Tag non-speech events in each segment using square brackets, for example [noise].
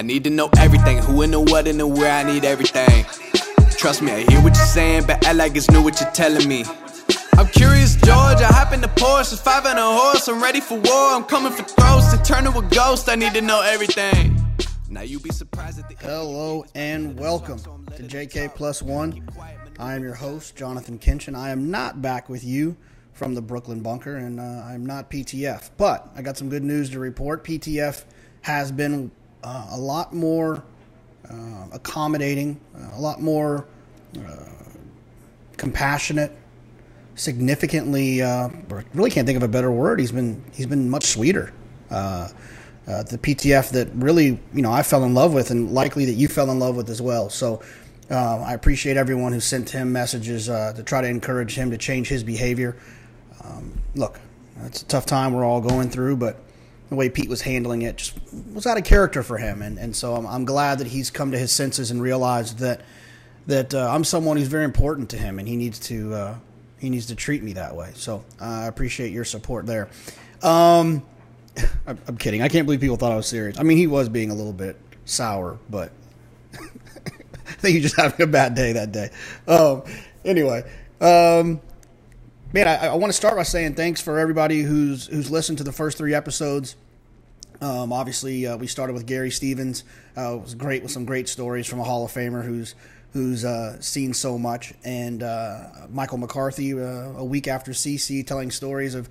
I need to know everything, who and the what and the where, I need everything. Trust me, I hear what you're saying, but act like it's new what you're telling me. I'm curious, George. I hop in the Porsche, five and a horse. I'm ready for war. I'm coming for throats to turn to a ghost. I need to know everything. Now you be surprised at the Hello and welcome to JK Plus One. I am your host, Jonathan Kinchen. I am not back with you from the Brooklyn bunker, and uh, I'm not PTF. But I got some good news to report. PTF has been uh, a lot more uh, accommodating, uh, a lot more uh, compassionate, significantly. Uh, really can't think of a better word. He's been he's been much sweeter. The PTF that really you know I fell in love with, and likely that you fell in love with as well. So. I appreciate everyone who sent him messages to try to encourage him to change his behavior. Um, look, it's a tough time we're all going through, but the way Pete was handling it just was out of character for him, and and so I'm, I'm glad that he's come to his senses and realized that that uh, I'm someone who's very important to him, and he needs to uh, he needs to treat me that way. So uh, I appreciate your support there. Um, [laughs] I'm, I'm kidding. I can't believe people thought I was serious. I mean, he was being a little bit sour, but [laughs] I think he's just having a bad day that day. Um, anyway, um, man, I, I want to start by saying thanks for everybody who's who's listened to the first three episodes. Um, obviously, uh, we started with Gary Stevens. Uh, it was great with some great stories from a Hall of Famer who's who's uh, seen so much, and uh, Michael McCarthy uh, a week after CC telling stories of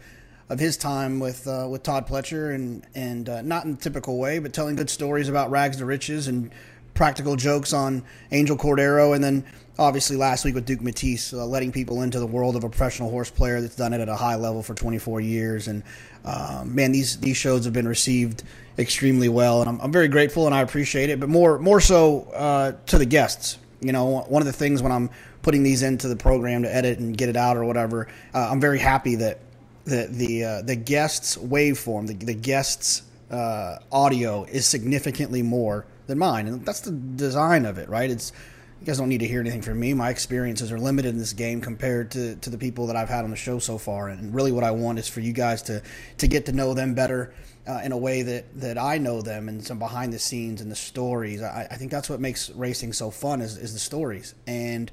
of his time with uh, with Todd Pletcher and and not in the typical way, but telling good stories about rags to riches and practical jokes on Angel Cordero, and then obviously last week with Duke Matties, uh, letting people into the world of a professional horse player that's done it at a high level for 24 years. And um, man, these these shows have been received extremely well, and I'm, I'm very grateful and I appreciate it. But more more so uh, to the guests. You know, one of the things when I'm putting these into the program to edit and get it out or whatever, uh, I'm very happy that that the uh, the guests waveform, the, the guests uh, audio is significantly more than mine, and that's the design of it, right? It's you guys don't need to hear anything from me. My experiences are limited in this game compared to, to the people that I've had on the show so far. And really, what I want is for you guys to to get to know them better uh, in a way that, that I know them and some behind the scenes and the stories. I, I think that's what makes racing so fun is, is the stories. And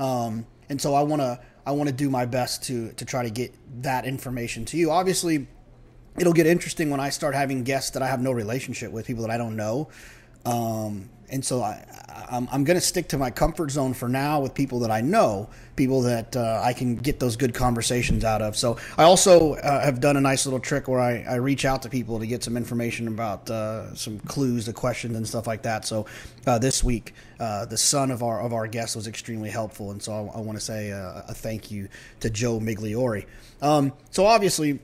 um, and so I want to I want to do my best to to try to get that information to you. Obviously, it'll get interesting when I start having guests that I have no relationship with, people that I don't know. Um, and so I, I'm, I'm going to stick to my comfort zone for now with people that I know, people that uh, I can get those good conversations out of. So I also uh, have done a nice little trick where I, I reach out to people to get some information about uh, some clues to questions and stuff like that. So uh, this week, uh, the son of our of our guest was extremely helpful, and so I, I want to say a, a, thank you to Joe Migliore. Um, so obviously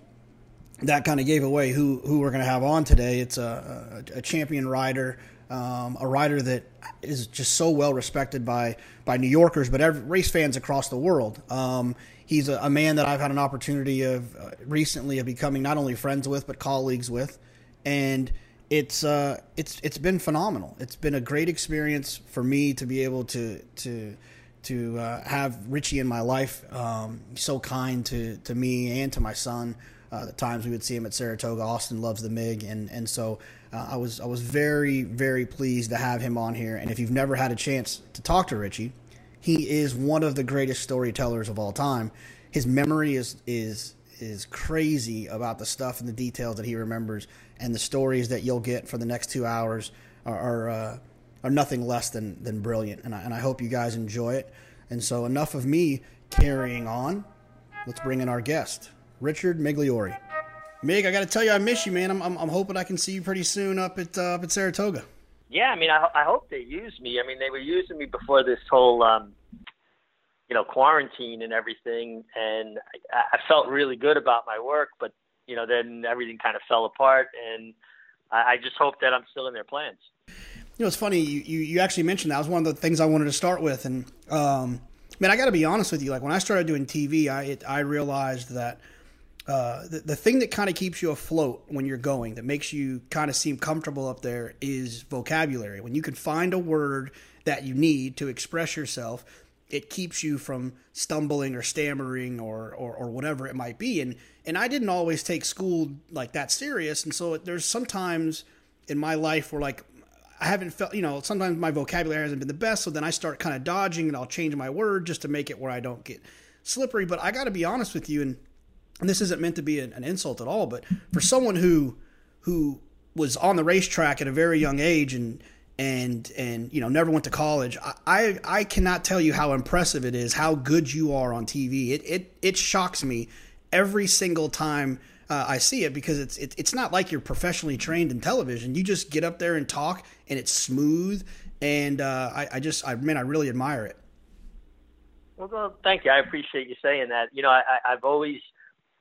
that kind of gave away who who we're going to have on today. It's a, a, a champion rider um, a rider that is just so well respected by by New Yorkers, but every, race fans across the world. Um, he's a, a, man that I've had an opportunity of uh, recently of becoming not only friends with but colleagues with, and it's uh, it's it's been phenomenal. It's been a great experience for me to be able to to to uh, have Richie in my life. Um, so kind to to me and to my son. Uh, the times we would see him at Saratoga, Austin loves the MIG, and and so uh, I was I was very very pleased to have him on here. And if you've never had a chance to talk to Richie, he is one of the greatest storytellers of all time. His memory is is is crazy about the stuff and the details that he remembers, and the stories that you'll get for the next two hours are are, uh, are nothing less than than brilliant. And I, and I hope you guys enjoy it. And so enough of me carrying on. Let's bring in our guest, Richard Migliore. Mig, I got to tell you, I miss you, man. I'm, I'm, I'm hoping I can see you pretty soon up at uh, up at Saratoga. Yeah, I mean, I, I hope they use me. I mean, they were using me before this whole, um, you know, quarantine and everything, and I, I felt really good about my work. But you know, then everything kind of fell apart, and I, I just hope that I'm still in their plans. You know, it's funny you, you, you actually mentioned that was one of the things I wanted to start with, and um, man, I got to be honest with you. Like when I started doing TV, I it, I realized that uh, the, the thing that kind of keeps you afloat when you're going, that makes you kind of seem comfortable up there, is vocabulary. When you can find a word that you need to express yourself, it keeps you from stumbling or stammering or, or, or whatever it might be. And and I didn't always take school like that serious, and so there's sometimes in my life where like I haven't felt, you know, sometimes my vocabulary hasn't been the best, so then I start kind of dodging and I'll change my word just to make it where I don't get slippery. But I got to be honest with you, and, and this isn't meant to be an, an insult at all, but for someone who who was on the racetrack at a very young age and and and you know never went to college I, I i cannot tell you how impressive it is how good you are on tv it it, it shocks me every single time uh, I see it because it's it, it's not like you're professionally trained in television. You just get up there and talk, and it's smooth. And uh, I, I just, I mean, I really admire it. Well, well, thank you. I appreciate you saying that. You know, I, I've always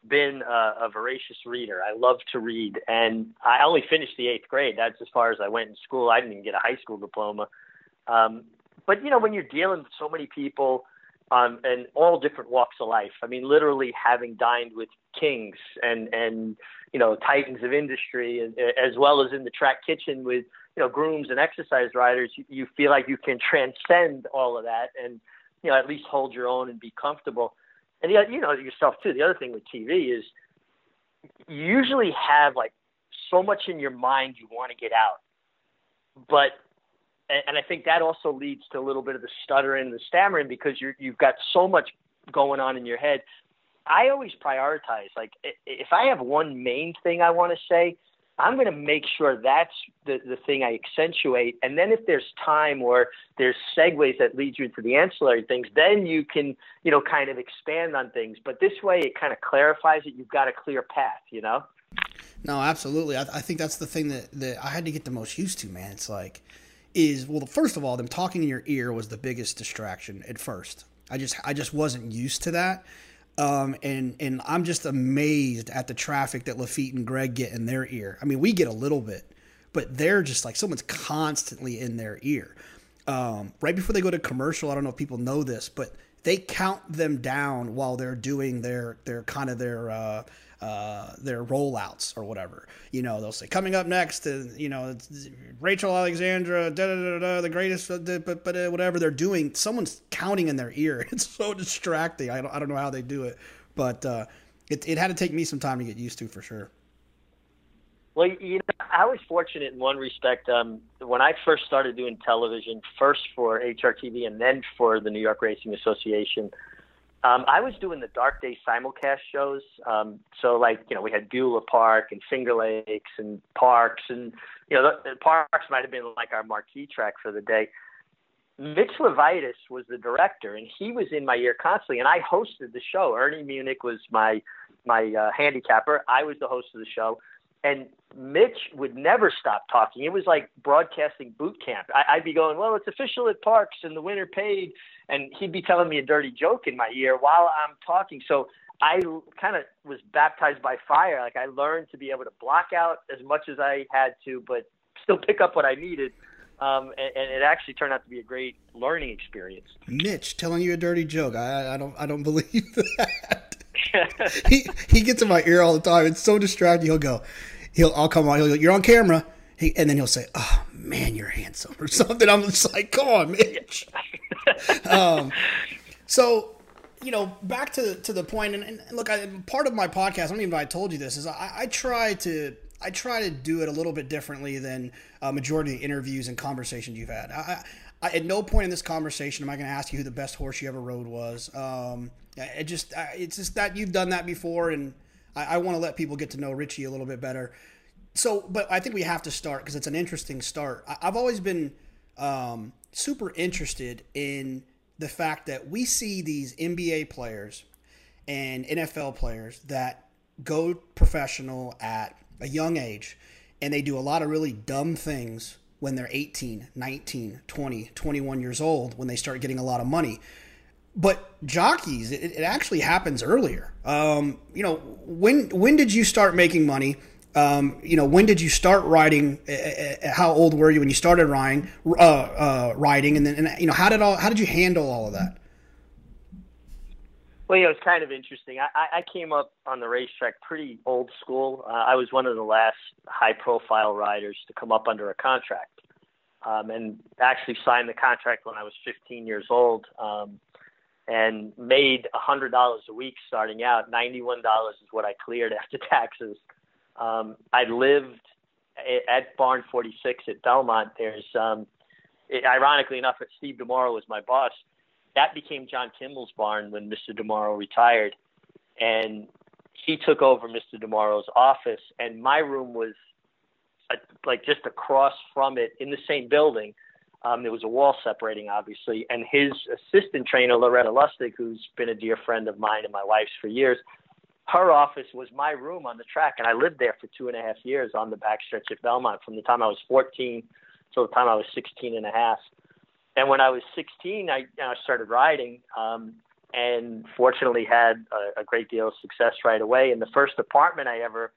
been a, a voracious reader. I love to read, and I only finished the eighth grade. That's as far as I went in school. I didn't even get a high school diploma. Um, but you know, when you're dealing with so many people um, and all different walks of life. I mean, literally having dined with kings and and you know titans of industry, and, as well as in the track kitchen with you know grooms and exercise riders. You, you feel like you can transcend all of that and you know at least hold your own and be comfortable. And the, you know yourself too. The other thing with TV is you usually have like so much in your mind you want to get out, but and I think that also leads to a little bit of the stuttering and the stammering because you're you've got so much going on in your head. I always prioritize. Like if I have one main thing I want to say, I'm going to make sure that's the, the thing I accentuate. And then if there's time or there's segues that lead you into the ancillary things, then you can, you know, kind of expand on things. But this way it kind of clarifies it. You've got a clear path, you know? No, absolutely. I, I think that's the thing that, that I had to get the most used to, man. It's like, is well first of all them talking in your ear was the biggest distraction at first i just i just wasn't used to that um, and and i'm just amazed at the traffic that laffit and greg get in their ear. I mean we get a little bit but they're just like someone's constantly in their ear. Um, right before they go to commercial i don't know if people know this but they count them down while they're doing their their kind of their uh, uh, their rollouts or whatever. You know, they'll say coming up next, uh, you know, Rachel Alexandra, da, da, da, da, the greatest, but but uh, whatever they're doing, someone's counting in their ear. [laughs] It's so distracting. I don't, I don't know how they do it, but uh, it it had to take me some time to get used to for sure. Well, you know, I was fortunate in one respect. Um, when I first started doing television, first for HRTV and then for the New York Racing Association, um, I was doing the Dark Day simulcast shows. Um, so, like, you know, we had Beulah Park and Finger Lakes and Parx, and, you know, the, the Parx might have been like our marquee track for the day. Mitch Levitis was the director, and he was in my ear constantly, and I hosted the show. Ernie Munick was my my uh, handicapper. I was the host of the show, and Mitch would never stop talking. It was like broadcasting boot camp. I, I'd be going, "Well, it's official at Parx, and the winner paid," and he'd be telling me a dirty joke in my ear while I'm talking. So I kind of was baptized by fire. Like I learned to be able to block out as much as I had to, but still pick up what I needed. Um, and, and, it actually turned out to be a great learning experience. Mitch telling you a dirty joke. I, I don't. I don't [laughs] believe that. [laughs] he he gets in my ear all the time. It's so distracting. He'll go. He'll. I'll come on. He'll go. You're on camera. He, and then he'll say, "Oh man, you're handsome" or [laughs] something. I'm just like, "Come on, Mitch." [laughs] um, so, you know, back to to the point, and, and look, I, part of my podcast, I don't even know if I told you this, is I, I try to I try to do it a little bit differently than a majority of the interviews and conversations you've had. I, I, at no point in this conversation am I going to ask you who the best horse you ever rode was. Um, it just it's just that you've done that before, and I, I want to let people get to know Richie a little bit better. So, but I think we have to start because it's an interesting start. I, have always been um, super interested in the fact that we see these NBA players and NFL players that go professional at a young age and they do a lot of really dumb things when they're 18, 19, 20, 21 years old when they start getting a lot of money. But jockeys, it, it actually happens earlier. Um, you know, when when did you start making money? Um, you know, when did you start riding? Uh, how old were you when you started riding? Uh, uh, riding, and then and, you know, how did all how did you handle all of that? Well, you know, it's kind of interesting. I, I came up on the racetrack pretty old school. Uh, I was one of the last high-profile riders to come up under a contract, um, and actually signed the contract when I was 15 years old, um, and made a hundred dollars a week starting out. Ninety-one dollars is what I cleared [laughs] after taxes. Um, I lived at Barn 46 at Belmont, there's um, it, ironically enough, Steve DiMauro was my boss. That became John Kimmel's barn when Mr. DiMauro retired, and he took over Mr. DiMauro's office, and my room was like just across from it in the same building. Um, there was a wall separating, obviously, and his assistant trainer, Loretta Lustig, who's been a dear friend of mine and my wife's for years, her office was my room on the track, and I lived there for two and a half years on the backstretch at Belmont from the time I was 14 till the time I was 16 and a half. And when I was 16, I, you know, I started riding, um, and fortunately had a, a great deal of success right away. And the first apartment I ever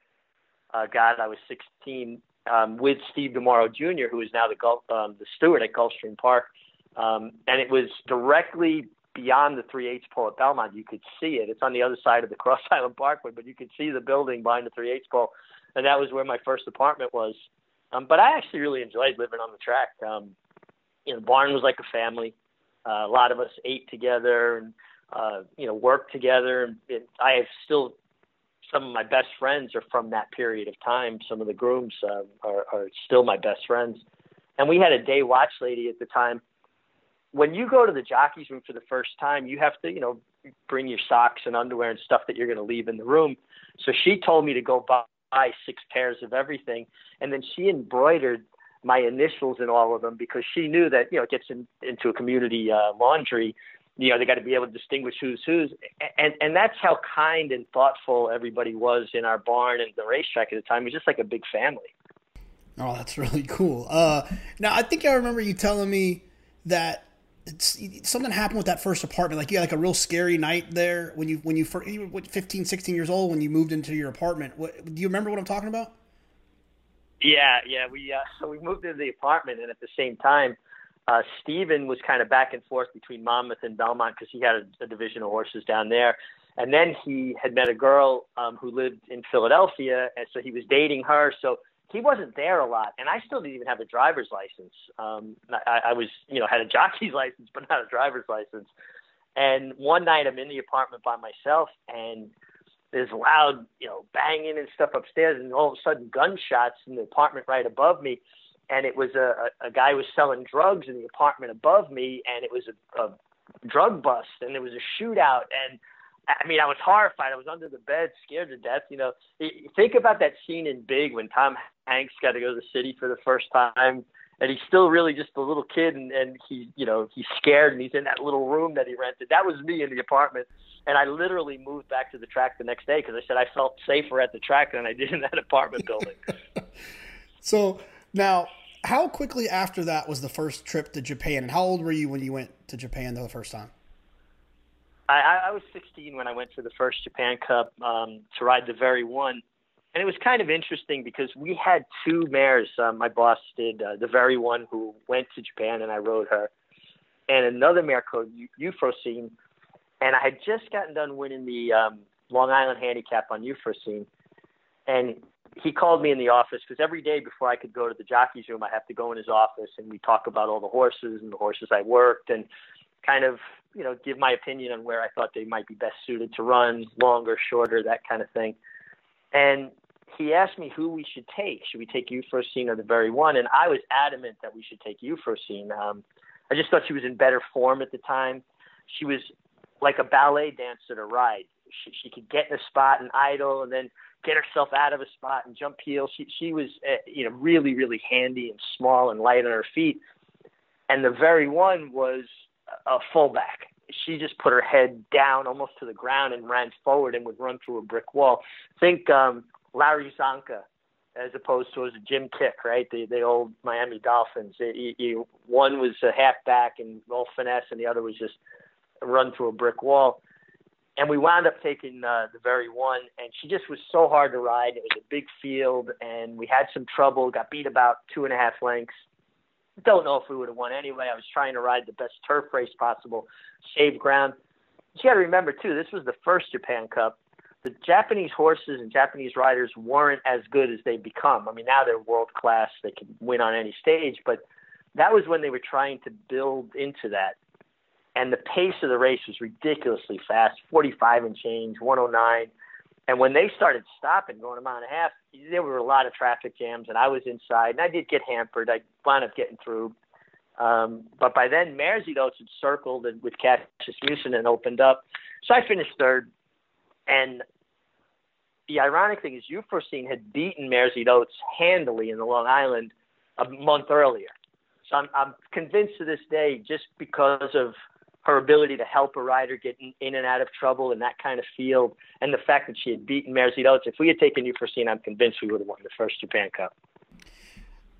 uh, got, I was 16 um, with Steve DiMauro Jr., who is now the Gulf, um, the steward at Gulfstream Park, um, and it was directly beyond the 3/8 pole at Belmont. You could see it. It's on the other side of the [laughs] Cross Island Parkway, but you could see the building behind the 3/8 pole, and that was where my first apartment was. Um, but I actually really enjoyed living on the track. Um, you know, the barn was like a family. Uh, a lot of us ate together and uh, you know worked together. And it, I have still some of my best friends are from that period of time. Some of the grooms uh, are, are still my best friends. And we had a day watch lady at the time. When you go to the jockey's room for the first time, you have to, you know, bring your socks and underwear and stuff that you're going to leave in the room. So she told me to go buy six pairs of everything, and then she embroidered my initials in all of them because she knew that you know it gets in, into a community uh, laundry you know they got to be able to distinguish who's who's and and that's how kind and thoughtful everybody was in our barn and the racetrack at the time. It was just like a big family. Oh that's really cool. Uh now i think i remember you telling me that something happened with that first apartment. Like you had like a real scary night there when you when you first you were 15 16 years old when you moved into your apartment. What, do you remember what i'm talking about? Yeah yeah we uh so [laughs] we moved into the apartment and at the same time uh, Steven was kind of back and forth between Monmouth and Belmont because he had a, a division of horses down there. And then he had met a girl um, who lived in Philadelphia, and so he was dating her. So he wasn't there a lot, and I still didn't even have a driver's license. Um, I, I was, you know, had a jockey's [laughs] license, but not a driver's license. And one night I'm in the apartment by myself, and there's loud, you know, banging and stuff upstairs, and all of a sudden gunshots in the apartment right above me and it was a, a guy was selling drugs in the apartment above me, and it was a, a drug bust, and there was a shootout, and I mean, I was horrified. I was under the bed, scared to death. You know, think about that scene in Big when Tom Hanks got to go to the city for the first time, and he's still really just a little kid, and and he, you know, he's scared, and he's in that little room that he rented. That was me in the apartment, and I literally moved back to the track the next day because I said I felt safer at the track than I did in that apartment building. [laughs] so now, how quickly after that was the first trip to Japan, and how old were you when you went to Japan the first time? I, I was 16 when I went to the first Japan Cup um, to ride the Very One, and it was kind of interesting because we had two mares. Uh, my boss did uh, the Very One who went to Japan, and I rode her, and another mare called Euphrosyne, and I had just gotten done winning the um, Long Island Handicap on Euphrosyne, and he called me in the office because every day before I could go to the jockey's room, I have to go in his office and we talk about all the horses and the horses I worked and kind of, you know, give my opinion on where I thought they might be best suited to run, longer, shorter, that kind of thing. And he asked me who we should take. Should we take Euphrosyne or the Very One? And I was adamant that we should take Euphrosyne. Um, I just thought she was in better form at the time. She was like a ballet dancer to ride. She, she could get in a spot and idle and then get herself out of a spot and jump heel. She she was uh, you know really really handy and small and light on her feet. And the Very One was a fullback. She just put her head down almost to the ground and ran forward and would run through a brick wall. Think um, Larry Csonka as opposed to as a Jim Kiick, right? The the old Miami Dolphins. It, you, one was a halfback and all finesse, and the other was just run through a brick wall and we wound up taking uh, the Very One, and she just was so hard to ride. It was a big field, and we had some trouble. Got beat about two and a half lengths. Don't know if we would have won anyway. I was trying to ride the best turf race possible, save ground. You got to remember too, this was the first Japan Cup. The Japanese horses and Japanese riders weren't as good as they become. I mean, now they're world class; they can win on any stage. But that was when they were trying to build into that and the pace of the race was ridiculously fast 45 and change 109 And when they started stopping, going a mile and a half, there were a lot of traffic jams, and I was inside, and I did get hampered. I wound up getting through. Um, but by then, Oats had circled and with Cash Asmussen and opened up. So I finished third. And the ironic thing is, Euphrosyne had beaten Oats handily in the Long Island a month earlier. So I'm, I'm convinced to this day, just because of her ability to help a rider get in, in and out of trouble in that kind of field, and the fact that she had beaten Oats, if we had taken you Euphrosyne, I'm convinced we would have won the first Japan Cup.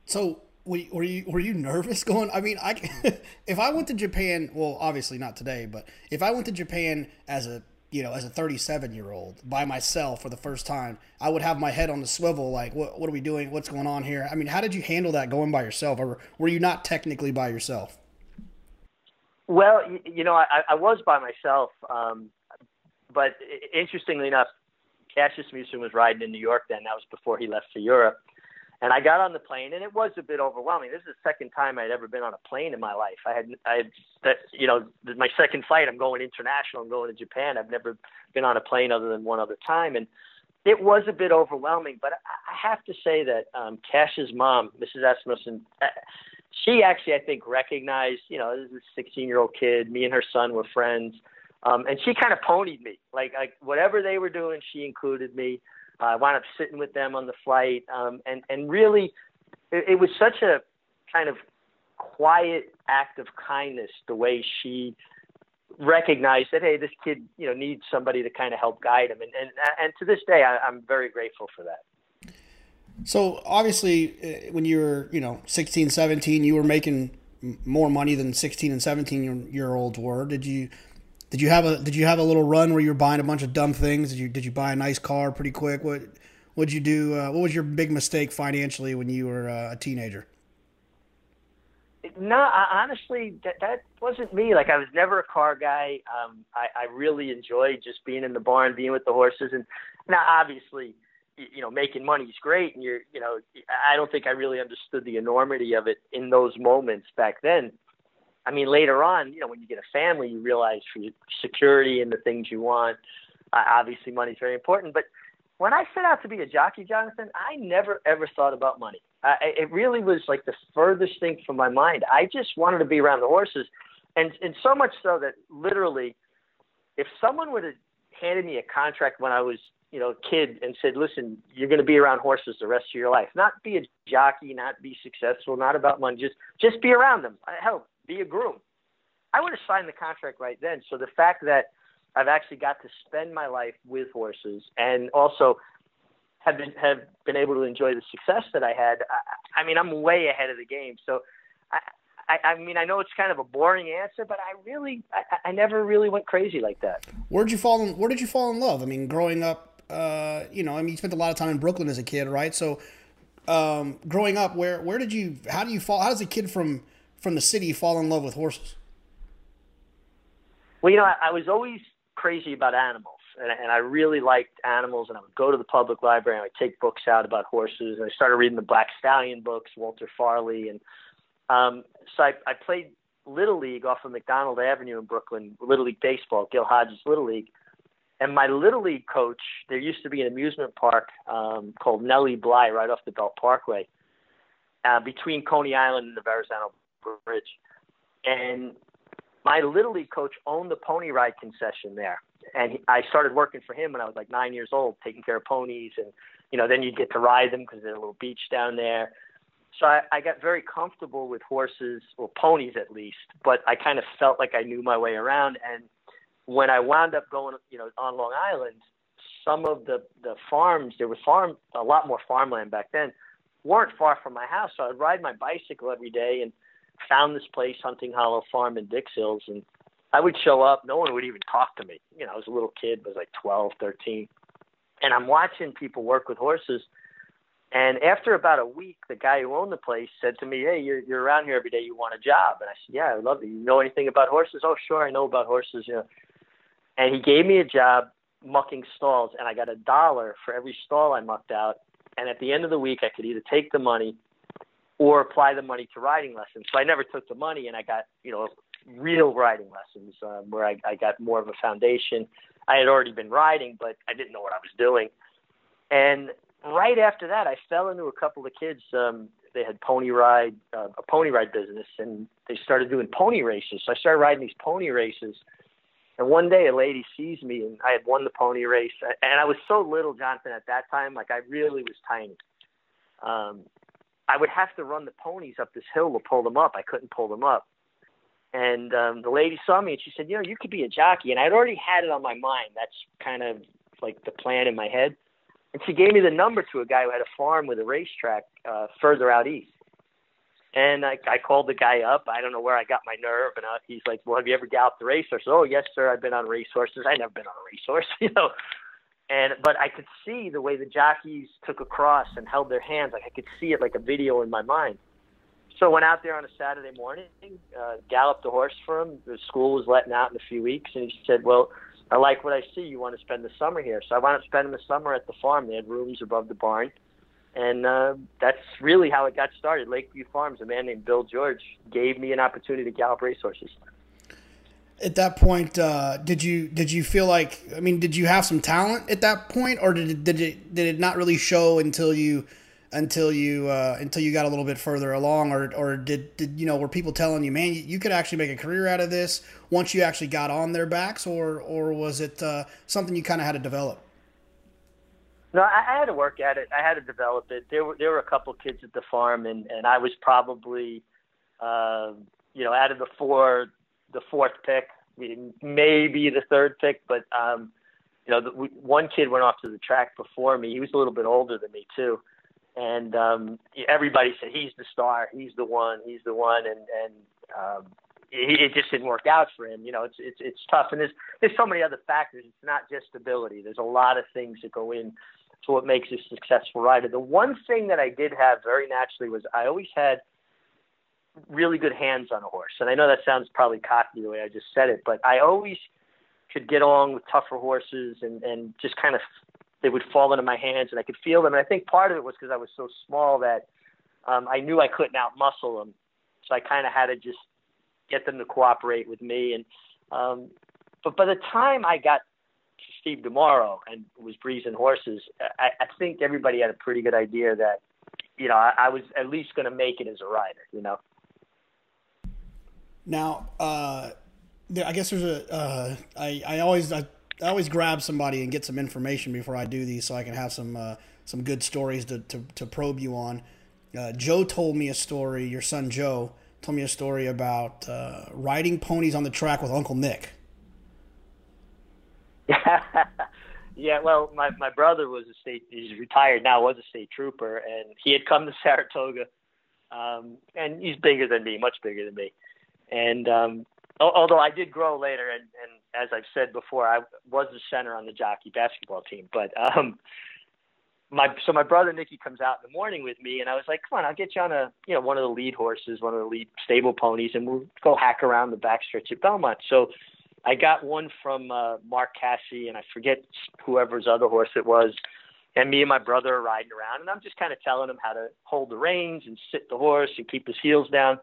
So were you were you nervous going? I mean, I [laughs] if I went to Japan, well, obviously not today, but if I went to Japan as a you know as a 37 year old by myself for the first time, I would have my head on the swivel, like what what are we doing? What's going on here? I mean, how did you handle that going by yourself, or were you not technically by yourself? Well, you know, I, I was by myself, um, but interestingly enough, Cash Asmussen was riding in New York then. That was before he left for Europe. And I got on the plane, and it was a bit overwhelming. This is the second time I'd ever been on a plane in my life. I had, I had, that, you know, my second flight. I'm going international. I'm going to Japan. I've never been on a plane other than one other time, and it was a bit overwhelming. But I have to say that um, Cash's mom, Mrs. Asmussen, uh, she actually, I think, recognized, you know, this is a 16 year old kid. Me and her son were friends. Um, and she kind of ponied me. Like, like whatever they were doing, she included me. Uh, I wound up sitting with them on the flight. Um, and, and really, it, it was such a kind of quiet act of kindness the way she recognized that hey this kid you know needs somebody to kind of help guide him and and and to this day I, I'm very grateful for that. So obviously, uh, when you were you know 16, 17, you were making more money than 16 and 17 year olds were. Did you did you have a did you have a little run where you were buying a bunch of dumb things? Did you did you buy a nice car pretty quick? What what'd you do? Uh, what was your big mistake financially when you were uh, a teenager? No, honestly, that, that wasn't me. Like I was never a car guy. Um, I, I really enjoyed just being in the barn, being with the horses, and now obviously you know making money is great. And you're you know i don't think i really understood the enormity of it in those moments back then. I mean later on you know when you get a family you realize for security and the things you want uh, obviously money is very important. But when i set out to be a jockey jonathan i never ever thought about money. I, it really was like the furthest thing from my mind. I just wanted to be around the horses. And and so much so that literally if someone would have handed me a contract when i was you know, kid and said, listen, you're going to be around horses the rest of your life. Not be a jockey, not be successful, not about money. Just, just be around them. Uh, Hell, be a groom. I would have signed the contract right then. So the fact that I've actually got to spend my life with horses and also have been have been able to enjoy the success that I had. I, I mean, I'm way ahead of the game. So I, I, I mean, I know it's kind of a boring answer, but I really, I, I never really went crazy like that. Where'd you fall in? Where did you fall in love? I mean, growing up uh, you know, I mean, you spent a lot of time in Brooklyn as a kid, right? So, um, growing up, where where did you? How do you fall? How does a kid from from the city fall in love with horses? Well, you know, I, I was always crazy about animals, and, and I really liked animals. And I would go to the public library and I would take books out about horses. And I started reading the Black Stallion books, Walter Farley, and um, so I, I played little league off of McDonald Avenue in Brooklyn, little league baseball, Gil Hodges Little League and my little league coach, there used to be an amusement park um, called Nellie Bly right off the Belt Parkway, uh, between Coney Island and the Verrazano Bridge. And my little league coach owned the pony ride concession there, and he, I started working for him when I was like nine years old, taking care of ponies, and you know then you'd get to ride them because there's a little beach down there. So I, I got very comfortable with horses, or ponies at least, but I kind of felt like I knew my way around and when I wound up going, you know, on Long Island, some of the the farms there was farm a lot more farmland back then weren't far from my house. So I'd ride my bicycle every day and found this place, Hunting Hollow Farm in Dix Hills, and I would show up. No one would even talk to me. You know, I was a little kid, was like 12, 13, and I'm watching people work with horses. And after about a week, the guy who owned the place said to me, "Hey, you're you're around here every day. You want a job?" And I said, "Yeah, I would love it. You know anything about horses?" "Oh, sure, I know about horses." You know, and he gave me a job mucking stalls, and I got a dollar for every stall I mucked out. And at the end of the week, I could either take the money or apply the money to riding lessons. So I never took the money, and I got you know real riding lessons um, where I, I got more of a foundation. I had already been riding, but I didn't know what I was doing. And right after that, I fell into a couple of kids. Um, they had pony ride, uh, a pony ride business, and they started doing pony races. So I started riding these pony races. And one day, a lady sees me, and I had won the pony race. And I was so little, Jonathan, at that time. Like I really was tiny. Um, I would have to run the ponies up this hill to pull them up. I couldn't pull them up. And um, the lady saw me and she said, "You know, you could be a jockey." And I'd already had it on my mind. That's kind of like the plan in my head. And she gave me the number to a guy who had a farm with a racetrack uh, further out east. And I, I called the guy up. I don't know where I got my nerve, and uh, he's like, "Well, have you ever galloped a racehorse?" Oh, yes, sir. I've been on racehorses. I never been on a racehorse, [laughs] you know. And but I could see the way the jockeys took across and held their hands. Like I could see it like a video in my mind. So I went out there on a Saturday morning, uh, galloped the horse for him. The school was letting out in a few weeks, and he said, "Well, I like what I see. You want to spend the summer here?" So I wound up spending the summer at the farm. They had rooms above the barn, and uh, that's really how it got started. Lakeview Farms. A man named Bill George gave me an opportunity to gallop racehorses. At that point, uh, did you did you feel like? I mean, did you have some talent at that point, or did it, did it did it not really show until you? until you uh, until you got a little bit further along, or or did did you know were people telling you, man, you, could actually make a career out of this once you actually got on their backs, or or was it uh, something you kind of had to develop? No, I, I had to work at it. I had to develop it. There were there were a couple kids at the farm, and and I was probably, uh, you know, out of the four, the fourth pick, maybe the third pick, but um, you know, the, we, one kid went off to the track before me. He was a little bit older than me too and um, everybody said he's the star, he's the one, he's the one, and and um, it, just didn't work out for him. You know, it's it's it's tough, and there's there's so many other factors. It's not just ability. There's a lot of things that go in to what makes a successful rider. The one thing that I did have very naturally was I always had really good hands on a horse, and I know that sounds probably cocky the way I just said it, but I always could get along with tougher horses and and just kind of they would fall into my hands and I could feel them. And I think part of it was because I was so small that um, I knew I couldn't outmuscle them, so I kind of had to just get them to cooperate with me. And um, but by the time I got to Steve DiMauro and was breezing horses, I, I think everybody had a pretty good idea that you know I, I was at least going to make it as a rider. You know. Now, uh, I guess there's a. Uh, I I always I I always grab somebody and get some information before I do these, so I can have some uh, some good stories to, to, to probe you on. Uh, Joe told me a story. Your son Joe told me a story about uh, riding ponies on the track with Uncle Nick. [laughs] yeah, well, my my brother was a state. He's retired now. Was a state trooper, and he had come to Saratoga, um, and he's bigger than me, much bigger than me, and um, although I did grow later, and, and as I've said before, I was the center on the jockey basketball team. But um, my so my brother Nicky comes out in the morning with me, and I was like, "Come on, I'll get you on a you know one of the lead horses, one of the lead stable ponies, and we'll go hack around the backstretch at Belmont." So I got one from uh, Mark Casse, and I forget whoever's other horse it was. And me and my brother are riding around, and I'm just kind of telling him how to hold the reins and sit the horse and keep his heels down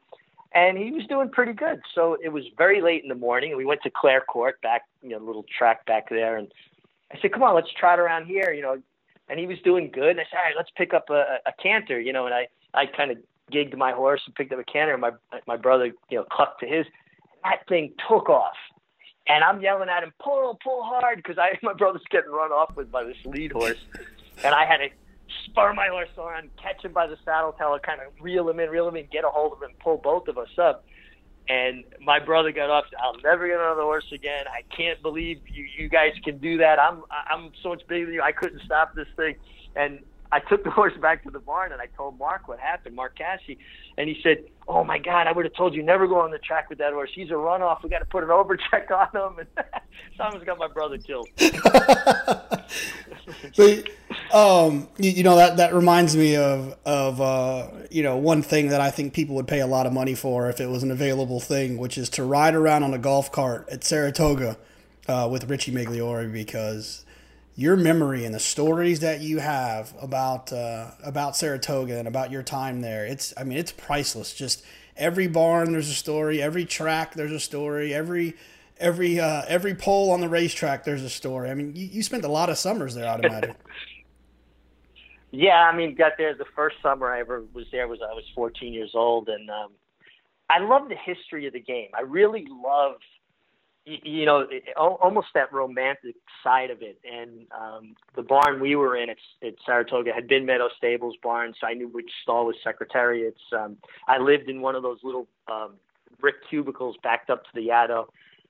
and he was doing pretty good. So it was very late in the morning, and we went to Clare Court, back you know, little track back there, and I said, "Come on, let's trot around here," you know. And he was doing good. And I said, "All right, let's pick up a, a canter," you know. And I I kind of gigged my horse and picked up a canter. And my my brother, you know, clucked to his. That thing took off, and I'm yelling at him, "Pull, pull hard!" Because I [laughs] my brother's getting run off with by this lead horse, and I had to spur my horse on, catch him by the saddle tail, kind of reel him in, reel him in, get a hold of him, pull both of us up. And my brother got up. I'll never get another horse again. I can't believe you, you guys can do that. I'm I'm so much bigger than you. I couldn't stop this thing. And I took the [laughs] horse back to the barn and I told Mark what happened, Mark Casse, and he said, "Oh my God, I would have told you never go on the track with that horse. He's a runoff. We got to put an overcheck on him." [laughs] And almost got my brother killed. [laughs] so, um, you, you, know that that reminds me of of uh, you know one thing that I think people would pay a lot of money for if it was an available thing, which is to ride around on a golf cart at Saratoga uh, with Richie Migliore because your memory and the stories that you have about uh, about Saratoga and about your time there. It's I mean it's priceless. Just every barn there's a story, every track there's a story, every every uh, every pole on the racetrack, there's a story. I mean, you, you spent a lot of summers there, I'd imagine. [laughs] yeah, I mean, got there the first summer I ever was there was I was 14 years old, and um, I love the history of the game. I really love you know, almost that romantic side of it. And um, the barn we were in at, at Saratoga had been Meadow Stables barn, so I knew which stall was Secretariat's. Um, I lived in one of those little um, brick cubicles backed up to the Yaddo.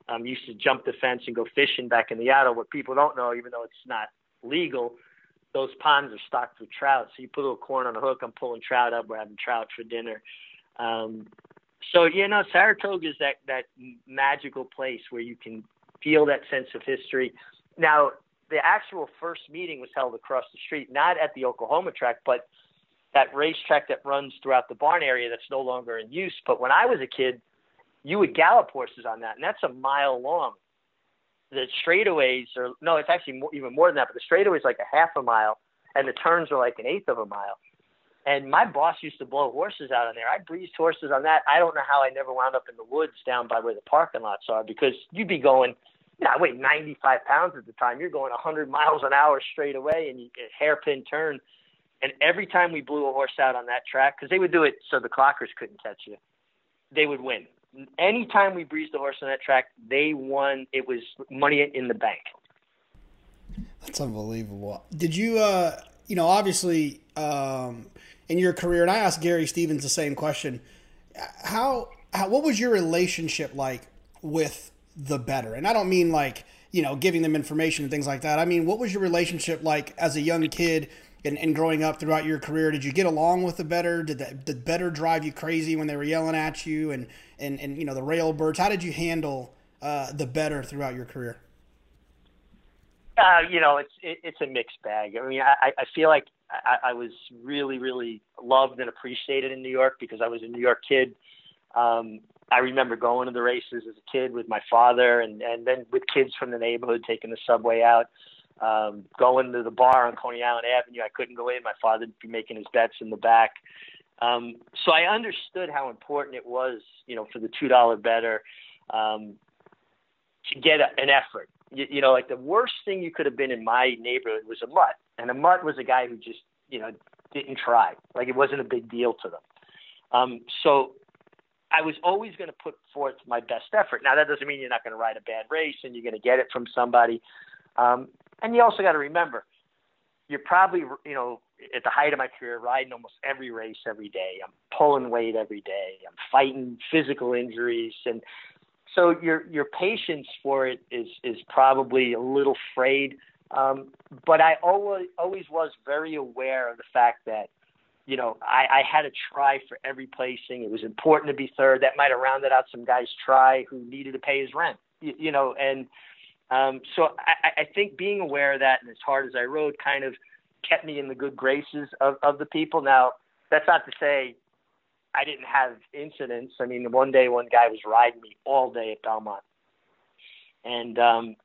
Um, used to jump the fence and go fishing back in the Yaddo. What people don't know, even though it's not legal, those ponds are stocked with trout. So you put a little corn on a hook. I'm pulling trout up. We're having trout for dinner. Um, so you know, Saratoga is that that magical place where you can feel that sense of history. Now, the actual first meeting was held across the street, not at the Oklahoma track, but that racetrack that runs throughout the barn area that's no longer in use. But when I was a kid, you would gallop horses on that, and that's a mile long. The straightaways are no, it's actually more, even more than that, but the straightaway is like a half a mile, and the turns are like an eighth of a mile. And my boss used to blow horses out on there. I breezed horses on that. I don't know how I never wound up in the woods down by where the parking lots are because you'd be going, you know, I weighed 95 pounds at the time. You're going 100 miles an hour straight away and you get a hairpin turn. And every time we blew a horse out on that track, because they would do it so the clockers couldn't catch you, they would win. Anytime we breezed a horse on that track, they won. It was money in the bank. That's unbelievable. Did you, uh, you know, obviously, um, in your career, and I asked Gary Stevens the same question. How, how what was your relationship like with the better? And I don't mean like you know giving them information and things like that. I mean, what was your relationship like as a young kid and, and growing up throughout your career? Did you get along with the better? Did the, better drive you crazy when they were yelling at you and and and you know the railbirds? How did you handle uh, the better throughout your career? Uh, you know, it's it, it's a mixed bag. I mean, I, I feel like I, I was really, really loved and appreciated in New York because I was a New York kid. Um, I remember going to the races as a kid with my father, and and then with kids from the neighborhood taking the subway out, um, going to the bar on Coney Island Avenue. I couldn't go in. My father'd be making his bets in the back. Um, so I understood how important it was, you know, for the two dollar better um, to get a, an effort you, you know, like the worst thing you could have been in my neighborhood was a mutt, and a mutt was a guy who just, you know, didn't try. Like it wasn't a big deal to them. Um, so I was always going to put forth my best effort. Now that doesn't mean you're not going to ride a bad race and you're going to get it from somebody. Um, and you also got to remember, you're probably, you know, at the height of my career, riding almost every race every day. I'm pulling weight every day. I'm fighting physical injuries, and so your your patience for it is is probably a little frayed. Um, but I always always was very aware of the fact that you know I, I had to try for every placing. It was important to be third. That might have rounded out some guys' try who needed to pay his rent. You, you know, and um, so I, I think being aware of that and as hard as I rode kind of kept me in the good graces of, of the people. Now that's not to say I didn't have incidents. I mean, one day one guy was riding me all day at Belmont, and um,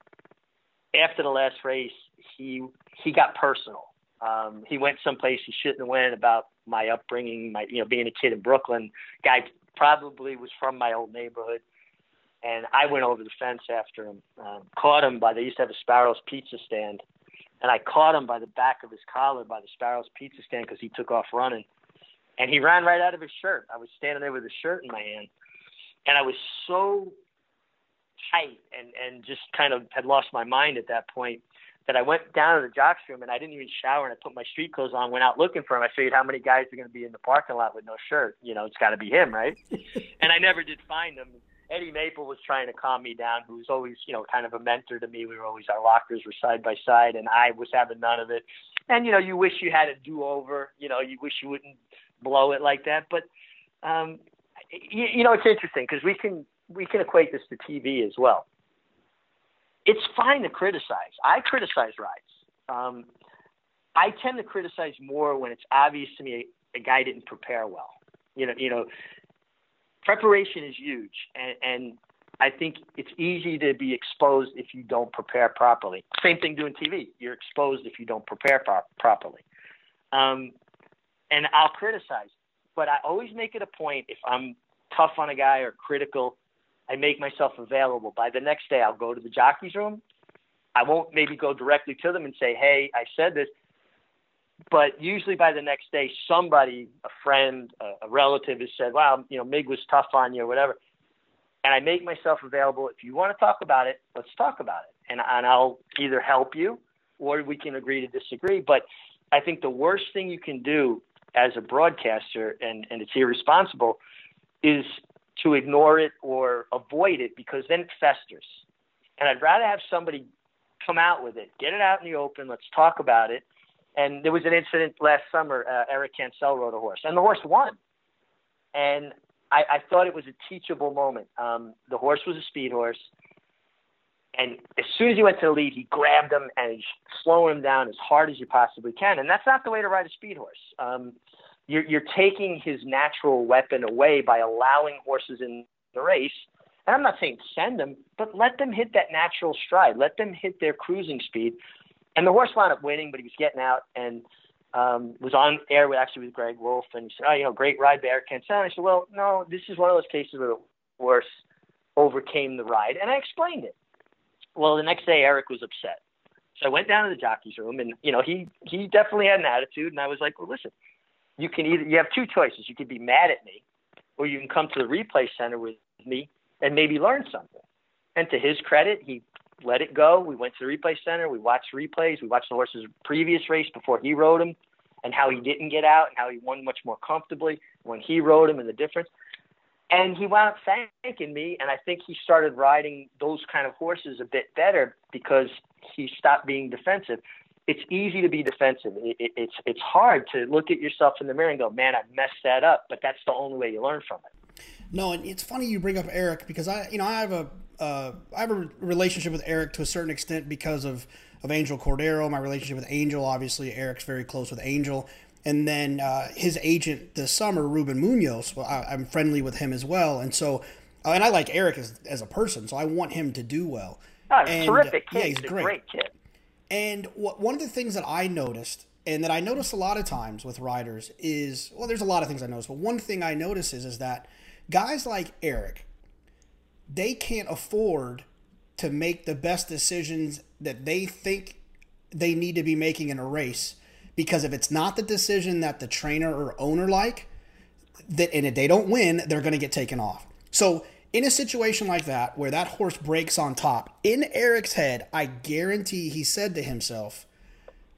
after the last race, he he got personal. Um, he went someplace he shouldn't have went about my upbringing, my you know being a kid in Brooklyn. Guy probably was from my old neighborhood, and I went over the fence after him. Um, caught him by they used to have a Sparrow's Pizza stand, and I caught him by the back of his collar by the Sparrow's Pizza stand because he took off running and he ran right out of his shirt. I was standing there with his shirt in my hand, and I was so tight and and just kind of had lost my mind at that point that I went down to the jocks room and I didn't even shower and I put my street clothes on, went out looking for him. I figured how many guys are going to be in the parking lot with no shirt? You know, it's got to be him, right? [laughs] and I never did find him. Eddie Maple was trying to calm me down, who was always, you know, kind of a mentor to me. We were always our lockers were side by side, and I was having none of it. And you know, you wish you had a do over. You know, you wish you wouldn't blow it like that. But um, you, you know, it's interesting because we can we can equate this to TV as well. It's fine to criticize. I criticize rides. Um, I tend to criticize more when it's obvious to me a, a guy didn't prepare well. You know, you know, preparation is huge, and, and I think it's easy to be exposed if you don't prepare properly. Same thing doing TV. You're exposed if you don't prepare pro- properly. Um, and I'll criticize, but I always make it a point if I'm tough on a guy or critical. I make myself available. By the next day, I'll go to the jockey's room. I won't maybe go directly to them and say, "Hey, I said this," but usually by the next day, somebody, a friend, a, a relative, has said, "Wow, you know, Mig was tough on you, or whatever." And I make myself available. If you want to talk about it, let's talk about it, and and I'll either help you or we can agree to disagree. But I think the worst thing you can do as a broadcaster, and and it's irresponsible, is to ignore it or avoid it because then it festers. And I'd rather have somebody come out with it, get it out in the open, let's talk about it. And there was an incident last summer. Uh, Eric Cancel rode a horse, and the horse won. And I, I thought it was a teachable moment. Um, the horse was a speed horse, and as soon as he went to the lead, he grabbed him and he's slowing him down as hard as you possibly can. And that's not the way to ride a speed horse. Um, you're, you're taking his natural weapon away by allowing horses in the race. And I'm not saying send them, but let them hit that natural stride. Let them hit their cruising speed. And the horse wound up winning, but he was getting out and um, was on air with actually with Greg Wolf, and he said, "Oh, you know, great ride, Bear Can't And I said, "Well, no, this is one of those cases where the horse overcame the ride," and I explained it. Well, the next day, Eric was upset. So I went down to the jockey's room, and you know, he he definitely had an attitude, and I was like, "Well, listen, you can either you have two choices. You could be mad at me, or you can come to the replay center with me and maybe learn something. And to his credit, he let it go. We went to the replay center. We watched replays. We watched the horse's previous race before he rode him, and how he didn't get out, and how he won much more comfortably when he rode him, and the difference. And he wound up thanking me, and I think he started riding those kind of horses a bit better because he stopped being defensive it's easy to be defensive. It, it, it's it's hard to look at yourself in the mirror and go, "Man, I messed that up." But that's the only way you learn from it. No, and it's funny you bring up Eric because I, you know, I have a uh, I have a relationship with Eric to a certain extent because of of Angel Cordero. My relationship with Angel, obviously, Eric's very close with Angel, and then uh, his agent this summer, Ruben Munoz. Well, I, am friendly with him as well, and so, uh, and I like Eric as as a person, so I want him to do well. Oh, and, terrific kid. Yeah, he's, he's great. great kid. And what, one of the things that I noticed, and that I notice a lot of times with riders, is well, there's a lot of things I notice, but one thing I notice is, is that guys like Eric, they can't afford to make the best decisions that they think they need to be making in a race because if it's not the decision that the trainer or owner like that and if they don't win they're going to get taken off. So in a situation like that where that horse breaks on top in eric's head i guarantee he said to himself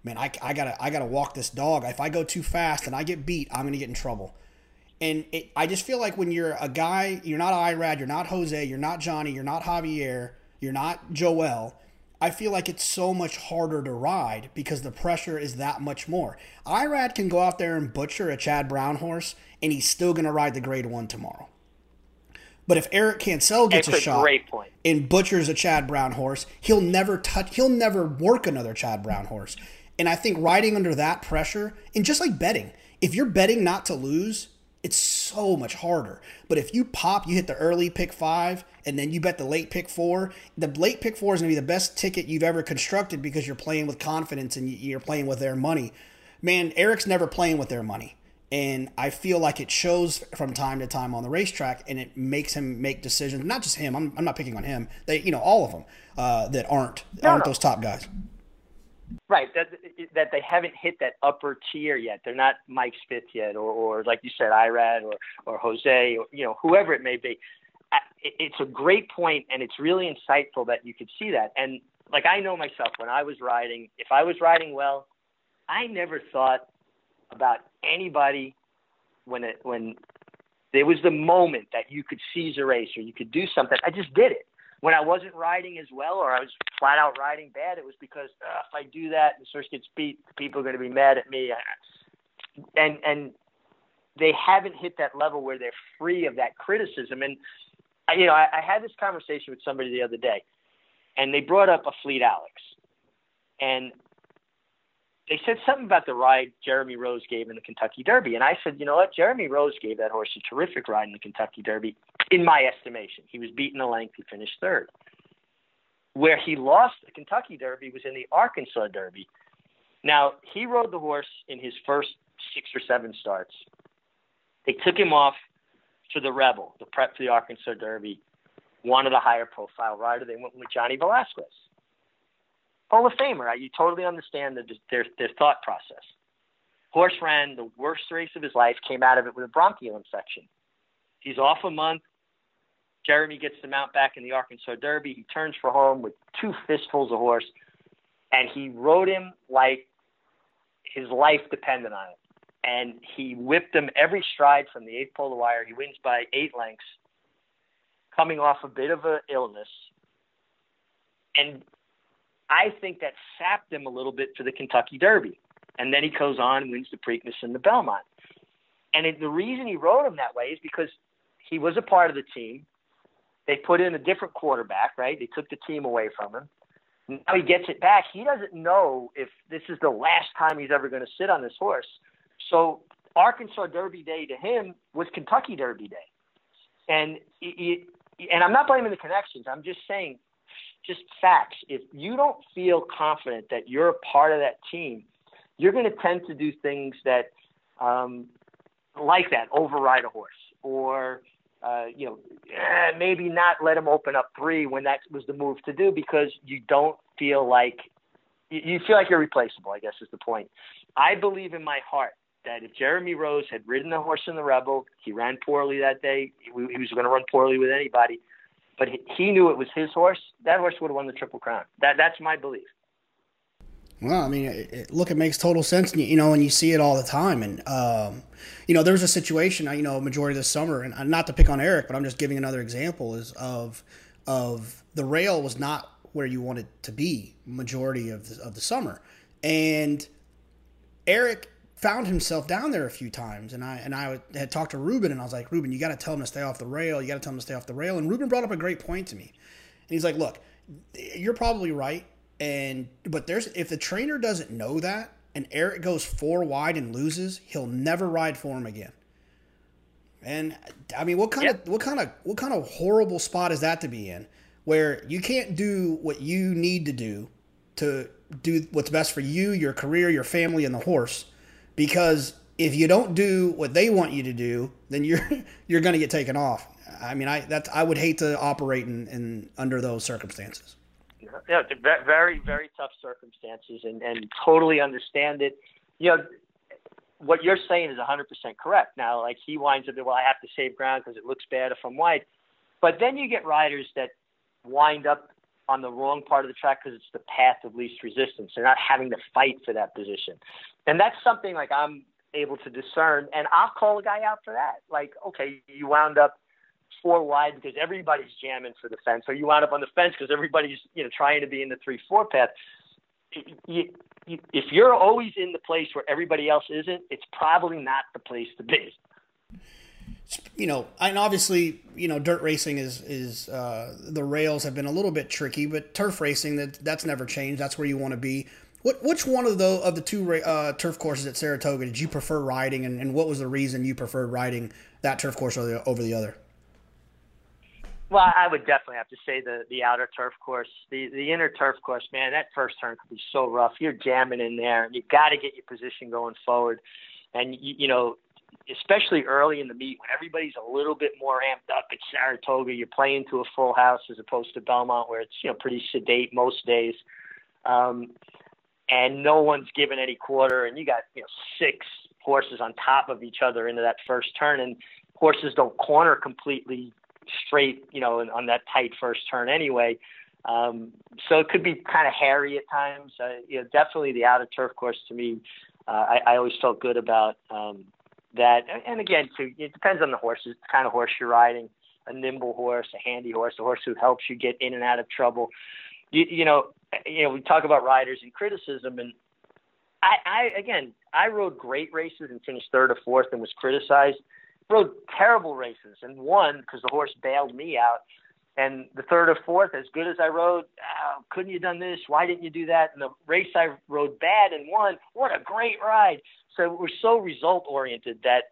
man i, I gotta i gotta walk this dog if i go too fast and i get beat i'm gonna get in trouble and it, i just feel like when you're a guy you're not irad you're not jose you're not johnny you're not javier you're not joel I feel like it's so much harder to ride because the pressure is that much more. Irad can go out there and butcher a Chad Brown horse, and he's still going to ride the grade one tomorrow. But if Eric Cancel gets a, a, shot and butchers a Chad Brown horse, he'll never touch. He'll never work another Chad Brown horse. And I think riding under that pressure, and just like betting, if you're betting not to lose, it's so much harder. But if you pop, you hit the early pick five, and then you bet the late pick four. The late pick four is going to be the best ticket you've ever constructed because you're playing with confidence and you're playing with their money. Man, Eric's never playing with their money and I feel like it shows from time to time on the racetrack, and it makes him make decisions. Not just him. I'm, I'm not picking on him. They, you know, all of them uh, that aren't no, aren't no. those top guys. Right. That that they haven't hit that upper tier yet. They're not Mike Spitz yet, or, or like you said, Irad or or Jose, or you know, whoever it may be. It's a great point, and it's really insightful that you could see that. And like I know myself, when I was riding, if I was riding well, I never thought about anybody when it when there was the moment that you could seize a race or you could do something. I just did it. When I wasn't riding as well or I was flat out riding bad, it was because uh, if I do that and Source gets beat, people are going to be mad at me. And and they haven't hit that level where they're free of that criticism. And you know, I, I had this conversation with somebody the other day, and they brought up a Fleet Alex, and they said something about the ride Jeremy Rose gave in the Kentucky Derby, and I said, you know what, Jeremy Rose gave that horse a terrific ride in the Kentucky Derby, in my estimation. He was beaten a length, he finished third. Where he lost the Kentucky Derby was in the Arkansas Derby. Now he rode the horse in his first six or seven starts. They took him off to the Rebel, the prep for the Arkansas Derby, wanted a higher profile rider. They went with Johnny Velazquez. Hall of Famer. You totally understand the, their, their thought process. Horse ran the worst race of his life, came out of it with a bronchial infection. He's off a month. Jeremy gets the mount back in the Arkansas Derby. He turns for home with two fistfuls of horse, and he rode him like his life depended on it. And he whipped him every stride from the eighth pole to wire. He wins by eight lengths, coming off a bit of an illness. And I think that sapped him a little bit for the Kentucky Derby. And then he goes on and wins the Preakness and the Belmont. And it, the reason he rode him that way is because he was a part of the team. They put in a different quarterback, right? They took the team away from him. Now he gets it back. He doesn't know if this is the last time he's ever going to sit on this horse. So Arkansas Derby Day to him was Kentucky Derby Day. And it, and I'm not blaming the connections. I'm just saying just facts. If you don't feel confident that you're a part of that team, you're going to tend to do things that, um, like that, override a horse, or uh, you know, eh, maybe not let him open up three when that was the move to do because you don't feel like you feel like you're replaceable. I guess is the point. I believe in my heart that if Jeremy Rose had ridden the horse in the Rebel, he ran poorly that day. He was going to run poorly with anybody but he knew it was his horse. That horse would have won the Triple Crown. That that's my belief. Well, I mean, it, it, look, it makes total sense, you know, and you see it all the time. And um, you know, there's a situation, you know, majority of the summer, and not to pick on Eric, but I'm just giving another example is of of the rail was not where you wanted to be majority of the, of the summer, and Eric found himself down there a few times, and I and I had talked to Ruben, and I was like, Ruben, you got to tell him to stay off the rail. You got to tell him to stay off the rail. And Ruben brought up a great point to me, and he's like, Look, you're probably right, and but there's if the trainer doesn't know that, and Eric goes four wide and loses, he'll never ride for him again. And I mean, what kind yep. of what kind of what kind of horrible spot is that to be in, where you can't do what you need to do to do what's best for you, your career, your family, and the horse because if you don't do what they want you to do, then you're [laughs] you're going to get taken off. I mean, I that I would hate to operate in, in under those circumstances. Yeah, very very tough circumstances, and and totally understand it. You know, what you're saying is 100% correct. Now, like he winds up, well, I have to save ground because it looks bad if I'm wide. But then you get riders that wind up on the wrong part of the track because it's the path of least resistance. They're not having to fight for that position. And that's something like I'm able to discern and I'll call a guy out for that. Like, okay, you wound up four wide because everybody's jamming for the fence, or you wound up on the fence because everybody's, you know, trying to be in the three four path. You, you, if you're always in the place where everybody else isn't, it's probably not the place to be you know, and obviously, you know, dirt racing is is uh, the rails have been a little bit tricky, but turf racing that that's never changed. That's where you want to be. What which one of the of the two uh, turf courses at Saratoga did you prefer riding, and, and what was the reason you preferred riding that turf course over the, over the other? Well, I would definitely have to say the the outer turf course, the the inner turf course. Man, that first turn could be so rough. You're jamming in there, and you got to get your position going forward. And you, you know, especially early in the meet when everybody's a little bit more amped up at Saratoga. You're playing to a full house as opposed to Belmont, where it's you know pretty sedate most days, um, and no one's given any quarter, and you got you know six horses on top of each other into that first turn, and horses don't corner completely straight, you know, on that tight first turn anyway. Um, so it could be kind of hairy at times. Uh, you know, definitely the out of turf course to me, uh, I, I always felt good about. Um, that, and again, too, it depends on the horse, the kind of horse you're riding. A nimble horse, a handy horse, a horse who helps you get in and out of trouble. You, you know, you know, we talk about riders and criticism, and I, I again, I rode great races and finished third or fourth and was criticized. Rode terrible races and won because the horse bailed me out. And the third or fourth, as good as I rode, oh, couldn't you done this? Why didn't you do that? And the race I rode bad and won. What a great ride! So we're so result oriented that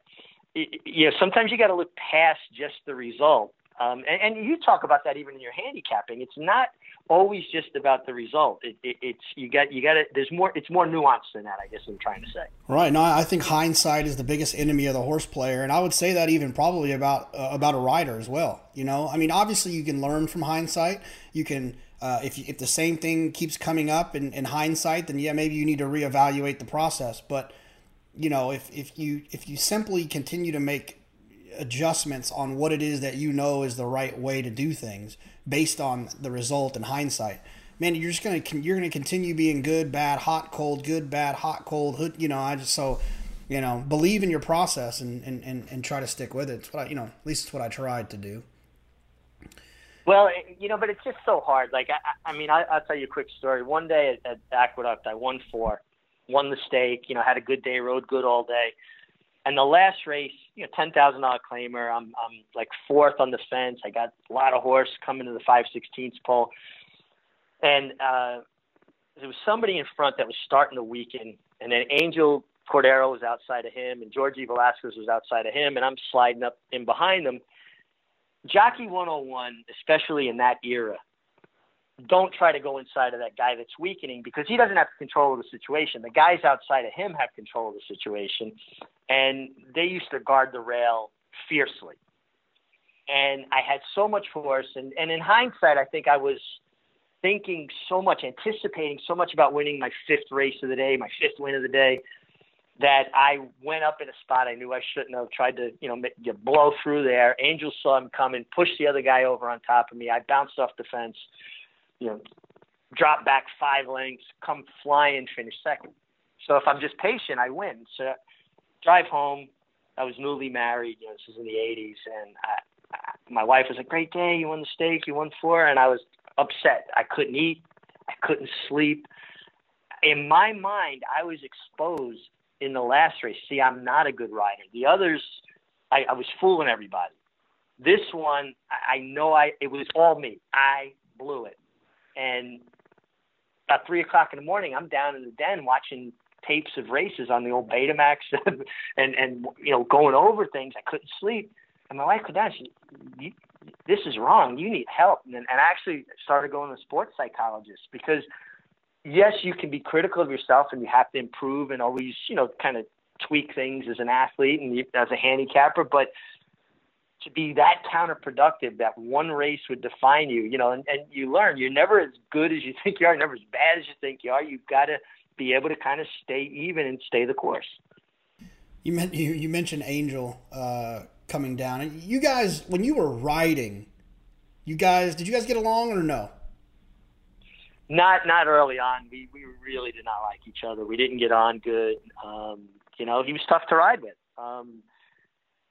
you know sometimes you got to look past just the result. Um, and, and you talk about that even in your handicapping. It's not always just about the result. It, it, it's you got you got it. There's more. It's more nuanced than that. I guess I'm trying to say. Right. No, I think hindsight is the biggest enemy of the horse player, and I would say that even probably about uh, about a rider as well. You know, I mean, obviously you can learn from hindsight. You can. Uh, if, if the same thing keeps coming up in, in hindsight, then yeah, maybe you need to reevaluate the process. But you know, if, if you if you simply continue to make adjustments on what it is that you know is the right way to do things based on the result and hindsight. Man, you're just gonna you're gonna continue being good, bad, hot, cold, good, bad, hot, cold. You know, I just so you know believe in your process and and, and, and try to stick with it. It's what I, you know, at least it's what I tried to do. Well, you know, but it's just so hard. Like, I, I mean, I, I'll tell you a quick story. One day at, at Aqueduct, I won four, won the stake. You know, had a good day, rode good all day. And the last race, you know, ten thousand dollar claimer. I'm I'm like fourth on the fence. I got a lot of horse coming to the five sixteenths pole, and uh, there was somebody in front that was starting to weaken, and then Angel Cordero was outside of him, and Georgie Velasquez was outside of him, and I'm sliding up in behind them. Jockey 101, especially in that era, don't try to go inside of that guy that's weakening because he doesn't have control of the situation. The guys outside of him have control of the situation, and they used to guard the rail fiercely. And I had so much force, and, and in hindsight, I think I was thinking so much, anticipating so much about winning my fifth race of the day, my fifth win of the day, that I went up in a spot I knew I shouldn't have. Tried to, you know, make, blow through there. Angel saw him coming, pushed the other guy over on top of me. I bounced off the fence you know, drop back five lengths, come flying, finish second. So if I'm just patient, I win. So drive home. I was newly married. You know, this is in the '80s, and I, I, my wife was like, "Great day! You won the stake. You won four. And I was upset. I couldn't eat. I couldn't sleep. In my mind, I was exposed in the last race. See, I'm not a good rider. The others, I, I was fooling everybody. This one, I, I know I it was all me. I blew it. And about three o'clock in the morning, I'm down in the den watching tapes of races on the old Betamax [laughs] and and you know going over things. I couldn't sleep, and my wife could down. She, you, this is wrong. You need help. And, and I actually started going to sports psychologists because yes, you can be critical of yourself and you have to improve and always you know kind of tweak things as an athlete and as a handicapper, but to be that counterproductive that one race would define you you know and, and you learn you're never as good as you [laughs] think you are never as bad as you think you are. You've got to be able to kind of stay even and stay the course. You meant you, you mentioned angel uh, coming down and you guys when you were riding you guys did you guys get along or no? Not not early on. We we really did not like each other. We didn't get on good. Um you know he was tough to ride with. Um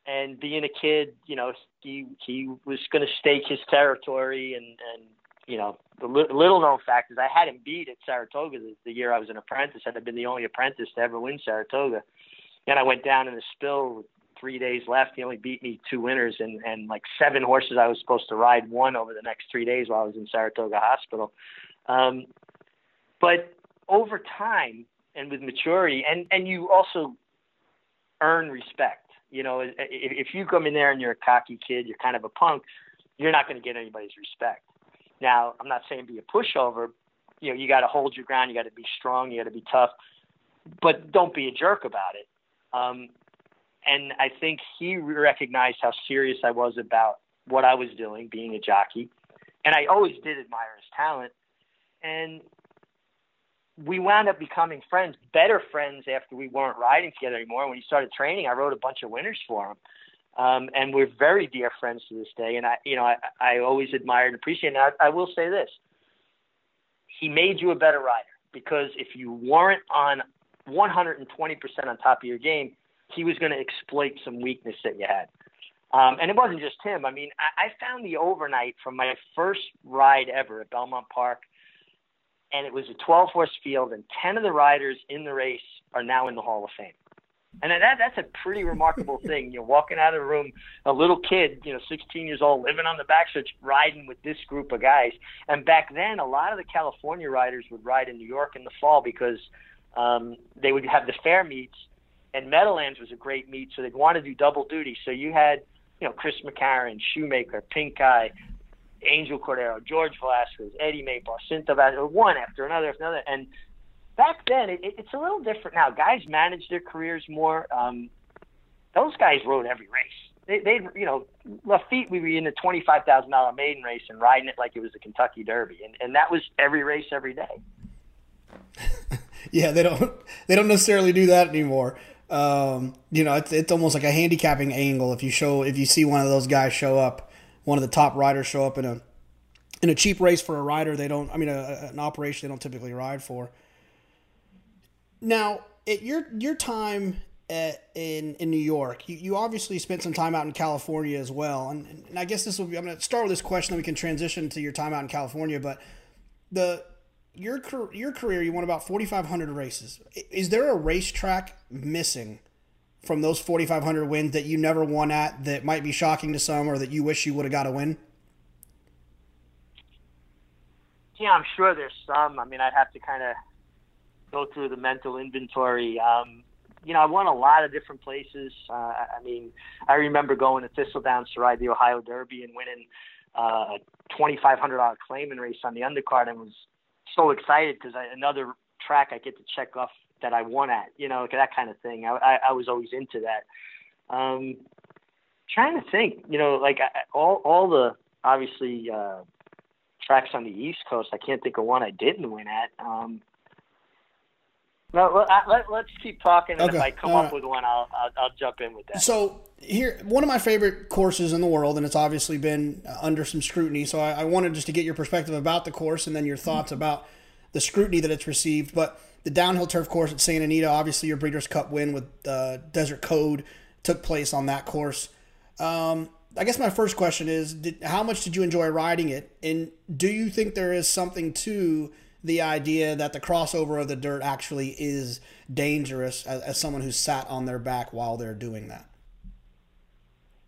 and being a kid, you know, he he was going to stake his territory, and and you know, the li- little known fact is I had him beat at Saratoga the, the year I was an apprentice. I'd been the only apprentice to ever win Saratoga, and I went down in the spill with three days left. He only beat me two winners, and and like seven horses I was supposed to ride won over the next three days while I was in Saratoga Hospital. Um, but over time and with maturity, and and you also earn respect you know, if, if you come in there and you're a cocky kid, you're kind of a punk, you're not going to get anybody's respect. Now, I'm not saying be a pushover. You know, you got to hold your ground. You got to be strong. You got to be tough, but don't be a jerk about it. Um, and I think he recognized how serious I was about what I was doing, being a jockey. And I always did admire his talent. And we wound up becoming friends, better friends after we weren't riding together anymore. When he started training, I rode a bunch of winners for him. Um, and we're very dear friends to this day. And I, you know, I, I always admired and appreciated. And I, I will say this: he made you a better rider because if you weren't on 120% on top of your game, he was going to exploit some weakness that you had. Um, and it wasn't just him. I mean, I, I found the overnight from my first ride ever at Belmont Park and it was a 12 horse field, and 10 of the riders in the race are now in the Hall of Fame. And that that's a pretty remarkable [laughs] thing. You're walking out of the room, a little kid, you know, 16 years old, living on the backstretch, riding with this group of guys. And back then, a lot of the California riders would ride in New York in the fall because um, they would have the fair meets, and Meadowlands was a great meet, so they'd want to do double duty. So you had, you know, Chris McCarron, Shoemaker, Pincay, Angel Cordero, George Velasquez, Eddie Maple, Cinto Vasquez, one after another after another. And back then, it, it's a little different now. Guys manage their careers more. Um, those guys rode every race. They, they, you know, Laffit, we were in a twenty-five thousand dollar maiden race and riding it like it was a Kentucky Derby, and and that was every race every day. [laughs] yeah, they don't they don't necessarily do that anymore. Um, you know, it's it's almost like a handicapping angle if you show if you see one of those guys show up, one of the top riders show up in a in a cheap race for a rider they don't. I mean, a, an operation they don't typically ride for. Now, at your your time at, in in New York, you, you obviously spent some time out in California as well, and, and I guess this will be. I'm going to start with this question, then we can transition to your time out in California. But the your your career, you won about 4,500 races. Is there a racetrack missing from those 4,500 wins that you never won at that might be shocking to some, or that you wish you would have got a win? Yeah, I'm sure there's some. I mean, I'd have to kind of go through the mental inventory. Um, you know, I won a lot of different places. Uh, I mean, I remember going to Thistledown to ride the Ohio Derby and winning uh, a $2,500 claiming race on the undercard and was so excited because another track I get to check off that I won at, you know, that kind of thing. I, I, I was always into that. Um, trying to think, you know, like I, all all the obviously uh, tracks on the East Coast. I can't think of one I didn't win at. Um, no, let, us keep talking, and okay. if I come All up right. with one, I'll, I'll, I'll jump in with that. So here, one of my favorite courses in the world, and it's obviously been under some scrutiny. So I, I wanted just to get your perspective about the course, and then your thoughts about the scrutiny that it's received. But the downhill turf course at Santa Anita, obviously your Breeders' Cup win with uh, Desert Code took place on that course. Um, I guess my first question is, did, how much did you enjoy riding it, and do you think there is something to the idea that the crossover of the dirt actually is dangerous as, as someone who sat on their back while they're doing that?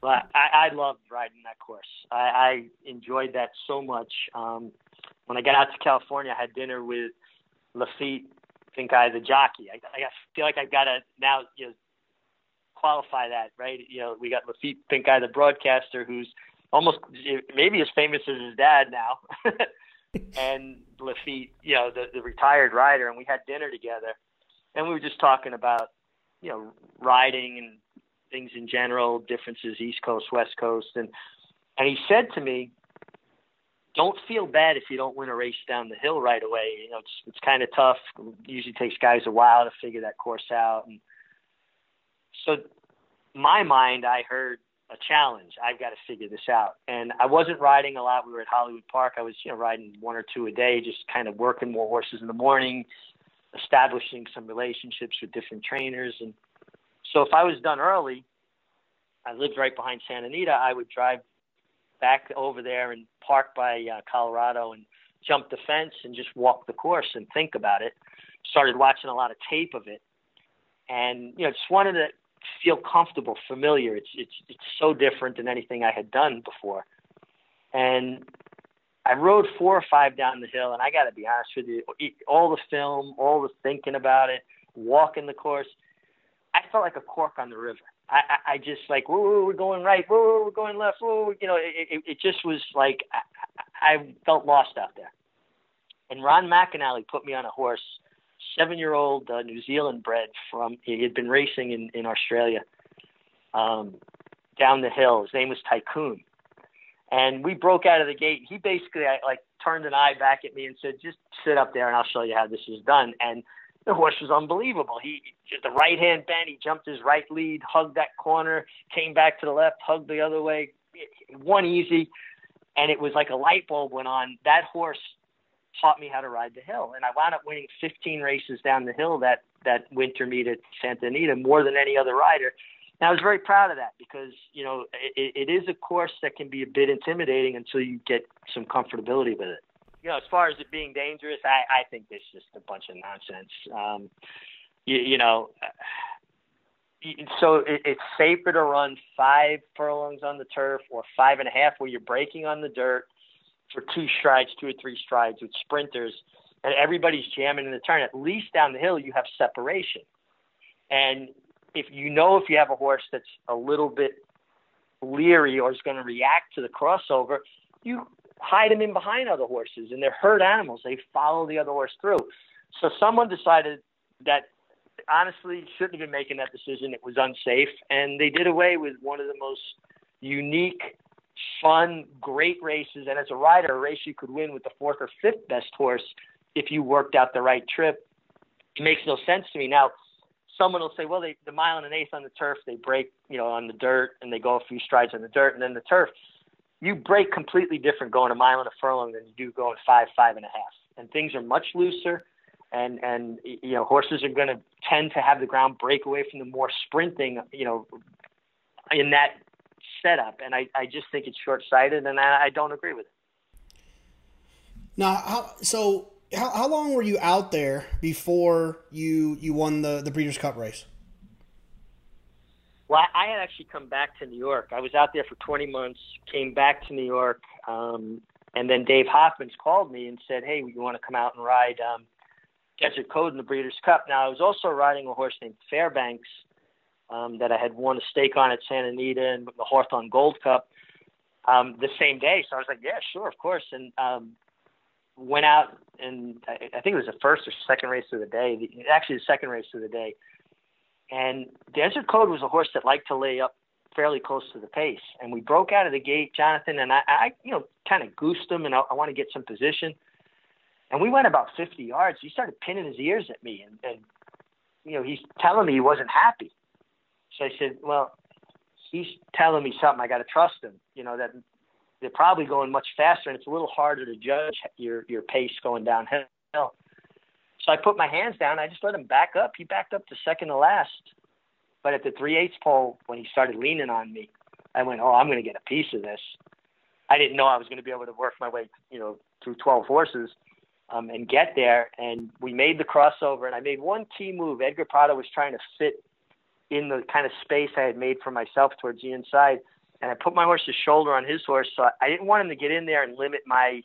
Well, I, I loved riding that course. I, I enjoyed that so much. Um, when I got out to California, I had dinner with Laffit, Pink Eye, the jockey. I, I feel like I've got to now you know, qualify that, right? You know, we got Laffit, Pink Eye, the broadcaster, who's almost maybe as famous as his dad now. [laughs] and Laffit, you know, the, the retired rider, and we had dinner together, and we were just talking about, you know, riding and things in general, differences East Coast, West Coast, and and he said to me, "Don't feel bad if you don't win a race down the hill right away. You know, it's it's kind of tough. It usually takes guys a while to figure that course out." And so, my mind, I heard a challenge. I've got to figure this out. And I wasn't riding a lot. We were at Hollywood Park. I was, you know, riding one or two a day, just kind of working more horses in the morning, establishing some relationships with different trainers. And so if I was done early, I lived right behind Santa Anita. I would drive back over there and park by uh, Colorado and jump the fence and just walk the course and think about it. Started watching a lot of tape of it, and you know, just wanted to feel comfortable, familiar. It's it's it's so different than anything I had done before. And I rode four or five down the hill, and I got to be honest with you, all the film, all the thinking about it, walking the course, I felt like a cork on the river. I, I, just like, whoa, we're going right, whoa, we're going left, whoa, you know, it, it, just was like I, I felt lost out there. And Ron McAnally put me on a horse seven year old uh, New Zealand bred from he had been racing in, in Australia um, down the hill. His name was Tycoon. And we broke out of the gate. He basically I, like turned an eye back at me and said, "Just sit up there, and I'll show you how this is done." And the horse was unbelievable. He the right hand bend. He jumped his right lead, hugged that corner, came back to the left, hugged the other way, one easy, and it was like a light bulb went on. That horse taught me how to ride the hill. And I wound up winning 15 races down the hill that, that winter meet at Santa Anita, more than any other rider. And I was very proud of that because, you know, it, it is a course that can be a bit intimidating until you get some comfortability with it. You know, as far as it being dangerous, I, I think is just a bunch of nonsense. Um, you, you know, so it, it's safer to run five furlongs on the turf or five and a half where you're braking on the dirt – for two strides, two or three strides with sprinters, and everybody's jamming in the turn. At least down the hill, you have separation. And if you know if you have a horse that's a little bit leery or is going to react to the crossover, you hide them in behind other horses, and they're herd animals. They follow the other horse through. So someone decided that honestly shouldn't have been making that decision. It was unsafe, and they did away with one of the most unique, fun, great races. And as a rider, a race you could win with the fourth or fifth best horse if you worked out the right trip. It makes no sense to me now. Someone will say, "Well, they, the mile and an eighth on the turf, they break, you know, on the dirt, and they go a few strides on the dirt, and then the turf." You break completely different going a mile and a furlong than you do going five, five and a half, and things are much looser and and you know horses are going to tend to have the ground break away from the more sprinting you know in that setup. And i i just think it's short sighted and I, I don't agree with it. Now how so how, how long were you out there before you you won the the breeders cup race well i had actually come back to new york i was out there for 20 months came back to new york um and then Dave Hofmans called me and said, "Hey, you want to come out and ride um, Desert Code in the Breeders' Cup. Now, I was also riding a horse named Fairbanks um, that I had won a stake on at Santa Anita and the Hawthorne Gold Cup um, the same day. So I was like, yeah, sure, of course. And um, went out, and I, I think it was the first or second race of the day, the, actually the second race of the day. And Desert Code was a horse that liked to lay up fairly close to the pace. And we broke out of the gate, Jonathan, and I, I you know, kind of goosed him, and I, I want to get some position. And we went about 50 yards. He started pinning his ears at me, and, and you know, he's telling me he wasn't happy. So I said, well, he's telling me something. I got to trust him. You know that they're probably going much faster, and it's a little harder to judge your your pace going downhill. So I put my hands down. I just let him back up. He backed up to second to last. But at the three eighths pole, when he started leaning on me, I went, "Oh, I'm going to get a piece of this." I didn't know I was going to be able to work my way, you know, through 12 horses um, and get there. And we made the crossover, and I made one key move. Edgar Prado was trying to fit in the kind of space I had made for myself towards the inside, and I put my horse's shoulder on his horse, so I didn't want him to get in there and limit my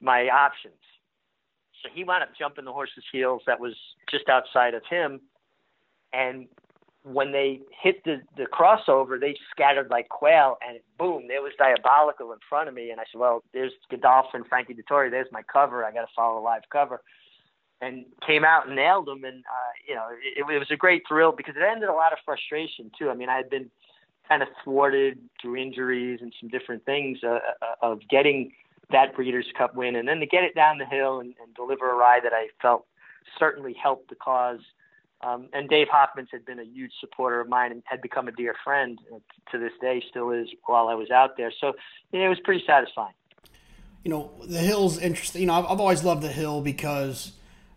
my options. So he wound up jumping the horse's heels that was just outside of him, and when they hit the, the crossover, they scattered like quail, and boom, there was diabolical in front of me. And I said, "Well, there's Godolphin, Frankie Dettori. There's my cover. I got to follow the live cover." And came out and nailed him, and uh, you know, it, it was a great thrill because it ended a lot of frustration too. I mean, I had been kind of thwarted through injuries and some different things uh, uh, of getting that Breeders' Cup win, and then to get it down the hill and, and deliver a ride that I felt certainly helped the cause um, and Dave Hofmans had been a huge supporter of mine and had become a dear friend to this day, still is while I was out there. So yeah, it was pretty satisfying. You know, the hill's interesting. You know, I've, I've always loved the hill because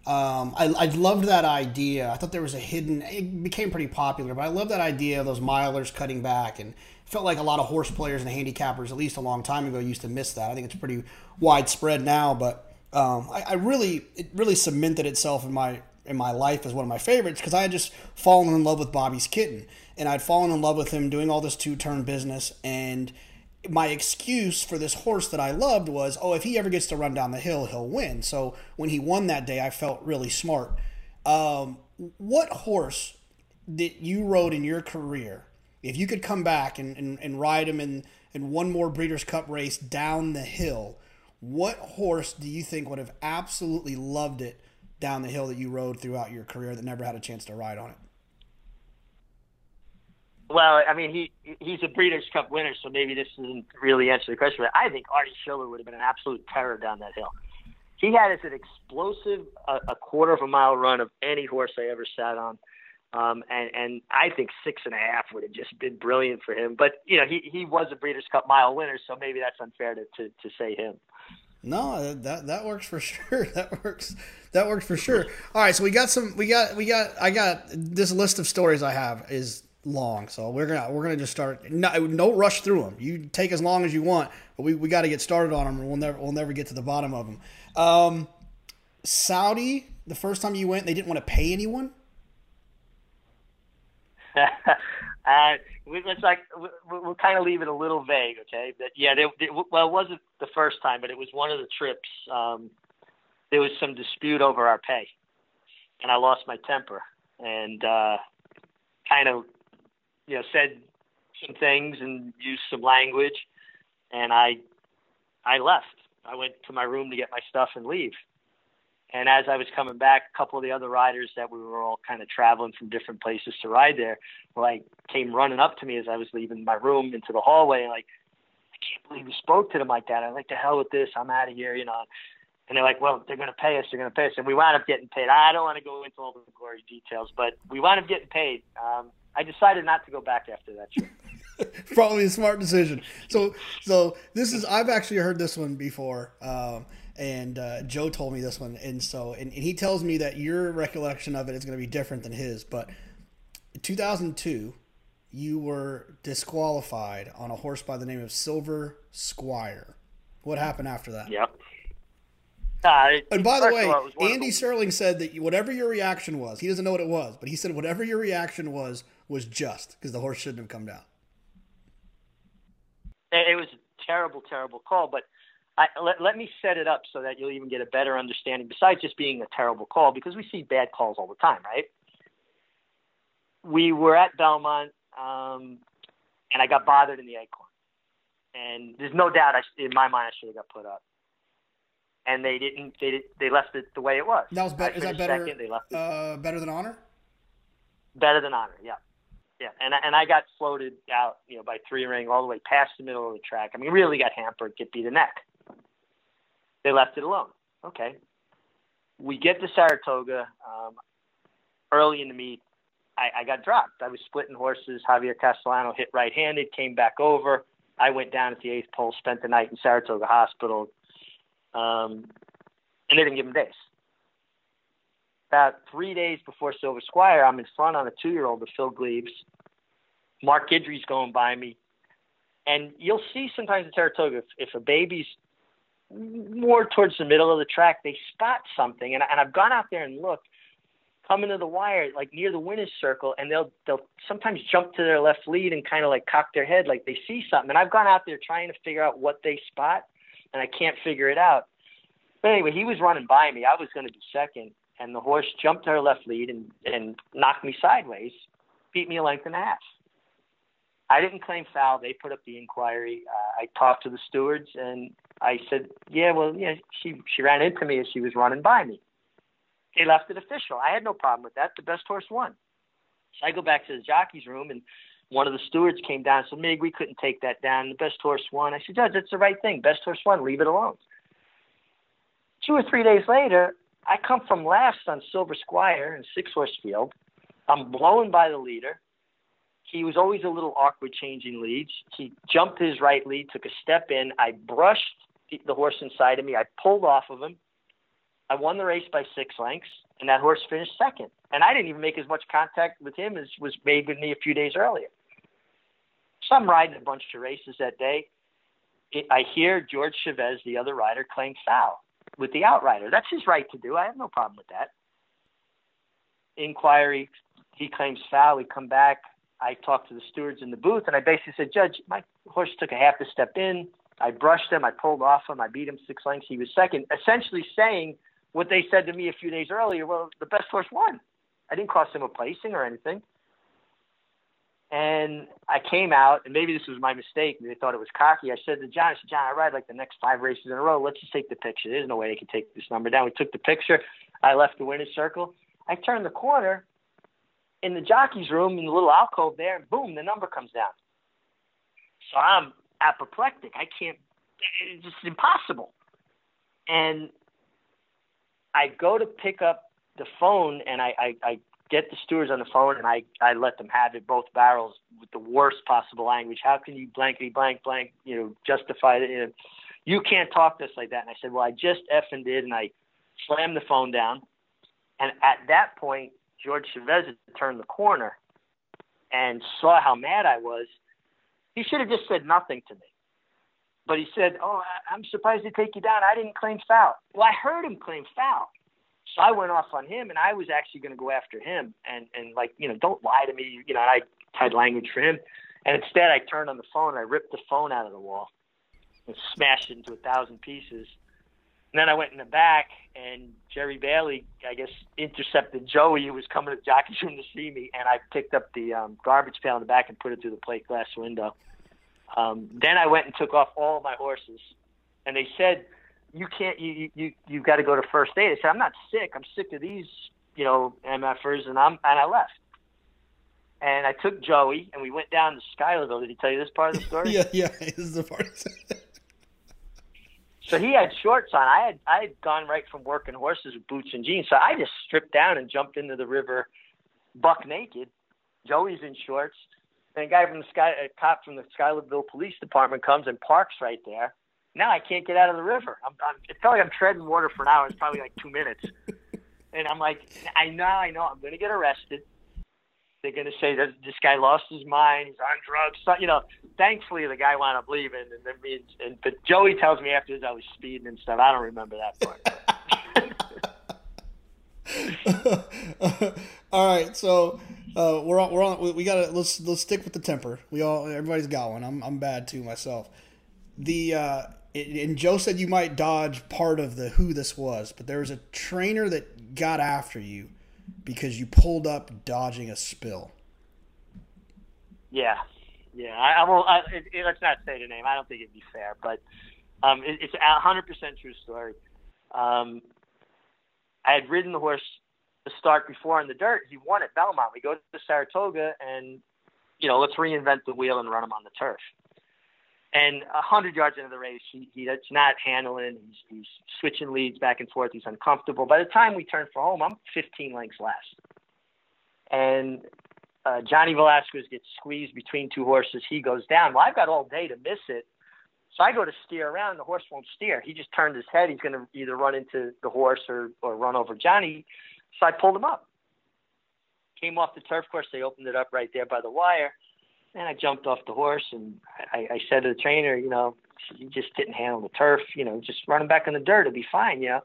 um, I, I loved that idea. I thought there was a hidden. It became pretty popular, but I love that idea of those milers cutting back and felt like a lot of horse players and handicappers, at least a long time ago, used to miss that. I think it's pretty widespread now, but um, I, I, really it really cemented itself in my in my life as one of my favorites because I had just fallen in love with Bobby's kitten and I'd fallen in love with him doing all this two turn business and my excuse for this horse that I loved was, oh, if he ever gets to run down the hill, he'll win. So when he won that day, I felt really smart. Um, what horse that you rode in your career, if you could come back and, and, and ride him in, in one more Breeders' Cup race down the hill, what horse do you think would have absolutely loved it down the hill that you rode throughout your career that never had a chance to ride on it? Well, I mean, he he's a Breeders' Cup winner, so maybe this doesn't really answer the question. But I think Artie Schiller would have been an absolute terror down that hill. He had as an explosive a, a quarter of a mile run of any horse I ever sat on, um, and and I think six and a half would have just been brilliant for him. But you know, he he was a Breeders' Cup mile winner, so maybe that's unfair to to, to say him. No, that that works for [laughs] sure. That works. That works for sure. All right, so we got some. We got. We got. I got this list of stories I have is long, so we're gonna we're gonna just start. No, no rush through them. You take as long as you want, but we, we got to get started on them. Or we'll never we'll never get to the bottom of them. Um, Saudi, the first time you went, they didn't want to pay anyone. [laughs] uh, it's like we'll kind of leave it a little vague, okay? But yeah, they, they, well, it wasn't the first time, but it was one of the trips. Um, there was some dispute over our pay, and I lost my temper and uh, kind of, you know, said some things and used some language, and I I left. I went to my room to get my stuff and leave. And as I was coming back, a couple of the other riders that we were all kind of traveling from different places to ride there, like came running up to me as I was leaving my room into the hallway, like, I can't believe you spoke to them like that. I'm like, the hell with this. I'm out of here, you know. And they're like, well, they're going to pay us. They're going to pay us. And we wound up getting paid. I don't want to go into all the gory details, but we wound up getting paid. Um, I decided not to go back after that trip. [laughs] Probably a smart decision. So, so this is I've actually heard this one before, um, and uh, Joe told me this one, and so and, and he tells me that your recollection of it is going to be different than his. But 2002, you were disqualified on a horse by the name of Silver Squire. What happened after that? Yep. Uh, and by the way, Andy the... Serling said that whatever your reaction was, he doesn't know what it was, but he said whatever your reaction was was just because the horse shouldn't have come down. It was a terrible, terrible call, but I, let, let me set it up so that you'll even get a better understanding. Besides just being a terrible call, because we see bad calls all the time, right? We were at Belmont, um, and I got bothered in the acorn, and there's no doubt I, in my mind I should have got put up. And they didn't. They did, they left it the way it was. That was better. Is that better? Second, they left it. Uh, better than honor. Better than honor. Yeah. Yeah, and and I got floated out, you know, by three ring all the way past the middle of the track. I mean, really got hampered, get beat a neck. They left it alone. Okay. We get to Saratoga um, early in the meet. I, I got dropped. I was splitting horses. Javier Castellano hit right-handed, came back over. I went down at the eighth pole, spent the night in Saratoga Hospital, um, and they didn't give him days about three days before Silver Squire, I'm in front on a two year old with Phil Gleaves. Mark Guidry's going by me. And you'll see sometimes in Saratoga, if, if a baby's more towards the middle of the track, they spot something. And, and I've gone out there and looked, coming to the wire, like near the winner's circle, and they'll they'll sometimes jump to their left lead and kind of like cock their head like they see something. And I've gone out there trying to figure out what they spot, and I can't figure it out. But anyway, he was running by me. I was going to be second, and the horse jumped to her left lead and, and knocked me sideways, beat me a length and a half. I didn't claim foul. They put up the inquiry. Uh, I talked to the stewards and I said, "Yeah, well, yeah, she she ran into me as she was running by me." They left it official. I had no problem with that. The best horse won. So I go back to the jockey's room and one of the stewards came down and said, Mig, we couldn't take that down. The best horse won. I said, Judge, that's the right thing. Best horse won. Leave it alone. Two or three days later, I come from last on Silver Squire in six horse field. I'm blown by the leader. He was always a little awkward changing leads. He jumped his right lead, took a step in. I brushed the horse inside of me. I pulled off of him. I won the race by six lengths, and that horse finished second. And I didn't even make as much contact with him as was made with me a few days earlier. So I'm riding a bunch of races that day. I hear George Chavez, the other rider, claim foul with the outrider. That's his right to do. I have no problem with that. Inquiry, he claims foul. We come back. I talked to the stewards in the booth, and I basically said, Judge, my horse took a half a step in. I brushed him. I pulled off him. I beat him six lengths. He was second, essentially saying what they said to me a few days earlier. Well, the best horse won. I didn't cost him a placing or anything. And I came out, and maybe this was my mistake. They thought it was cocky. I said to John, I said, John, I ride like the next five races in a row. Let's just take the picture. There's no way they can take this number down. We took the picture. I left the winner's circle. I turned the corner in the jockey's room in the little alcove there, and boom, the number comes down. So I'm apoplectic. I can't, it's just impossible. And I go to pick up the phone, and I, I, I get the stewards on the phone and I, I let them have it both barrels with the worst possible language. How can you blankety blank blank, you know, justify it? You, know, you can't talk to us like that. And I said, well, I just effing did. And I slammed the phone down. And at that point, George Chavez turned the corner and saw how mad I was. He should have just said nothing to me. But he said, oh, I'm surprised they take you down. I didn't claim foul. Well, I heard him claim foul. So I went off on him, and I was actually going to go after him, and and like you know, don't lie to me, you know. I had language for him, and instead I turned on the phone, and I ripped the phone out of the wall, and smashed it into a thousand pieces. And then I went in the back, and Jerry Bailey, I guess, intercepted Joey, who was coming to jockey's room to see me, and I picked up the um, garbage pail in the back and put it through the plate glass window. Um, then I went and took off all of my horses and they said you can't you you you've got to go to first aid. I said I'm not sick. I'm sick of these you know MFers, and I'm and I left. And I took Joey, and we went down to Schuylerville. Did he tell you this part of the story? [laughs] yeah, yeah, this is the part. [laughs] so he had shorts on. I had I had gone right from working horses with boots and jeans. So I just stripped down and jumped into the river, buck naked. Joey's in shorts. And a guy from the sky, a cop from the Schuylerville Police Department comes and parks right there. Now I can't get out of the river. I'm, I'm, it felt like I'm treading water for an hour. It's probably like two minutes. and I'm like, I know, I know, I'm going to get arrested. They're going to say that this guy lost his mind. He's on drugs. So, you know, thankfully the guy wound up leaving. And then me, and, but Joey tells me after I was speeding and stuff. I don't remember that part. [laughs] All right, so uh, we're on. We're on. We gotta let's let's stick with the temper. We all everybody's got one. I'm I'm bad too myself. The uh, and Joe said you might dodge part of the who this was, but there was a trainer that got after you because you pulled up dodging a spill. Yeah, yeah. I, I will. I, it, it, let's not say the name. I don't think it'd be fair, but um, it, it's a hundred percent true story. Um, I had ridden the horse the start before in the dirt. He won at Belmont. We go to Saratoga, and you know, let's reinvent the wheel and run him on the turf. And a hundred yards into the race, he, he he's not handling. He's, he's switching leads back and forth. He's uncomfortable. By the time we turn for home, I'm 15 lengths last. And uh, Johnny Velazquez gets squeezed between two horses. He goes down. Well, I've got all day to miss it. So I go to steer around. The horse won't steer. He just turned his head. He's going to either run into the horse or, or run over Johnny. So I pulled him up. Came off the turf course. They opened it up right there by the wire. And I jumped off the horse and I, I said to the trainer, you know, you just didn't handle the turf, you know, just run him back in the dirt, it'll be fine, you know.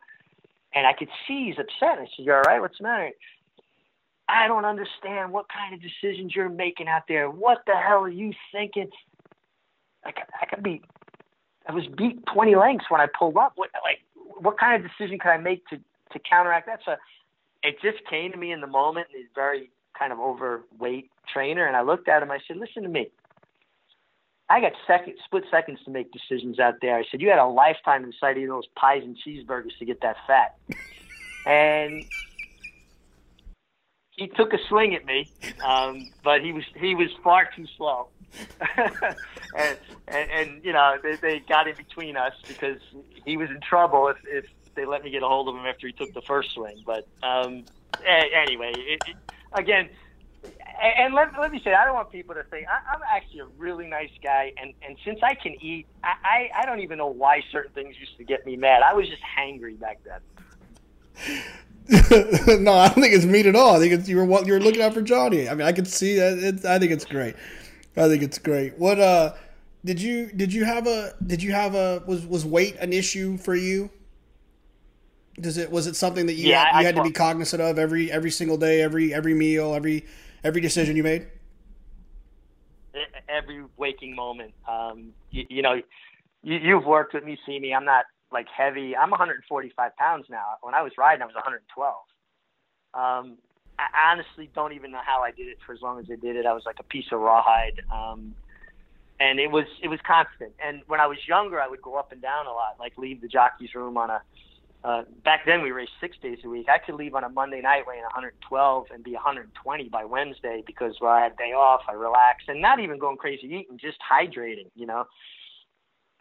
And I could see he's upset. I said, You all right? What's the matter? I don't understand what kind of decisions you're making out there. What the hell are you thinking? I could, I could be, I was beat 20 lengths when I pulled up. What, like, what kind of decision could I make to, to counteract that? So it just came to me in the moment. And it's very kind of overweight trainer, and I looked at him. I said, "Listen to me. I got second split seconds to make decisions out there." I said, "You had a lifetime inside eating those pies and cheeseburgers to get that fat," [laughs] and he took a swing at me, um, but he was he was far too slow. [laughs] and, and and you know they, they got in between us because he was in trouble if if they let me get a hold of him after he took the first swing. But um, anyway, it, it, again, and let, let me say, I don't want people to think I, I'm actually a really nice guy, and and since I can eat, I, I I don't even know why certain things used to get me mad. I was just hangry back then. [laughs] no, I don't think it's mean at all. I think it's you were you're looking out for Johnny. I mean, I can see that. I think it's great. I think it's great. What uh, did you did you have a did you have a was was weight an issue for you? Does it was it something that you yeah, had, you I, had to be cognizant of every every single day, every every meal, every every decision you made? Every waking moment. Um, you, you know, you, you've worked with me, see me. I'm not like heavy. I'm 145 pounds now. When I was riding, I was 112. Um, I honestly don't even know how I did it for as long as I did it. I was like a piece of rawhide. Um, and it was it was constant. And when I was younger, I would go up and down a lot, like leave the jockey's room on a uh, back then we raced six days a week. I could leave on a Monday night weighing 112 and be 120 by Wednesday because well, I had day off, I relaxed, and not even going crazy eating, just hydrating. You know,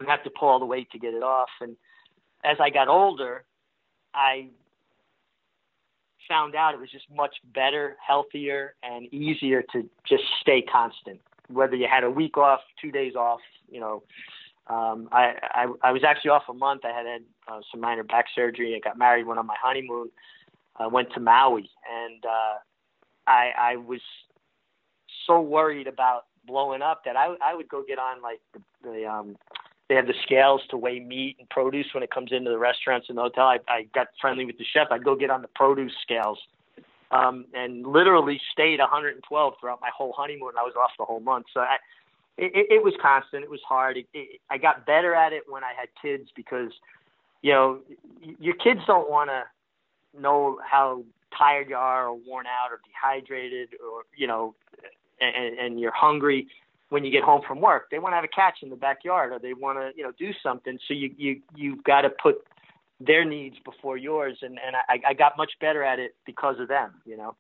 I have to pull all the weight to get it off. And as I got older, I found out it was just much better, healthier, and easier to just stay constant. Whether you had a week off, two days off, you know, um, I, I I was actually off a month. I had had uh, some minor back surgery. I got married, went on my honeymoon, I went to Maui, and uh, I I was so worried about blowing up that I I would go get on like the, the um they have the scales to weigh meat and produce when it comes into the restaurants and the hotel. I, I got friendly with the chef. I'd go get on the produce scales um, and literally stayed 112 throughout my whole honeymoon. I was off the whole month. So I, it, it was constant. It was hard. It, it, I got better at it when I had kids because, you know, your kids don't want to know how tired you are or worn out or dehydrated or you know, and, and you're hungry. when you get home from work. They want to have a catch in the backyard, or they want to, you know, do something. So you you you've got to put their needs before yours, and and I, I got much better at it because of them. You know.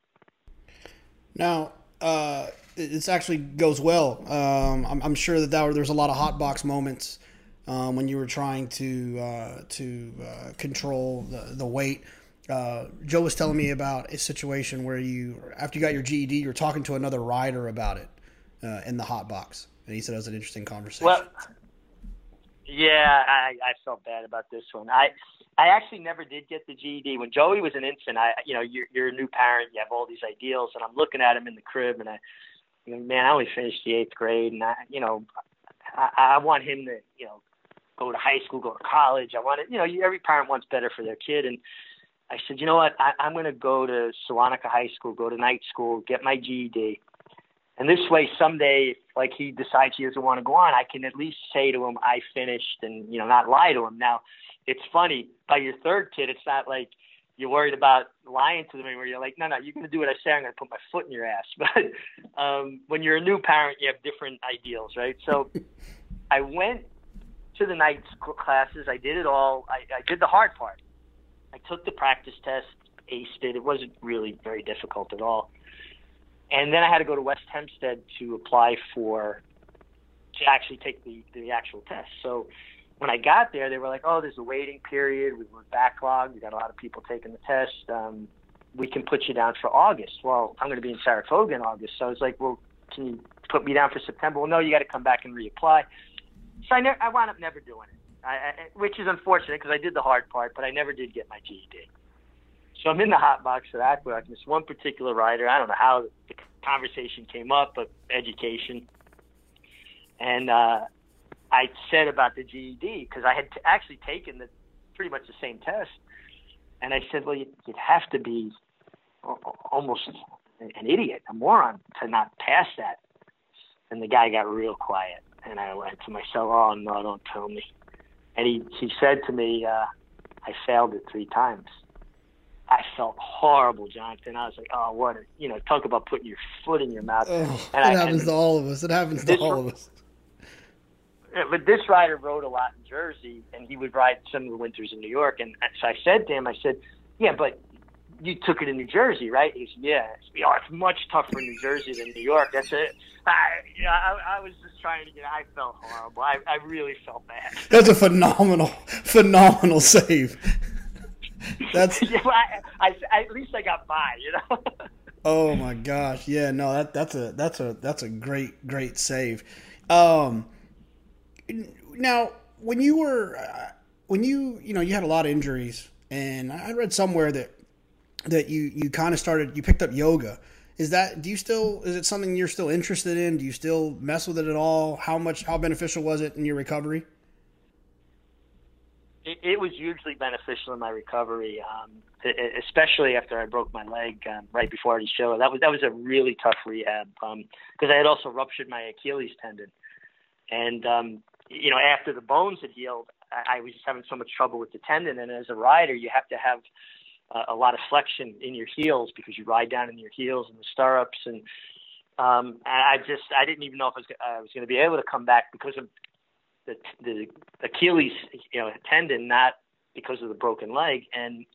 Now, uh, this actually goes well. Um, I'm, I'm, sure that, that there's a lot of hot box moments um, when you were trying to uh, to uh, control the, the weight. Uh, Joe was telling me about a situation where you, after you got your GED, you were talking to another rider about it uh, in the hot box, and he said it was an interesting conversation. Well, yeah, I, I felt bad about this one. I I actually never did get the GED when Joey was an infant. I you know you're you're a new parent, you have all these ideals, and I'm looking at him in the crib, and I, you know, man, I only finished the eighth grade, and I you know, I, I want him to you know go to high school, go to college. I want it, you know, every parent wants better for their kid, and I said, you know what, I, I'm going to go to Sewanhaka High School, go to night school, get my GED and this way, someday, like he decides he doesn't want to go on, I can at least say to him, "I finished," and you know, not lie to him. Now, it's funny. By your third kid, it's not like you're worried about lying to them where You're like, "No, no, you're going to do what I say. I'm going to put my foot in your ass." [laughs] But um, when you're a new parent, you have different ideals, right? So, [laughs] I went to the night classes. I did it all. I, I did the hard part. I took the practice test, aced it. It wasn't really very difficult at all and then I had to go to West Hempstead to apply for to actually take the the actual test. So when I got there, they were like, "Oh, there's a waiting period. We were backlogged. We got a lot of people taking the test. Um, we can put you down for August." Well, I'm going to be in Saratoga in August, so I was like, "Well, can you put me down for September?" Well, no, you got to come back and reapply. So I, ne- I wound up never doing it, I, I, which is unfortunate because I did the hard part, but I never did get my GED. So I'm in the hot box at Aqueduct, this one particular rider, I don't know how the conversation came up, but education. And uh, I said about the GED because I had t- actually taken the pretty much the same test, and I said, well, you'd, you'd have to be almost an idiot, a moron, to not pass that. And the guy got real quiet, and I went to myself, oh no, don't tell me. And he he said to me, uh, I failed it three times. Felt horrible, Jonathan. I was like, oh, what, a, you know, talk about putting your foot in your mouth. Oh, and it I, happens and to all of us. It happens to all of us. But this rider rode a lot in Jersey, and he would ride some of the winters in New York. And so I said to him, I said, yeah, but you took it in New Jersey, right? He said, yeah. Said, oh, it's much tougher in New Jersey than New York. That's it. I, you know, I, I was just trying to get. I felt horrible. I, I really felt bad. That's a phenomenal, phenomenal save. [laughs] That's yeah, I, I, at least I got by, you know. [laughs] oh my gosh, yeah, no, that that's a that's a that's a great great save. Um, now when you were uh, when you you know you had a lot of injuries, and I read somewhere that that you you kind of started you picked up yoga. Is that do you still is it something you're still interested in? Do you still mess with it at all? How much how beneficial was it in your recovery? It, it was hugely beneficial in my recovery, um, especially after I broke my leg um, right before the show. That was that was a really tough rehab because um, I had also ruptured my Achilles tendon, and um, you know after the bones had healed, I, I was just having so much trouble with the tendon. And as a rider, you have to have uh, a lot of flexion in your heels because you ride down in your heels and the stirrups and um, I just I didn't even know if I was, I was going to be able to come back because of the the Achilles you know tendon, not because of the broken leg. And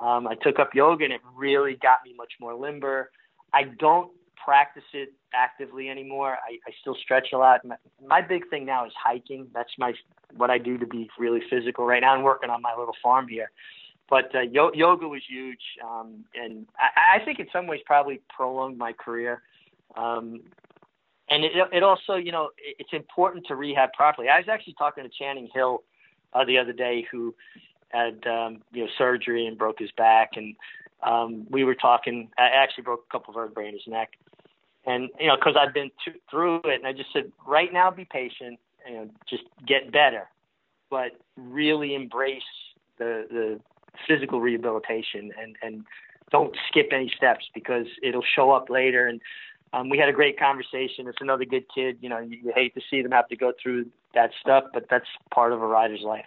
um, I took up yoga, and it really got me much more limber. I don't practice it actively anymore. I, I still stretch a lot. My, my big thing now is hiking. That's my what I do to be really physical right now. I'm working on my little farm here. But uh, yo- yoga was huge, um, and I, I think in some ways probably prolonged my career. Um, and it, it also, you know, it's important to rehab properly. I was actually talking to Channing Hill uh, the other day, who had um, you know surgery and broke his back, and um, we were talking. I actually broke a couple of vertebrae in his neck, and you know, because I've been to, through it, and I just said, right now, be patient, know, just get better, but really embrace the the physical rehabilitation and and don't skip any steps because it'll show up later and um, we had a great conversation. It's another good kid. You know, you, you hate to see them have to go through that stuff, but that's part of a rider's life.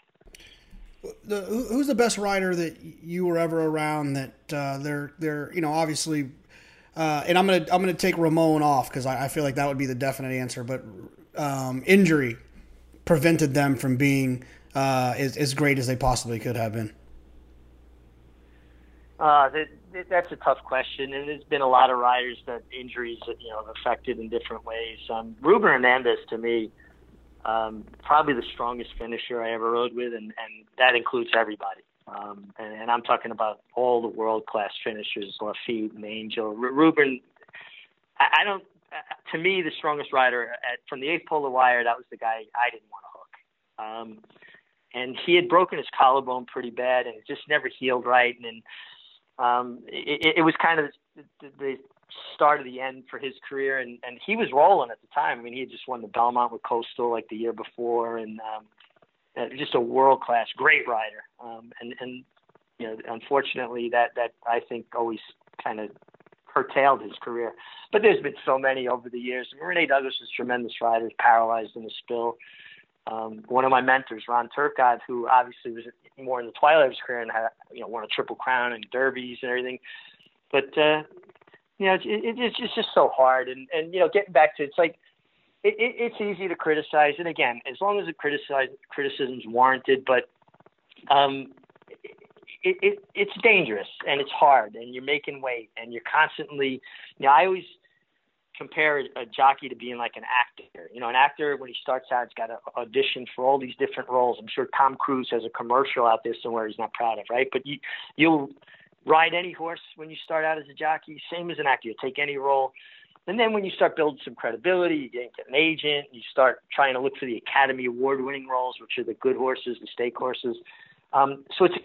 The, who's the best rider that you were ever around? That uh, they're they're you know obviously uh, and I'm gonna I'm gonna take Ramon off because I, I, feel like that would be the definite answer. But um, injury prevented them from being uh, as, as great as they possibly could have been. Uh, that, that's a tough question, and there's been a lot of riders that injuries you know have affected in different ways. Um, Ruben Hernandez, to me, um, probably the strongest finisher I ever rode with, and, and that includes everybody. Um, and, and I'm talking about all the world class finishers, Laffit and Angel. R- Ruben, I, I don't. Uh, to me, the strongest rider at, from the eighth polar wire, that was the guy I didn't want to hook. Um, and he had broken his collarbone pretty bad, and it just never healed right. And, and um, it, it was kind of the, the start of the end for his career, and and he was rolling at the time. I mean, he had just won the Belmont with Coastal like the year before, and um, uh, just a world class, great rider. Um, and and you know, unfortunately, that that I think always kind of curtailed his career. But there's been so many over the years. René Douglas is a tremendous rider, paralyzed in the spill. Um, one of my mentors, Ron Turcotte, who obviously was more in the twilight of his career and had, you know, won a triple crown and derbies and everything. But uh, you know, it, it, it's just, just so hard. And and you know, getting back to it's like it, it, it's easy to criticize, and again, as long as the criticize criticism's warranted, but um, it, it it's dangerous and it's hard, and you're making weight, and you're constantly. You know, I always compare a jockey to being like an actor. You know, an actor when he starts out, he's got to audition for all these different roles. I'm sure Tom Cruise has a commercial out there somewhere he's not proud of, right? But you you'll ride any horse when you start out as a jockey, same as an actor. You take any role. And then when you start building some credibility, you get an agent, you start trying to look for the Academy Award winning roles, which are the good horses, the stake horses. Um, so it's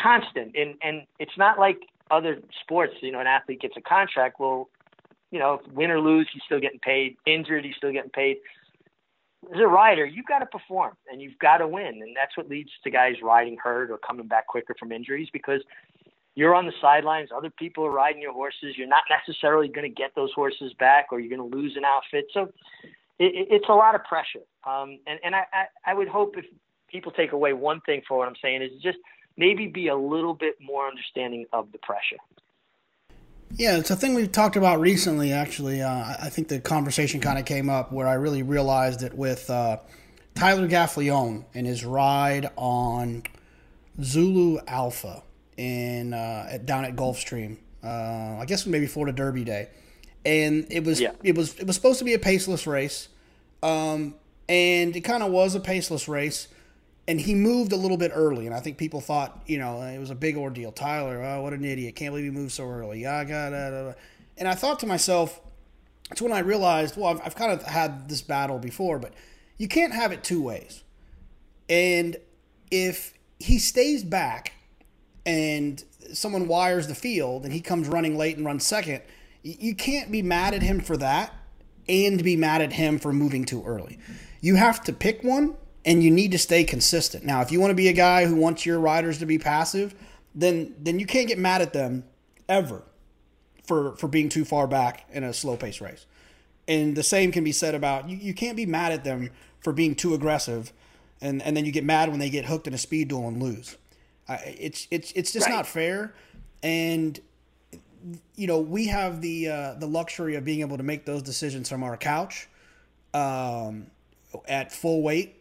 constant. And, and it's not like other sports, you know, an athlete gets a contract. Well, you know, win or lose, he's still getting paid. Injured, he's still getting paid. As a rider, you've got to perform and you've got to win. And that's what leads to guys riding hurt or coming back quicker from injuries because you're on the sidelines. Other people are riding your horses. You're not necessarily going to get those horses back, or you're going to lose an outfit. So it, it's a lot of pressure. Um, and and I, I, I would hope if people take away one thing for what I'm saying is just maybe be a little bit more understanding of the pressure. Yeah, it's a thing we've talked about recently. Actually, uh, I think the conversation kind of came up where I really realized it with uh, Tyler Gaffalione and his ride on Zulu Alpha in uh, at, down at Gulfstream. Uh, I guess maybe Florida Derby Day, and it was yeah. it was it was supposed to be a paceless race, um, and it kind of was a paceless race. And he moved a little bit early, and I think people thought, you know, it was a big ordeal. Tyler, oh, what an idiot! Can't believe he moved so early. Yeah, got. And I thought to myself, it's when I realized, well, I've, I've kind of had this battle before, but you can't have it two ways. And if he stays back and someone wires the field and he comes running late and runs second, you can't be mad at him for that and be mad at him for moving too early. You have to pick one and you need to stay consistent. Now, if you want to be a guy who wants your riders to be passive, then then you can't get mad at them ever for for being too far back in a slow pace race. And the same can be said about you, you can't be mad at them for being too aggressive and, and then you get mad when they get hooked in a speed duel and lose it's it's it's just right. not fair, and you know we have the uh, the luxury of being able to make those decisions from our couch, um, at full weight,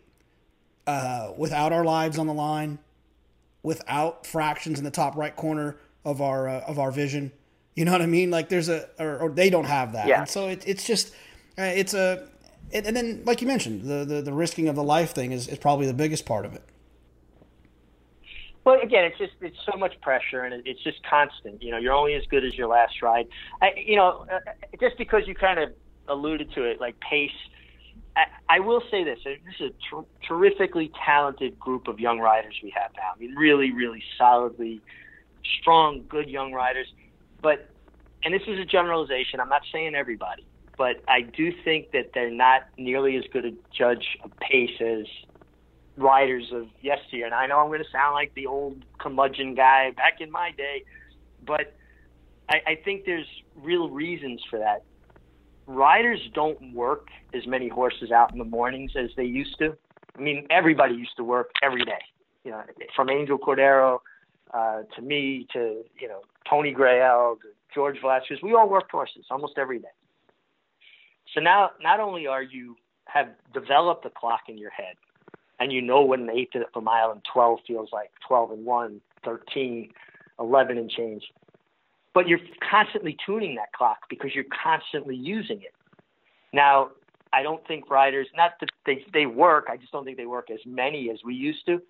uh, without our lives on the line, without fractions in the top right corner of our uh, of our vision. You know what I mean? Like there's a or, or they don't have that, yeah. and so it, it's just uh, it's a and then like you mentioned the, the the risking of the life thing is, is probably the biggest part of it. Well, again, it's just it's so much pressure, and it's just constant. You know, you're only as good as your last ride. I, you know, uh, just because you kind of alluded to it, like pace. I, will say this: uh, this is a ter- terrifically talented group of young riders we have now. I mean, really, really solidly strong, good young riders. But, and this is a generalization. I'm not saying everybody, but I do think that they're not nearly as good a judge of pace as riders of yesteryear. And I know I'm going to sound like the old curmudgeon guy back in my day, but I, I think there's real reasons for that. Riders don't work as many horses out in the mornings as they used to. I mean, everybody used to work every day. You know, from Angel Cordero uh, to me to you know Tony Graell to George Velasquez. We all worked horses almost every day. So now, not only are you have developed a clock in your head, and you know what an eighth of a mile and 12 feels like 12 and 1, 13, 11 and change. But you're constantly tuning that clock because you're constantly using it. Now, I don't think riders, not that they, they work, I just don't think they work as many as we used to,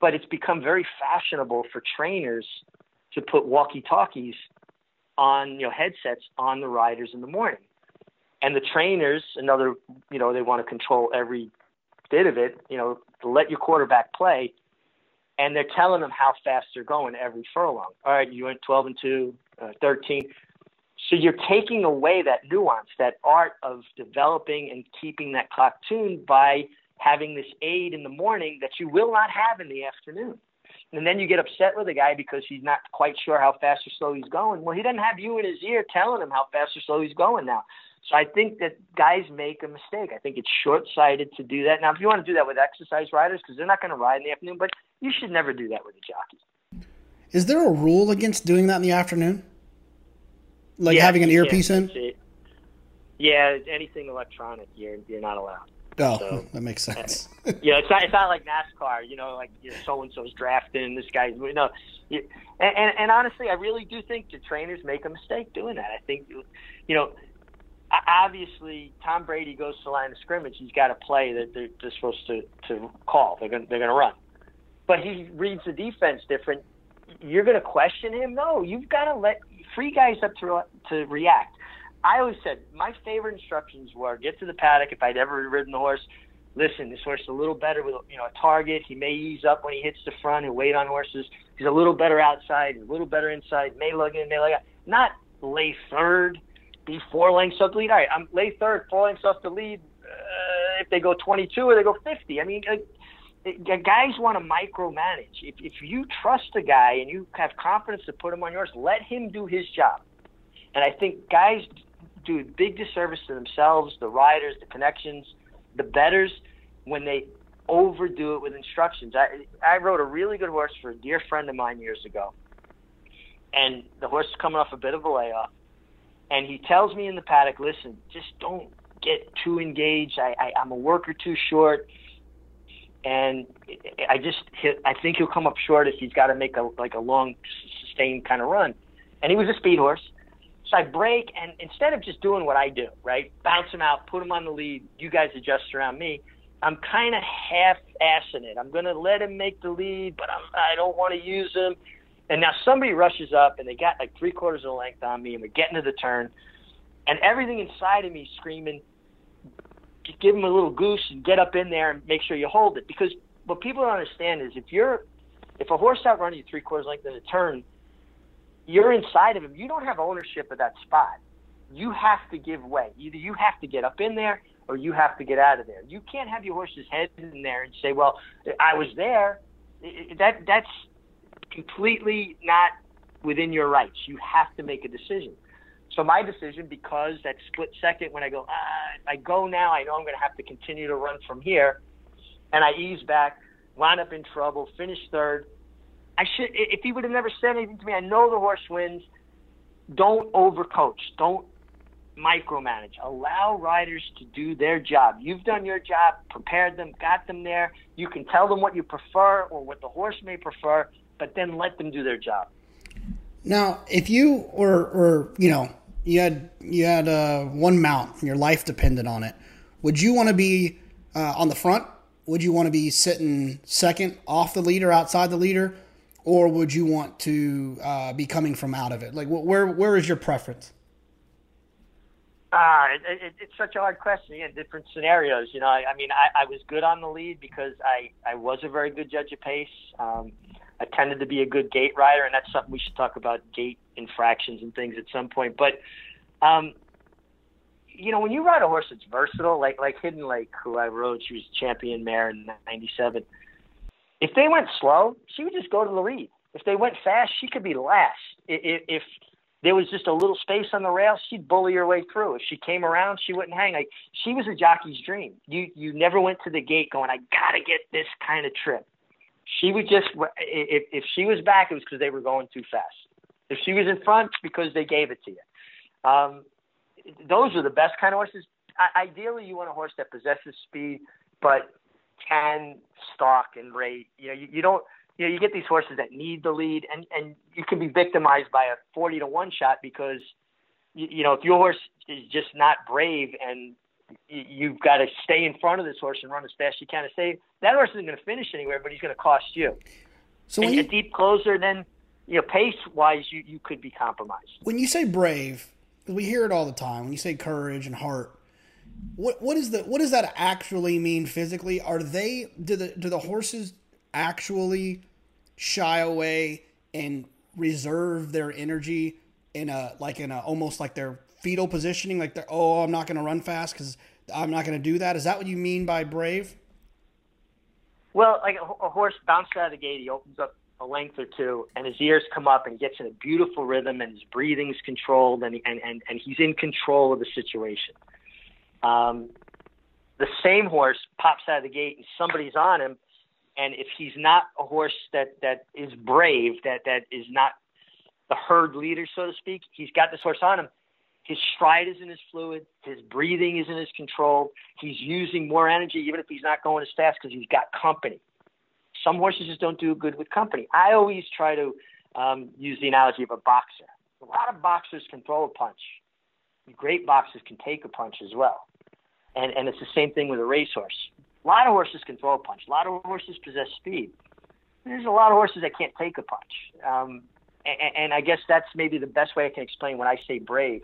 but it's become very fashionable for trainers to put walkie talkies on, you know, headsets on the riders in the morning. And the trainers, another, you know, they want to control every bit of it, you know, let your quarterback play. And they're telling them how fast they're going every furlong. All right, you went 12 and 2, uh, 13. So you're taking away that nuance, that art of developing and keeping that clock tuned by having this aid in the morning that you will not have in the afternoon. And then you get upset with a guy because he's not quite sure how fast or slow he's going. Well, he doesn't have you in his ear telling him how fast or slow he's going now. So I think that guys make a mistake. I think it's short sighted to do that. Now, if you want to do that with exercise riders, because they're not going to ride in the afternoon, but you should never do that with a jockey. Is there a rule against doing that in the afternoon? Like yeah, having an earpiece in? Yeah, anything electronic, you're you're not allowed. Oh, so, [laughs] that makes eh, sense. [laughs] yeah, it's not it's not like NASCAR. You know, like so and so's drafting this guy's. You know, you, and, and and honestly, I really do think the trainers make a mistake doing that. I think, you know, obviously Tom Brady goes to the line of scrimmage. He's got a play that they're, they're supposed to to call. They're going they're going to run, but he reads the defense different. You're going to question him? No, you've got to let free guys up to to react. I always said my favorite instructions were get to the paddock if I'd ever ridden the horse. Listen, this horse is a little better with you know a target. He may ease up when he hits the front. He'll wait on horses. He's a little better outside, a little better inside. May lug in, may lug out. Not lay third, be four lengths off the lead. All right, I'm lay third, four lengths off the lead. Uh, if they go 22 or they go 50, I mean, uh, guys want to micromanage. If if you trust a guy and you have confidence to put him on yours, let him do his job. And I think guys do a big disservice to themselves, the riders, the connections, the betters, when they overdo it with instructions. I I rode a really good horse for a dear friend of mine years ago, and the horse is coming off a bit of a layoff, and he tells me in the paddock, listen, just don't get too engaged. I, I I'm a work or two short, and I just I think he'll come up short if he's got to make a like a long sustained kind of run, and he was a speed horse so I break, and instead of just doing what I do, right, bounce him out, put him on the lead, you guys adjust around me. I'm kind of half-assing it. I'm going to let him make the lead, but I'm, I don't want to use him. And now somebody rushes up, and they got like three quarters of the length on me, and we're getting to the turn, and everything inside of me screaming, give him a little goose and get up in there and make sure you hold it. Because what people don't understand is if you're if a horse outrunning you three quarters length in a turn, you're inside of him. You don't have ownership of that spot. You have to give way. Either you have to get up in there or you have to get out of there. You can't have your horse's head in there and say, "Well, I was there." That that's completely not within your rights. You have to make a decision. So my decision, because that split second when I go, ah, I go now. I know I'm going to have to continue to run from here, and I ease back, wind up in trouble, finish third. I should if he would have never said anything to me. I know the horse wins. Don't overcoach. Don't micromanage. Allow riders to do their job. You've done your job, prepared them, got them there. You can tell them what you prefer or what the horse may prefer, but then let them do their job. Now, if you or or you know you had you had uh, one mount and your life depended on it, would you want to be uh, on the front? Would you want to be sitting second off the leader, outside the leader? or would you want to uh, be coming from out of it? Like, where where is your preference? Uh, it, it, it's such a hard question. Yeah, different scenarios. You know, I, I mean, I, I was good on the lead because I, I was a very good judge of pace. Um, I tended to be a good gate rider, and that's something we should talk about gate infractions and things at some point. But, um, you know, when you ride a horse that's versatile, like like Hidden Lake, who I rode, she was champion mare in '97 if they went slow, she would just go to the lead. If they went fast, she could be last. If, if there was just a little space on the rail, she'd bully her way through. If she came around, she wouldn't hang. Like she was a jockey's dream. You you never went to the gate going, I gotta get this kind of trip. She would just if if she was back, it was because they were going too fast. If she was in front, because they gave it to you. Um, those are the best kind of horses. I, ideally, you want a horse that possesses speed, but can stalk and rate. You know, you, you don't. You know, you get these horses that need the lead, and and you can be victimized by a forty to one shot because, you, you know, if your horse is just not brave and you've got to stay in front of this horse and run as fast as you can to say that horse isn't going to finish anywhere, but he's going to cost you. So and you, a deep closer, then you know, pace wise, you you could be compromised. When you say brave, we hear it all the time. When you say courage and heart, what what is the what does that actually mean physically? Are they do the do the horses actually shy away and reserve their energy in a like in a almost like their fetal positioning, like they're oh I'm not going to run fast because I'm not going to do that. Is that what you mean by brave? Well, like a, a horse bounced out of the gate, he opens up a length or two, and his ears come up and gets in a beautiful rhythm, and his breathing's controlled, and and and, and he's in control of the situation. Um, the same horse pops out of the gate, and somebody's on him, and if he's not a horse that that is brave, that that is not the herd leader, so to speak, he's got this horse on him. His stride isn't as fluid. His breathing isn't as controlled. He's using more energy, even if he's not going as fast, because he's got company. Some horses just don't do good with company. I always try to um, use the analogy of a boxer. A lot of boxers can throw a punch. Great boxers can take a punch as well. And, and it's the same thing with a racehorse. A lot of horses can throw a punch. A lot of horses possess speed. There's a lot of horses that can't take a punch. Um, and, and I guess that's maybe the best way I can explain when I say brave.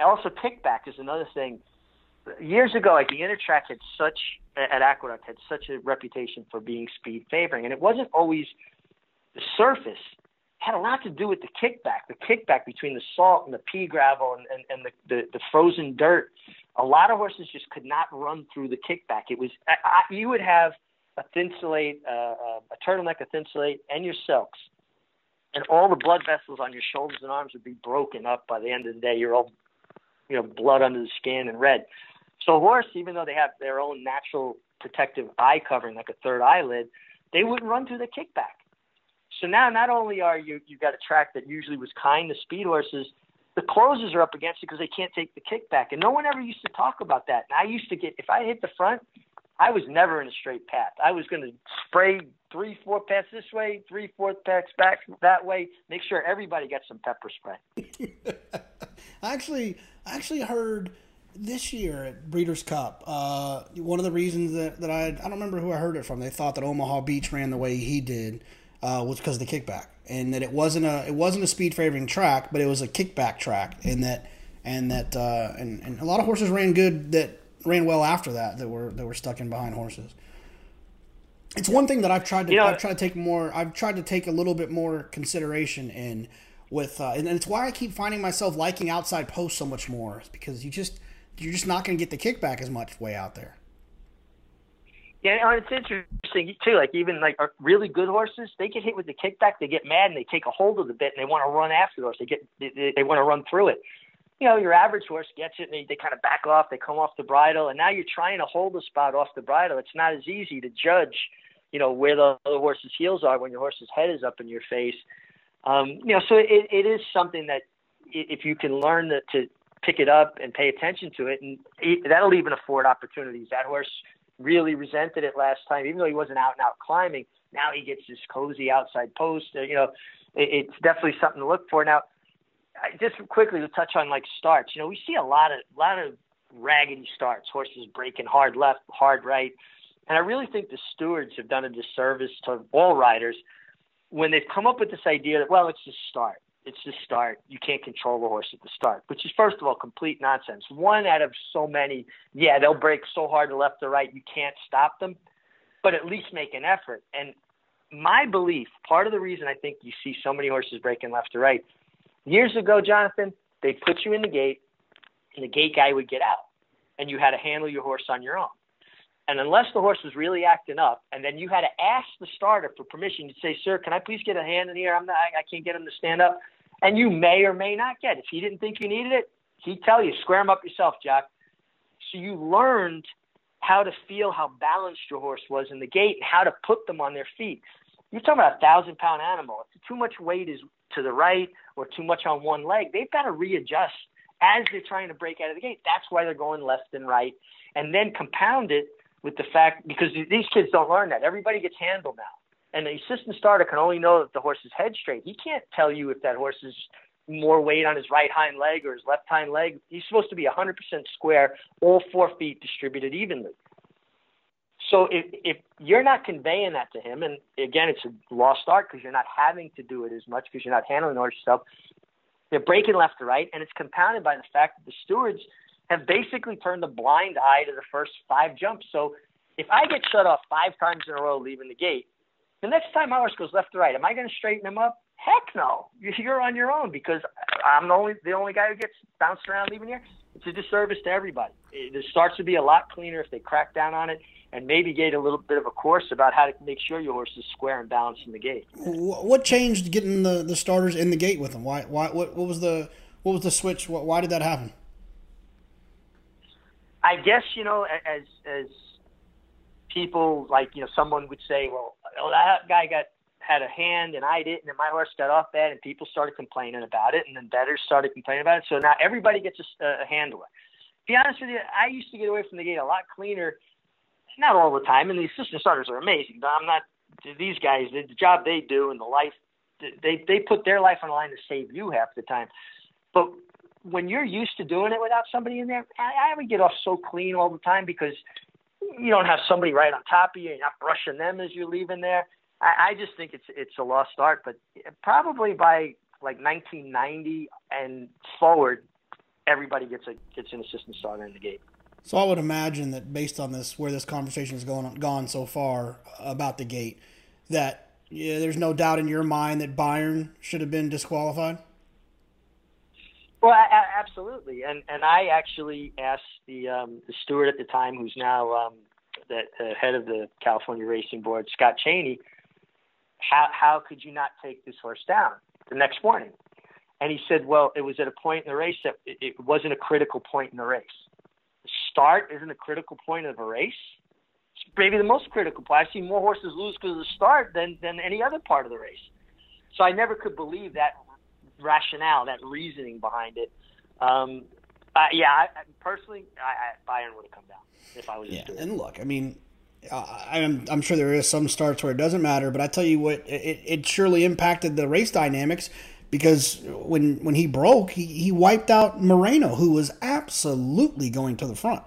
Also, kickback is another thing. Years ago, like the inner track had such at Aqueduct had such a reputation for being speed favoring, and it wasn't always the surface. Had a lot to do with the kickback, the kickback between the salt and the pea gravel and, and, and the, the, the frozen dirt. A lot of horses just could not run through the kickback. It was I, I, you would have a thinsulate, uh, uh, a turtleneck, a thinsulate, and your silks, and all the blood vessels on your shoulders and arms would be broken up by the end of the day. You're all, you know, blood under the skin and red. So horse, even though they have their own natural protective eye covering, like a third eyelid, they wouldn't run through the kickback. So now, not only are you you've got a track that usually was kind to speed horses, the closers are up against it because they can't take the kickback, and no one ever used to talk about that. And I used to get if I hit the front, I was never in a straight path. I was going to spray three, four pats this way, three, four pats back that way. Make sure everybody gets some pepper spray. [laughs] Actually, I actually heard this year at Breeders' Cup, uh, one of the reasons that, that I I don't remember who I heard it from. They thought that Omaha Beach ran the way he did uh, was because of the kickback, and that it wasn't a it wasn't a speed favoring track, but it was a kickback track, and that and that uh, and, and a lot of horses ran good that ran well after that that were that were stuck in behind horses. It's one thing that I've tried to you know, I've tried to take more I've tried to take a little bit more consideration in with uh, and, and it's why I keep finding myself liking outside posts so much more because you just you're just not going to get the kickback as much way out there. Yeah, and it's interesting too. Like even like really good horses, they get hit with the kickback, they get mad and they take a hold of the bit and they want to run after the horse. They get they, they want to run through it. You know, your average horse gets it and they, they kind of back off, they come off the bridle, and now you're trying to hold the spot off the bridle. It's not as easy to judge, you know, where the other horse's heels are when your horse's head is up in your face. Um, you know, so it, it is something that if you can learn to, to pick it up and pay attention to it, and that'll even afford opportunities. That horse really resented it last time, even though he wasn't out and out climbing. Now he gets this cozy outside post. Uh, you know, it, it's definitely something to look for. Now, just quickly to touch on like starts. You know, we see a lot of lot of raggedy starts, horses breaking hard left, hard right, and I really think the stewards have done a disservice to all riders when they've come up with this idea that well, it's just start it's the start. You can't control the horse at the start, which is first of all complete nonsense. One out of so many, yeah, they'll break so hard to left or right, you can't stop them, but at least make an effort. And my belief, part of the reason I think you see so many horses breaking left or right, years ago, Jonathan, they put you in the gate, and the gate guy would get out, and you had to handle your horse on your own. And unless the horse was really acting up, and then you had to ask the starter for permission to say, "Sir, can I please get a hand in here? I'm not, I, I can't get him to stand up." and you may or may not get. If he didn't think you needed it, he'd tell you, square him up yourself, Jack. So you learned how to feel how balanced your horse was in the gate and how to put them on their feet. you're talking about a thousand pound animal. If too much weight is to the right or too much on one leg, they've got to readjust as they're trying to break out of the gate. That's why they're going left and right. And then compound it with the fact because these kids don't learn that. Everybody gets handled now. And the assistant starter can only know that the horse is head straight. He can't tell you if that horse is more weight on his right hind leg or his left hind leg. He's supposed to be 100% square, all four feet distributed evenly. So if, if you're not conveying that to him, and again, it's a lost art because you're not having to do it as much because you're not handling the horse yourself. They're breaking left to right, and it's compounded by the fact that the stewards have basically turned a blind eye to the first five jumps. So if I get shut off five times in a row leaving the gate, the next time my horse goes left to right, am I going to straighten him up? Heck no. [laughs] You're on your own because I'm the only the only guy who gets bounced around leaving here. It's a disservice to everybody. It starts to be a lot cleaner if they crack down on it and maybe get a little bit of a course about how to make sure your horse is square and balanced in the gate. What changed getting the, the starters in the gate with them? Why why what, what was the what was the switch? Why did that happen? I guess you know as as people like you know someone would say, well, oh, that guy got had a hand and I didn't, and my horse got off bad, and people started complaining about it, and then betters started complaining about it. So now everybody gets a, a handler. To be honest with you, I used to get away from the gate a lot cleaner. Not all the time, and the assistant starters are amazing. But I'm not these guys. The job they do and the life they they put their life on the line to save you half the time. But when you're used to doing it without somebody in there, I, I would get off so clean all the time because you don't have somebody right on top of you. You're not brushing them as you're leaving there. I, I just think it's it's a lost art. But probably by like 1990 and forward, everybody gets a gets an assistant starter in the gate. So I would imagine that based on this, where this conversation has gone gone so far about the gate, that yeah, there's no doubt in your mind that Bayern should have been disqualified. Well, a- absolutely, and and I actually asked the um, the steward at the time, who's now um, the, the head of the California Racing Board, Scott Chaney, how how could you not take this horse down the next morning? And he said, well, it was at a point in the race that it, it wasn't a critical point in the race. The start isn't a critical point of a race. It's maybe the most critical point. I've seen more horses lose because of the start than than any other part of the race. So I never could believe that rationale, that reasoning behind it. Um, uh, yeah, I, I, personally, I, I, Bayern would have come down if I was. Yeah, and look, I mean, uh, I'm I'm sure there is some starts where it doesn't matter, but I tell you what, it, it surely impacted the race dynamics because when when he broke, he, he wiped out Moreno, who was absolutely going to the front,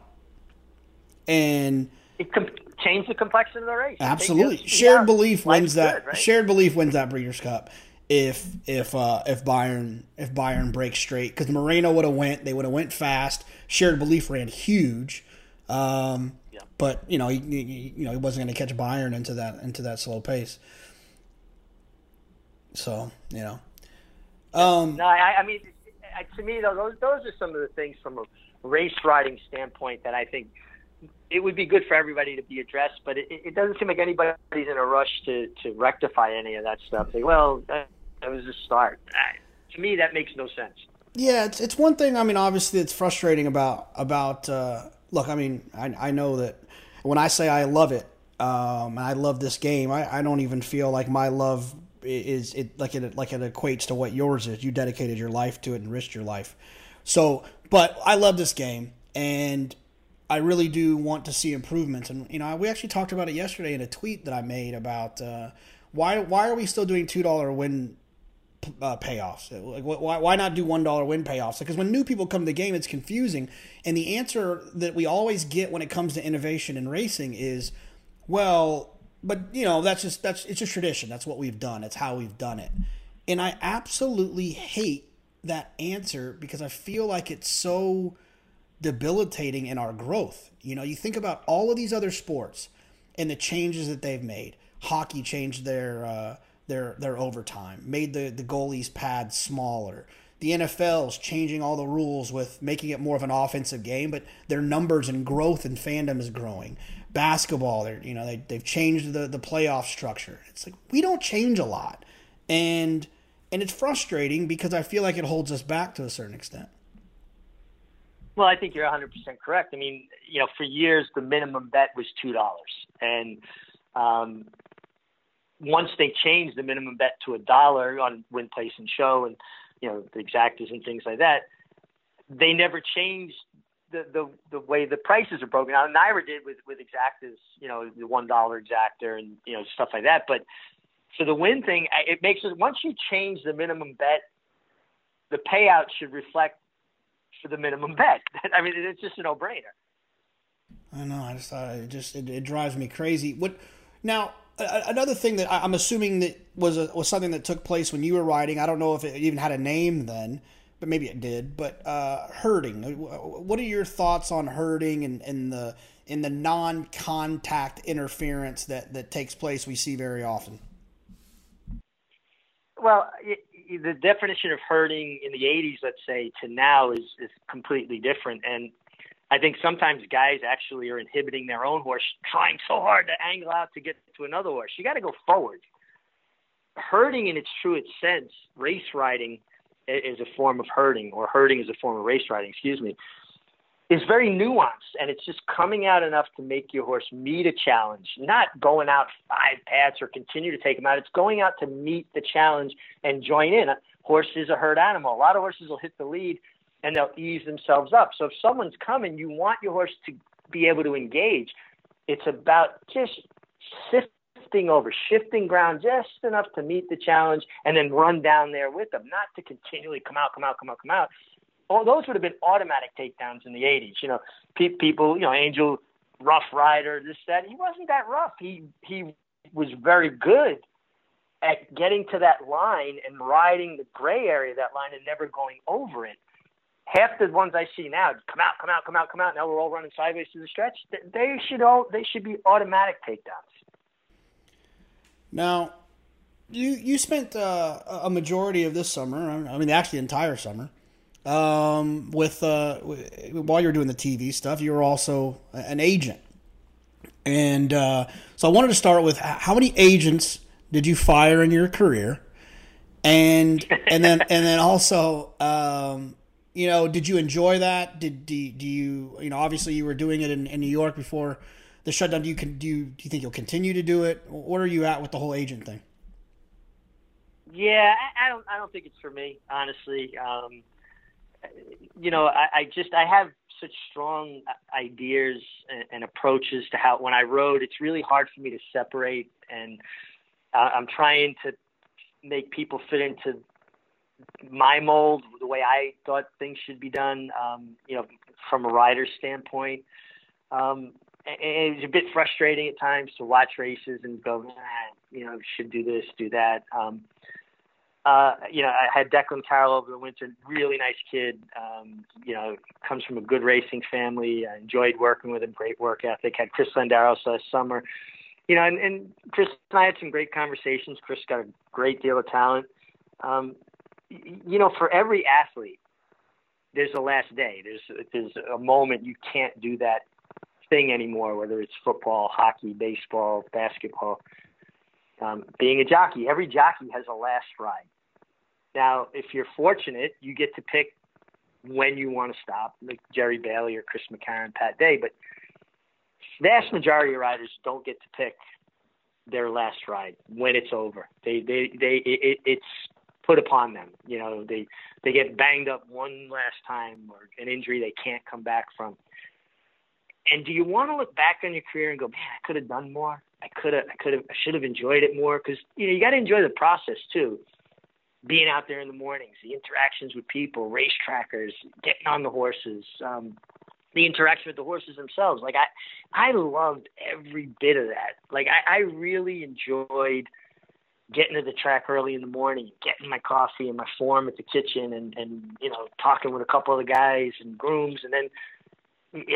and it com- changed the complexion of the race. Absolutely, shared belief wins that. Good, right? Shared belief wins that Breeders' Cup if if uh, if Bayern if Bayern breaks straight because Moreno would have went they would have went fast. Shared belief ran huge, um, yeah. but you know he, he, you know he wasn't going to catch Bayern into that into that slow pace. So you know, um, no, I, I mean to me though those those are some of the things from a race riding standpoint that I think it would be good for everybody to be addressed, but it, it doesn't seem like anybody's in a rush to, to rectify any of that stuff. Like, well, that was a start. to me, that makes no sense. Yeah, it's it's one thing. I mean, obviously, it's frustrating about about. Uh, look, I mean, I I know that when I say I love it, um, I love this game. I, I don't even feel like my love is it like it like it equates to what yours is. You dedicated your life to it and risked your life. So, but I love this game, and I really do want to see improvements. And you know, we actually talked about it yesterday in a tweet that I made about uh, why why are we still doing two dollar win uh, payoffs. Like, why, why not do one dollar win payoffs? Because when new people come to the game, it's confusing. And the answer that we always get when it comes to innovation in racing is, well, but you know that's just that's it's just tradition. That's what we've done. It's how we've done it. And I absolutely hate that answer because I feel like it's so debilitating in our growth. You know, you think about all of these other sports and the changes that they've made. Hockey changed their uh, their their overtime, made the the goalies pad smaller. The NFL's changing all the rules with making it more of an offensive game, but their numbers and growth and fandom is growing. Basketball, they're you know they they've changed the the playoff structure. It's like we don't change a lot, and and it's frustrating because I feel like it holds us back to a certain extent. Well, I think you're 100% correct. I mean, you know, for years the minimum bet was two dollars, and um, once they changed the minimum bet to a dollar on win, place, and show, and you know the exactas and things like that, they never changed the the the way the prices are broken out. NYRA did with with exactas, you know, the one dollar exacta and you know stuff like that. But for the win thing, it makes it once you change the minimum bet, the payout should reflect for the minimum [laughs] bet. [laughs] I mean, it's just a no brainer. I know. I just thought it just it, it drives me crazy. What now? Another thing that I'm assuming that was a, was something that took place when you were riding. I don't know if it even had a name then but maybe it did. But uh, herding. What are your thoughts on herding and, and the in the non-contact interference that that takes place? We see very often. Well, it, the definition of herding in the '80s, let's say, to now is is completely different, and I think sometimes guys actually are inhibiting their own horse, trying so hard to angle out to get to another horse. You got to go forward. Herding, in its truest sense, race riding is a form of herding, or herding is a form of race riding, excuse me, is very nuanced and it's just coming out enough to make your horse meet a challenge, not going out five pats or continue to take them out. It's going out to meet the challenge and join in. A horse is a herd animal. A lot of horses will hit the lead and they'll ease themselves up. So if someone's coming, you want your horse to be able to engage. It's about just sift shifting over, shifting ground just enough to meet the challenge and then run down there with them, not to continually come out, come out, come out, come out. Oh, those would have been automatic takedowns in the 80s. You know, pe- people, you know, Angel, rough rider, this, that. He wasn't that rough. He, he was very good at getting to that line and riding the gray area of that line and never going over it. Half the ones I see now, come out, come out, come out, come out. Now we're all running sideways to the stretch. They should all they should be automatic takedowns. Now, you you spent uh, a majority of this summer, I mean, actually, the entire summer, um, with uh, while you were doing the TV stuff, you were also an agent, and uh, so I wanted to start with how many agents did you fire in your career, and and then and then also. Um, you know, did you enjoy that? Did do, do you you know obviously you were doing it in, in New York before the shutdown? Do you can do you, do you think you'll continue to do it? Where are you at with the whole agent thing? Yeah, I, I don't I don't think it's for me honestly. Um, you know, I, I just I have such strong ideas and, and approaches to how when I rode, it's really hard for me to separate, and uh, I'm trying to make people fit into my mold, the way I thought things should be done. Um, you know, from a rider's standpoint. Um, it's a bit frustrating at times to watch races and go, you know, should do this, do that. Um, uh, you know, I had Declan Carroll over the winter, really nice kid. Um, you know, comes from a good racing family. I enjoyed working with him, great work ethic. Had Chris Landeros last summer. You know, and, and Chris and I had some great conversations. Chris got a great deal of talent. Um, you know, for every athlete, there's a last day. There's there's a moment you can't do that thing anymore, whether it's football, hockey, baseball, basketball. Um, being a jockey, every jockey has a last ride. Now, if you're fortunate, you get to pick when you want to stop, like Jerry Bailey or Chris McCarron, Pat Day. But vast majority of riders don't get to pick their last ride when it's over. They they they it, it's put upon them. You know, they they get banged up one last time or an injury they can't come back from. And do you want to look back on your career and go, man, I could have done more. I could have, I could have, I should have enjoyed it more because you know you got to enjoy the process too. Being out there in the mornings, the interactions with people, race trackers, getting on the horses, um, the interaction with the horses themselves. Like I, I loved every bit of that. Like I, I really enjoyed getting to the track early in the morning, getting my coffee and my form at the kitchen, and and you know talking with a couple of the guys and grooms, and then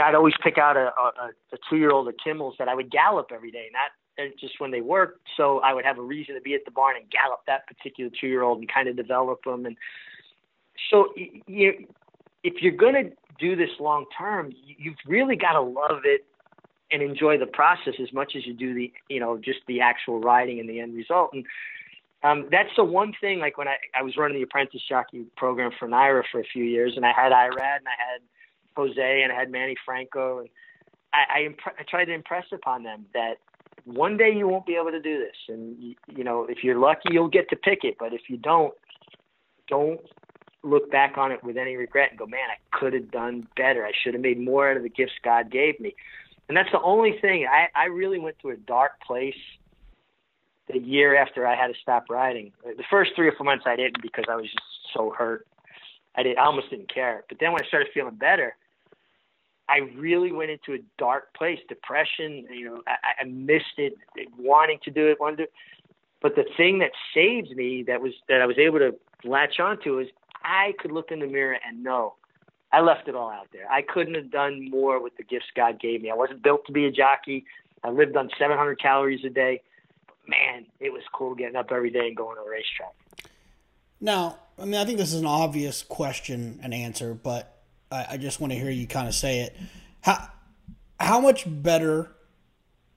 I'd always pick out a, a, a two year old at Kimmel's that I would gallop every day, not just when they worked. So I would have a reason to be at the barn and gallop that particular two year old and kind of develop them. And so you, if you're going to do this long term, you've really got to love it and enjoy the process as much as you do the, you know, just the actual riding and the end result. And um, that's the one thing. Like when I, I was running the apprentice jockey program for NYRA for a few years, and I had Irad and I had Jose and I had Manny Franco, and I, I, I tried to impress upon them that one day you won't be able to do this, and you, you know if you're lucky, you'll get to pick it. But if you don't, don't look back on it with any regret and go, man, I could have done better. I should have made more out of the gifts God gave me. And that's the only thing. I, I really went to a dark place the year after I had to stop riding. The first three or four months I didn't because I was just so hurt. I did I almost didn't care. But then when I started feeling better, I really went into a dark place, depression. You know, I, I missed it, wanting to do it, wanting to. But the thing that saved me, that was that I was able to latch onto, is I could look in the mirror and know I left it all out there. I couldn't have done more with the gifts God gave me. I wasn't built to be a jockey. I lived on 700 calories a day. Man, it was cool getting up every day and going to a racetrack. Now, I mean, I think this is an obvious question and answer, but I, I just want to hear you kind of say it. How how much better,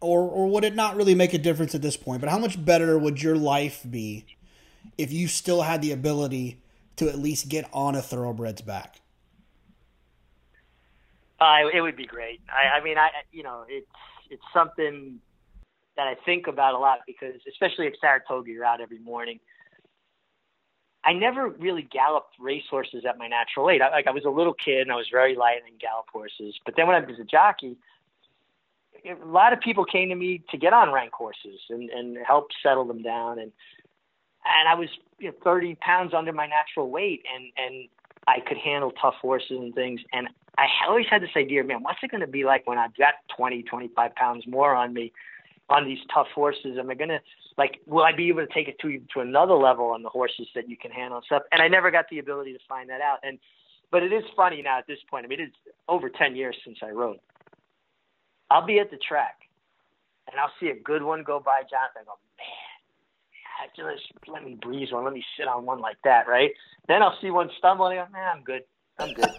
or or would it not really make a difference at this point? But how much better would your life be if you still had the ability to at least get on a thoroughbred's back? Uh, it would be great. I, I mean, I you know, it's it's something that I think about a lot because, especially at Saratoga, you're out every morning. I never really galloped racehorses at my natural weight. I, like I was a little kid and I was very light in gallop horses. But then when I was a jockey, a lot of people came to me to get on rank horses and, and help settle them down. And and I was you know, 30 pounds under my natural weight, and and I could handle tough horses and things. And I always had this idea, man, what's it going to be like when I've got 20, 25 pounds more on me? on these tough horses? Am I gonna like will I be able to take it to to another level on the horses that you can handle and stuff? And I never got the ability to find that out. And but it is funny now at this point. I mean, it's over ten years since I rode. I'll be at the track, and I'll see a good one go by, Jonathan. I go, man, let me breeze one. Let me sit on one like that, right? Then I'll see one stumble, and I go, man, I'm good. I'm good.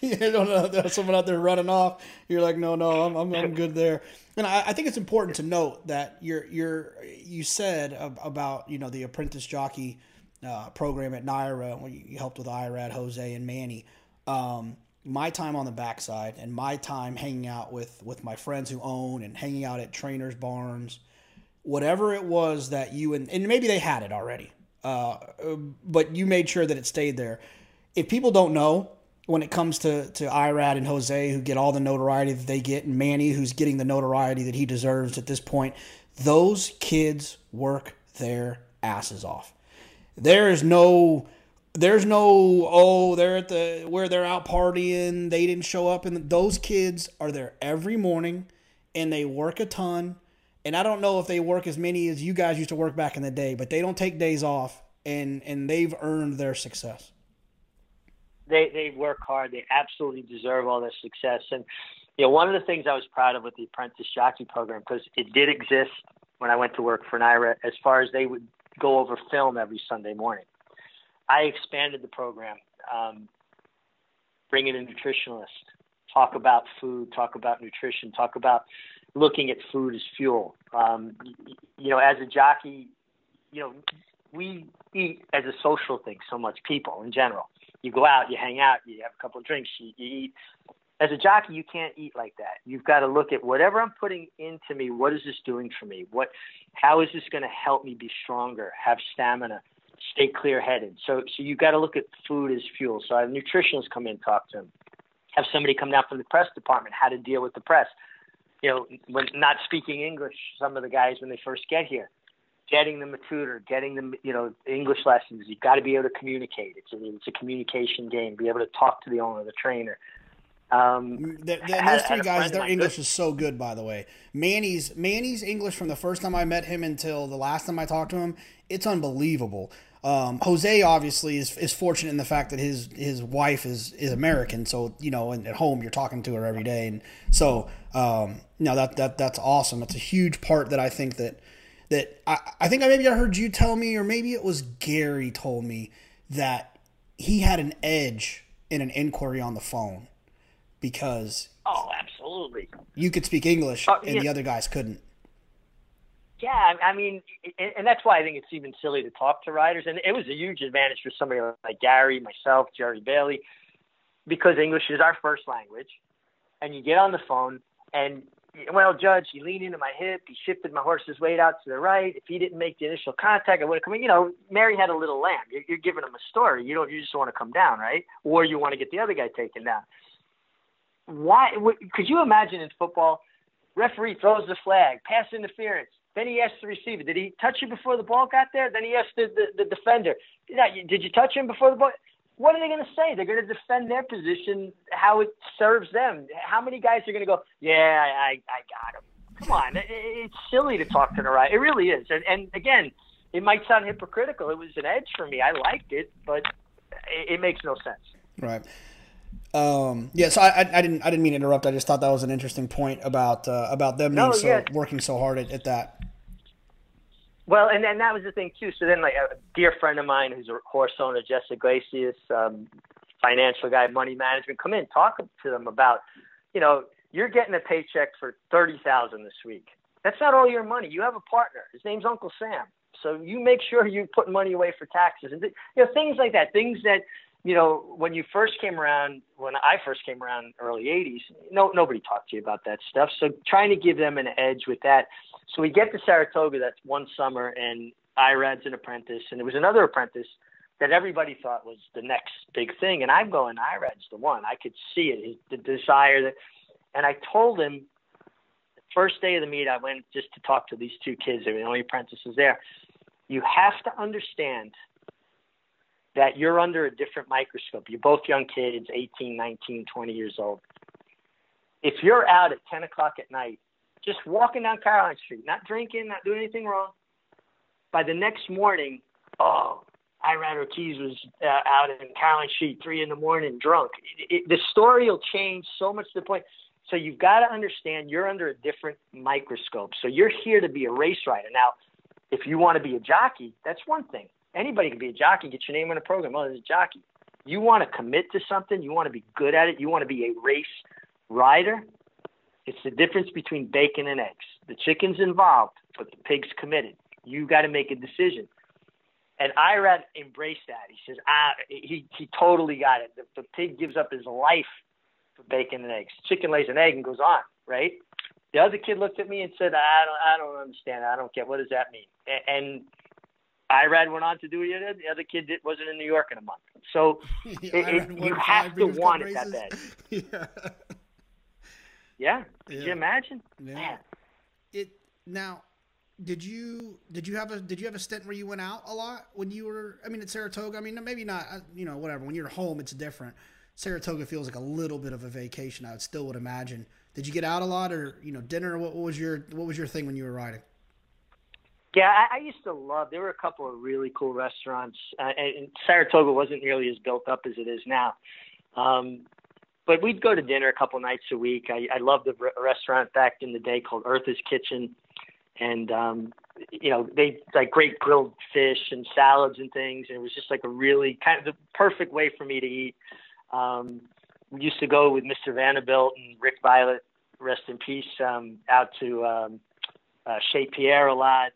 you don't know there's someone out there running off. You're like, no, no, I'm, I'm, I'm good there. And I, I, think it's important to note that you're, you're, you said about, you know, the apprentice jockey uh, program at NYRA, where you helped with Irad, Jose, and Manny. Um, my time on the backside and my time hanging out with, with my friends who own and hanging out at trainers' barns, whatever it was that you, and, and maybe they had it already, uh, but you made sure that it stayed there if people don't know when it comes to to Irad and Jose, who get all the notoriety that they get, and Manny, who's getting the notoriety that he deserves at this point, those kids work their asses off. There is no there's no oh they're at the where they're out partying they didn't show up and those kids are there every morning and they work a ton and i don't know if they work as many as you guys used to work back in the day but they don't take days off and and they've earned their success they they work hard. They absolutely deserve all their success. And you know, one of the things I was proud of with the apprentice jockey program because it did exist when I went to work for NYRA, as far as they would go over film every Sunday morning. I expanded the program, um, bring in a nutritionalist, talk about food, talk about nutrition, talk about looking at food as fuel. Um, you know, as a jockey, you know, we eat as a social thing so much, people in general you go out, you hang out, you have a couple of drinks, you, you eat. As a jockey, you can't eat like that. You've got to look at whatever I'm putting into me. What is this doing for me? What, how is this going to help me be stronger, have stamina, stay clear-headed? So, so you've got to look at food as fuel. So I have nutritionists come in, talk to them. Have somebody come down from the press department, how to deal with the press. You know, when not speaking English, some of the guys when they first get here getting them a tutor, getting them, you know, English lessons. You've got to be able to communicate. It's a, it's a communication game. Be able to talk to the owner, the trainer. Um, the, the, those three guys, their English good. is so good. By the way, Manny's Manny's English from the first time I met him until the last time I talked to him, it's unbelievable. Um, Jose obviously is, is fortunate in the fact that his his wife is is American, so you know, and at home you're talking to her every day, and so um, no, that that that's awesome. That's a huge part that I think that that I, I think I maybe I heard you tell me, or maybe it was Gary told me that he had an edge in an inquiry on the phone because oh, absolutely, you could speak English uh, and yeah. the other guys couldn't. Yeah, I mean, and that's why I think it's even silly to talk to riders, and it was a huge advantage for somebody like Gary, myself, Jerry Bailey, because English is our first language, and you get on the phone and well, Judge, he leaned into my hip. He shifted my horse's weight out to the right. If he didn't make the initial contact, I would have come in. You know, Mary had a little lamb. You're, you're giving him a story. You don't. You just want to come down, right? Or you want to get the other guy taken down. Why? Could you imagine in football, referee throws the flag, pass interference. Then he asks the receiver, "Did he touch you before the ball got there?" Then he asks the, the, the defender, "Did you touch him before the ball?" what are they going to say? They're going to defend their position how it serves them. How many guys are going to go, yeah, I, I got him? Come on, it, it's silly to talk to the right. It really is. And, and again, it might sound hypocritical. It was an edge for me. I liked it, but it, it makes no sense. Right. Um, yeah, so I, I, didn't I didn't mean to interrupt. I just thought that was an interesting point about uh, about them being no, so yeah. working so hard at, at that. Well, and then that was the thing too. So then, like a dear friend of mine who's a horse owner, Jesse Iglesias, um, financial guy, money management, come in, talk to them about, you know, you're getting a paycheck for thirty thousand this week. That's not all your money. You have a partner. His name's Uncle Sam. So you make sure you put money away for taxes and you know things like that. Things that you know when you first came around, when I first came around, early '80s, no nobody talked to you about that stuff. So trying to give them an edge with that so we get to Saratoga that one summer, and Irad's an apprentice, and there was another apprentice that everybody thought was the next big thing. And I'm going, Irad's the one. I could see it, the desire that. And I told him, the first day of the meet, I went just to talk to these two kids. They were the only apprentices there. You have to understand that you're under a different microscope. You're both young kids, 18, 19, 20 years old. If you're out at 10 o'clock at night just walking down Caroline Street, not drinking, not doing anything wrong. By the next morning, oh, Irad Ortiz was uh, out in Caroline Street three in the morning, drunk. It, it, the story will change so much to the point. So you've got to understand you're under a different microscope. So you're here to be a race rider. Now, if you want to be a jockey, that's one thing. Anybody can be a jockey, get your name in a program. Oh, there's a jockey. You want to commit to something, you want to be good at it, you want to be a race rider, it's the difference between bacon and eggs. The chicken's involved, but the pig's committed. You got to make a decision. And Irad embraced that. He says, ah, he, he totally got it. The, the pig gives up his life for bacon and eggs. Chicken lays an egg and goes on, right? The other kid looked at me and said, I don't, I don't understand. I don't get what does that mean. And, Irad went on to do it. The other kid wasn't in New York in a month. So [laughs] it, it, you have to want it that bad. [laughs] yeah. Yeah. Could you imagine? Yeah. Man. It now. Did you did you have a did you have a stint where you went out a lot when you were? I mean, at Saratoga. I mean, maybe not. Uh, you know, whatever. When you're home, it's different. Saratoga feels like a little bit of a vacation. I would still would imagine. Did you get out a lot, or you know, dinner? What, what was your what was your thing when you were riding? Yeah, I, I used to love. There were a couple of really cool restaurants, uh, and Saratoga wasn't nearly as built up as it is now. Um, but we'd go to dinner a couple nights a week. I, I loved the re- restaurant back in the day called Eartha's Kitchen, and um, you know they like great grilled fish and salads and things, and it was just like a really kind of the perfect way for me to eat. Um, we used to go with Mr. Vanderbilt and Rick Violette, rest in peace, um, out to um, uh, Chez Pierre a lot.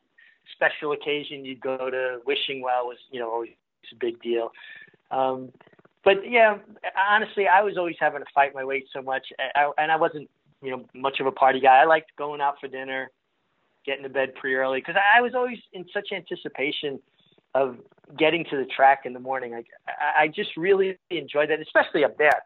Special occasion, you'd go to Wishing Well was you know always a big deal. Um, but yeah, honestly, I was always having to fight my weight so much, and I wasn't, you know, much of a party guy. I liked going out for dinner, getting to bed pretty early, because I was always in such anticipation of getting to the track in the morning. I, I just really enjoyed that, especially up there.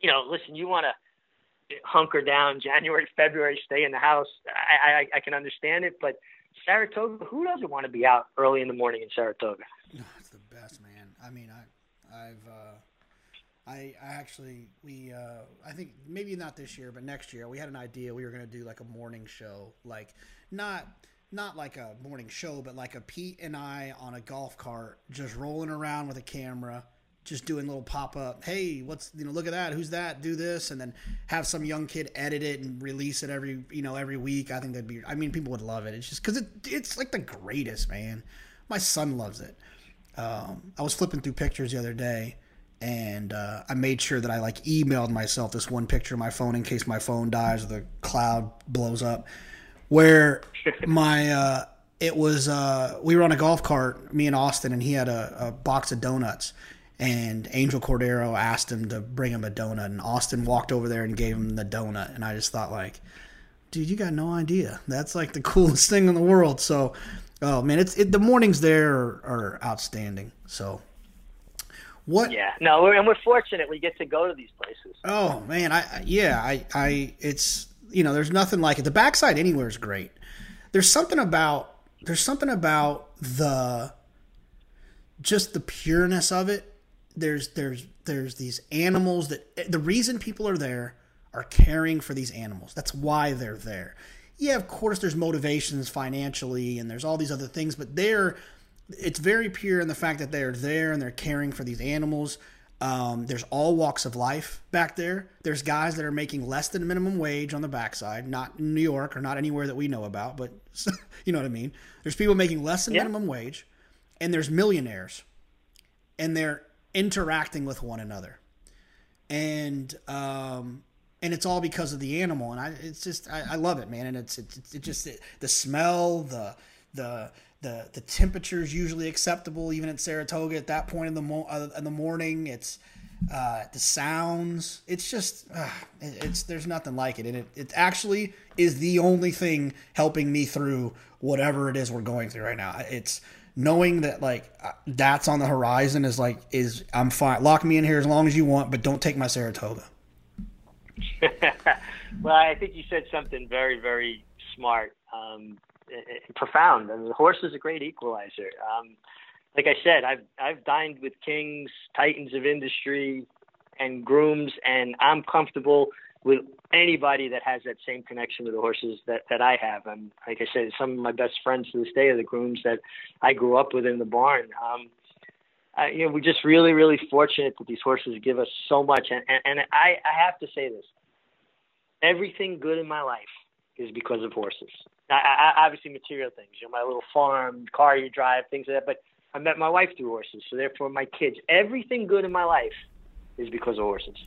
You know, listen, you want to hunker down January, February, stay in the house. I, I, I can understand it, but Saratoga, who doesn't want to be out early in the morning in Saratoga? [sighs] It's the best, man. I mean, I I've uh, I, I actually we uh, I think maybe not this year, but next year we had an idea we were gonna do like a morning show, like not not like a morning show, but like a Pete and I on a golf cart, just rolling around with a camera, just doing little pop up. Hey, what's you know? Look at that. Who's that? Do this, and then have some young kid edit it and release it every you know every week. I think that'd be. I mean, people would love it. It's just because it it's like the greatest, man. My son loves it um, I was flipping through pictures the other day, and uh, I made sure that I like emailed myself this one picture of my phone in case my phone dies or the cloud blows up. Where [laughs] my uh, it was uh, we were on a golf cart, me and Austin, and he had a, a box of donuts. And Angel Cordero asked him to bring him a donut, and Austin walked over there and gave him the donut. And I just thought, like, dude, you got no idea. That's like the [laughs] coolest thing in the world. So, oh man, it's it, the mornings there are, are outstanding. So, what? Yeah, no, and we're fortunate we get to go to these places. Oh man, I yeah, I I it's you know, there's nothing like it. The backside anywhere is great. There's something about there's something about the just the pureness of it. There's there's there's these animals that the reason people are there are caring for these animals. That's why they're there. Yeah, of course there's motivations financially and there's all these other things, but they're it's very pure in the fact that they're there and they're caring for these animals. Um, there's all walks of life back there. There's guys that are making less than minimum wage on the backside, not in New York or not anywhere that we know about, but [laughs] you know what I mean. There's people making less than yeah. minimum wage, and there's millionaires, and they're interacting with one another, and um, and it's all because of the animal, and I it's just I, I love it, man, and it's it's it just it, the smell, the the the the temperature is usually acceptable even at Saratoga at that point in the mo- uh, in the morning. It's uh, the sounds. It's just uh, it, it's there's nothing like it, and it it actually is the only thing helping me through whatever it is we're going through right now. It's knowing that like uh, that's on the horizon is like is I'm fine. Lock me in here as long as you want, but don't take my Saratoga. [laughs] well, I think you said something very very smart. Um, profound. I mean, the horse is a great equalizer. Um, like I said, I've I've dined with kings, titans of industry, and grooms, and I'm comfortable with anybody that has that same connection with the horses that that I have. And like I said, some of my best friends to this day are the grooms that I grew up with in the barn. Um, I, you know, we're just really, really fortunate that these horses give us so much. And, and, and I, I have to say this: everything good in my life is because of horses. I, I, obviously, material things, you know, my little farm, car you drive, things like that. But I met my wife through horses, so therefore, my kids, everything good in my life is because of horses.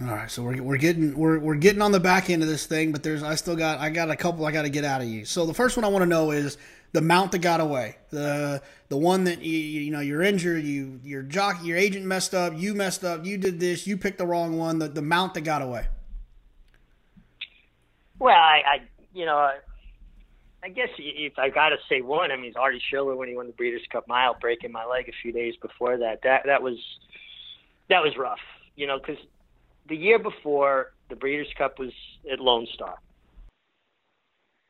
All right, so we're, we're getting we're, we're getting on the back end of this thing, but there's I still got I got a couple I got to get out of you. So the first one I want to know is the mount that got away, the the one that you you know you're injured, you your jockey your agent messed up, you messed up, you did this, you picked the wrong one, the the mount that got away. Well, I, I you know, I guess if I got to say one, I mean, it's Artie Schiller when he won the Breeders' Cup Mile, breaking my leg a few days before that. That that was that was rough, you know, because the year before the Breeders' Cup was at Lone Star,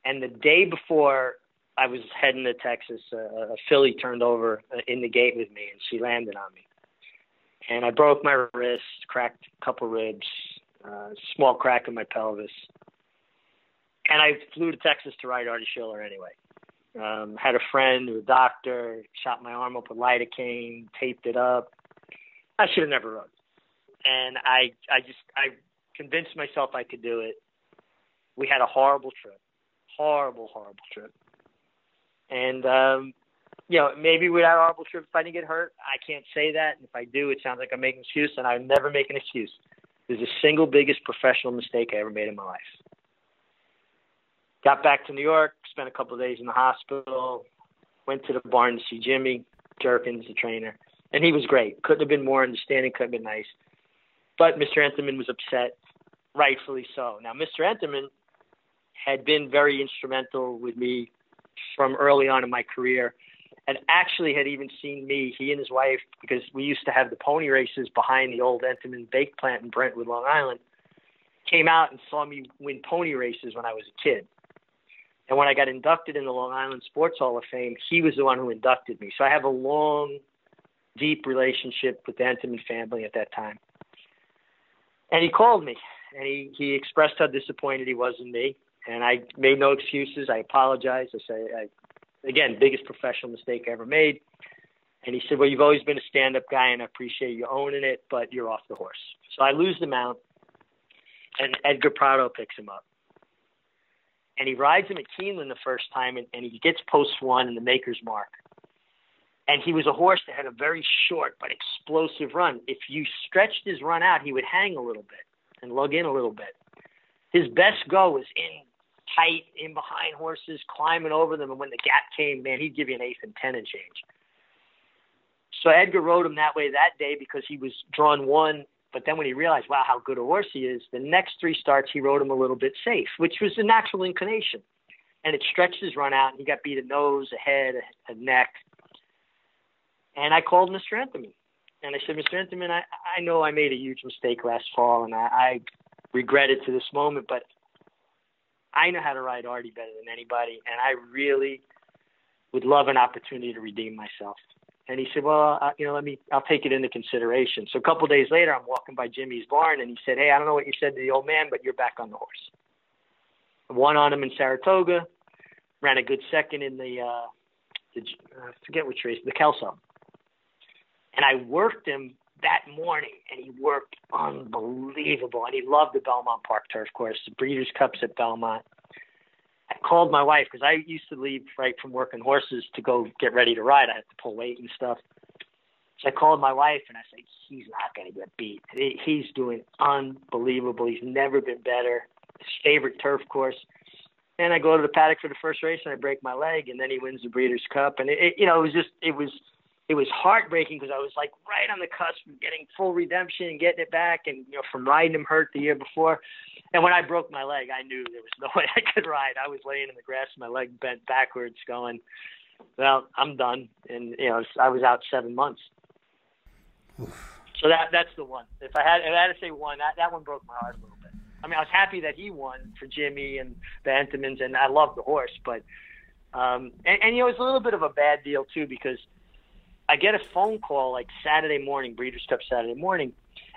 and the day before I was heading to Texas, uh, a filly turned over in the gate with me, and she landed on me, and I broke my wrist, cracked a couple ribs, uh, small crack in my pelvis and I flew to Texas to ride Artie Schiller anyway. Um, had a friend who a doctor, shot my arm up with lidocaine, taped it up. I should have never rode. And I, I just, I convinced myself I could do it. We had a horrible trip, horrible, horrible trip. And, um, you know, maybe we had a horrible trip if I didn't get hurt. I can't say that. And if I do, it sounds like I'm making an excuse, and I never make an excuse. It was the single biggest professional mistake I ever made in my life. Got back to New York, spent a couple of days in the hospital, went to the barn to see Jimmy Jerkens, the trainer, and he was great. Couldn't have been more understanding, couldn't have been nice. But Mr. Entenmann was upset, rightfully so. Now, Mr. Entenmann had been very instrumental with me from early on in my career and actually had even seen me, he and his wife, because we used to have the pony races behind the old Entenmann bake plant in Brentwood, Long Island, came out and saw me win pony races when I was a kid. And when I got inducted in the Long Island Sports Hall of Fame, he was the one who inducted me. So I have a long, deep relationship with the Entenmann family at that time. And he called me and he, he expressed how disappointed he was in me. And I made no excuses. I apologized. I say, I, again, biggest professional mistake I ever made. And he said, Well, you've always been a stand up guy and I appreciate you owning it, but you're off the horse. So I lose the mount and Edgar Prado picks him up and he rides him at Keeneland the first time, and, and he gets post one in the Maker's Mark. And he was a horse that had a very short but explosive run. If you stretched his run out, he would hang a little bit and lug in a little bit. His best go was in tight, in behind horses, climbing over them, and when the gap came, man, he'd give you an eighth and ten and change. So Edgar rode him that way that day because he was drawn one But then when he realized, wow, how good a horse he is, the next three starts he rode him a little bit safe, which was a natural inclination. And it stretched his run out, and he got beat a nose, a head, a, neck. And I called Mr. Entenmann. And I said, Mr. Entenmann, I, I know I made a huge mistake last fall, and I, I regret it to this moment, but I know how to ride Artie better than anybody, and I really would love an opportunity to redeem myself. And he said, well, uh, you know, let me, I'll take it into consideration. So a couple of days later, I'm walking by Jimmy's barn and he said, Hey, I don't know what you said to the old man, but you're back on the horse. Won on him in Saratoga, ran a good second in the, uh, the I forget which race, the Kelso. And I worked him that morning and he worked unbelievable. And he loved the Belmont Park turf course, the Breeders' Cups at Belmont. I called my wife because I used to leave right from working horses to go get ready to ride. I had to pull weight and stuff. So I called my wife and I said, he's not going to get beat. He's doing unbelievable. He's never been better. His favorite turf course. And I go to the paddock for the first race and I break my leg and then he wins the Breeders' Cup. And it, it you know, it was just, it was, it was heartbreaking because I was like right on the cusp of getting full redemption and getting it back, and you know from riding him hurt the year before. And when I broke my leg, I knew there was no [laughs] way I could ride. I was laying in the grass, my leg bent backwards, going, "Well, I'm done." And you know, I was out seven months. So that that's the one. If I had if I had to say one, that that one broke my heart a little bit. I mean, I was happy that he won for Jimmy and the Entenmanns, and I love the horse, but um, and, and you know, it's a little bit of a bad deal too because I get a phone call like Saturday morning, Breeders' Cup Saturday morning,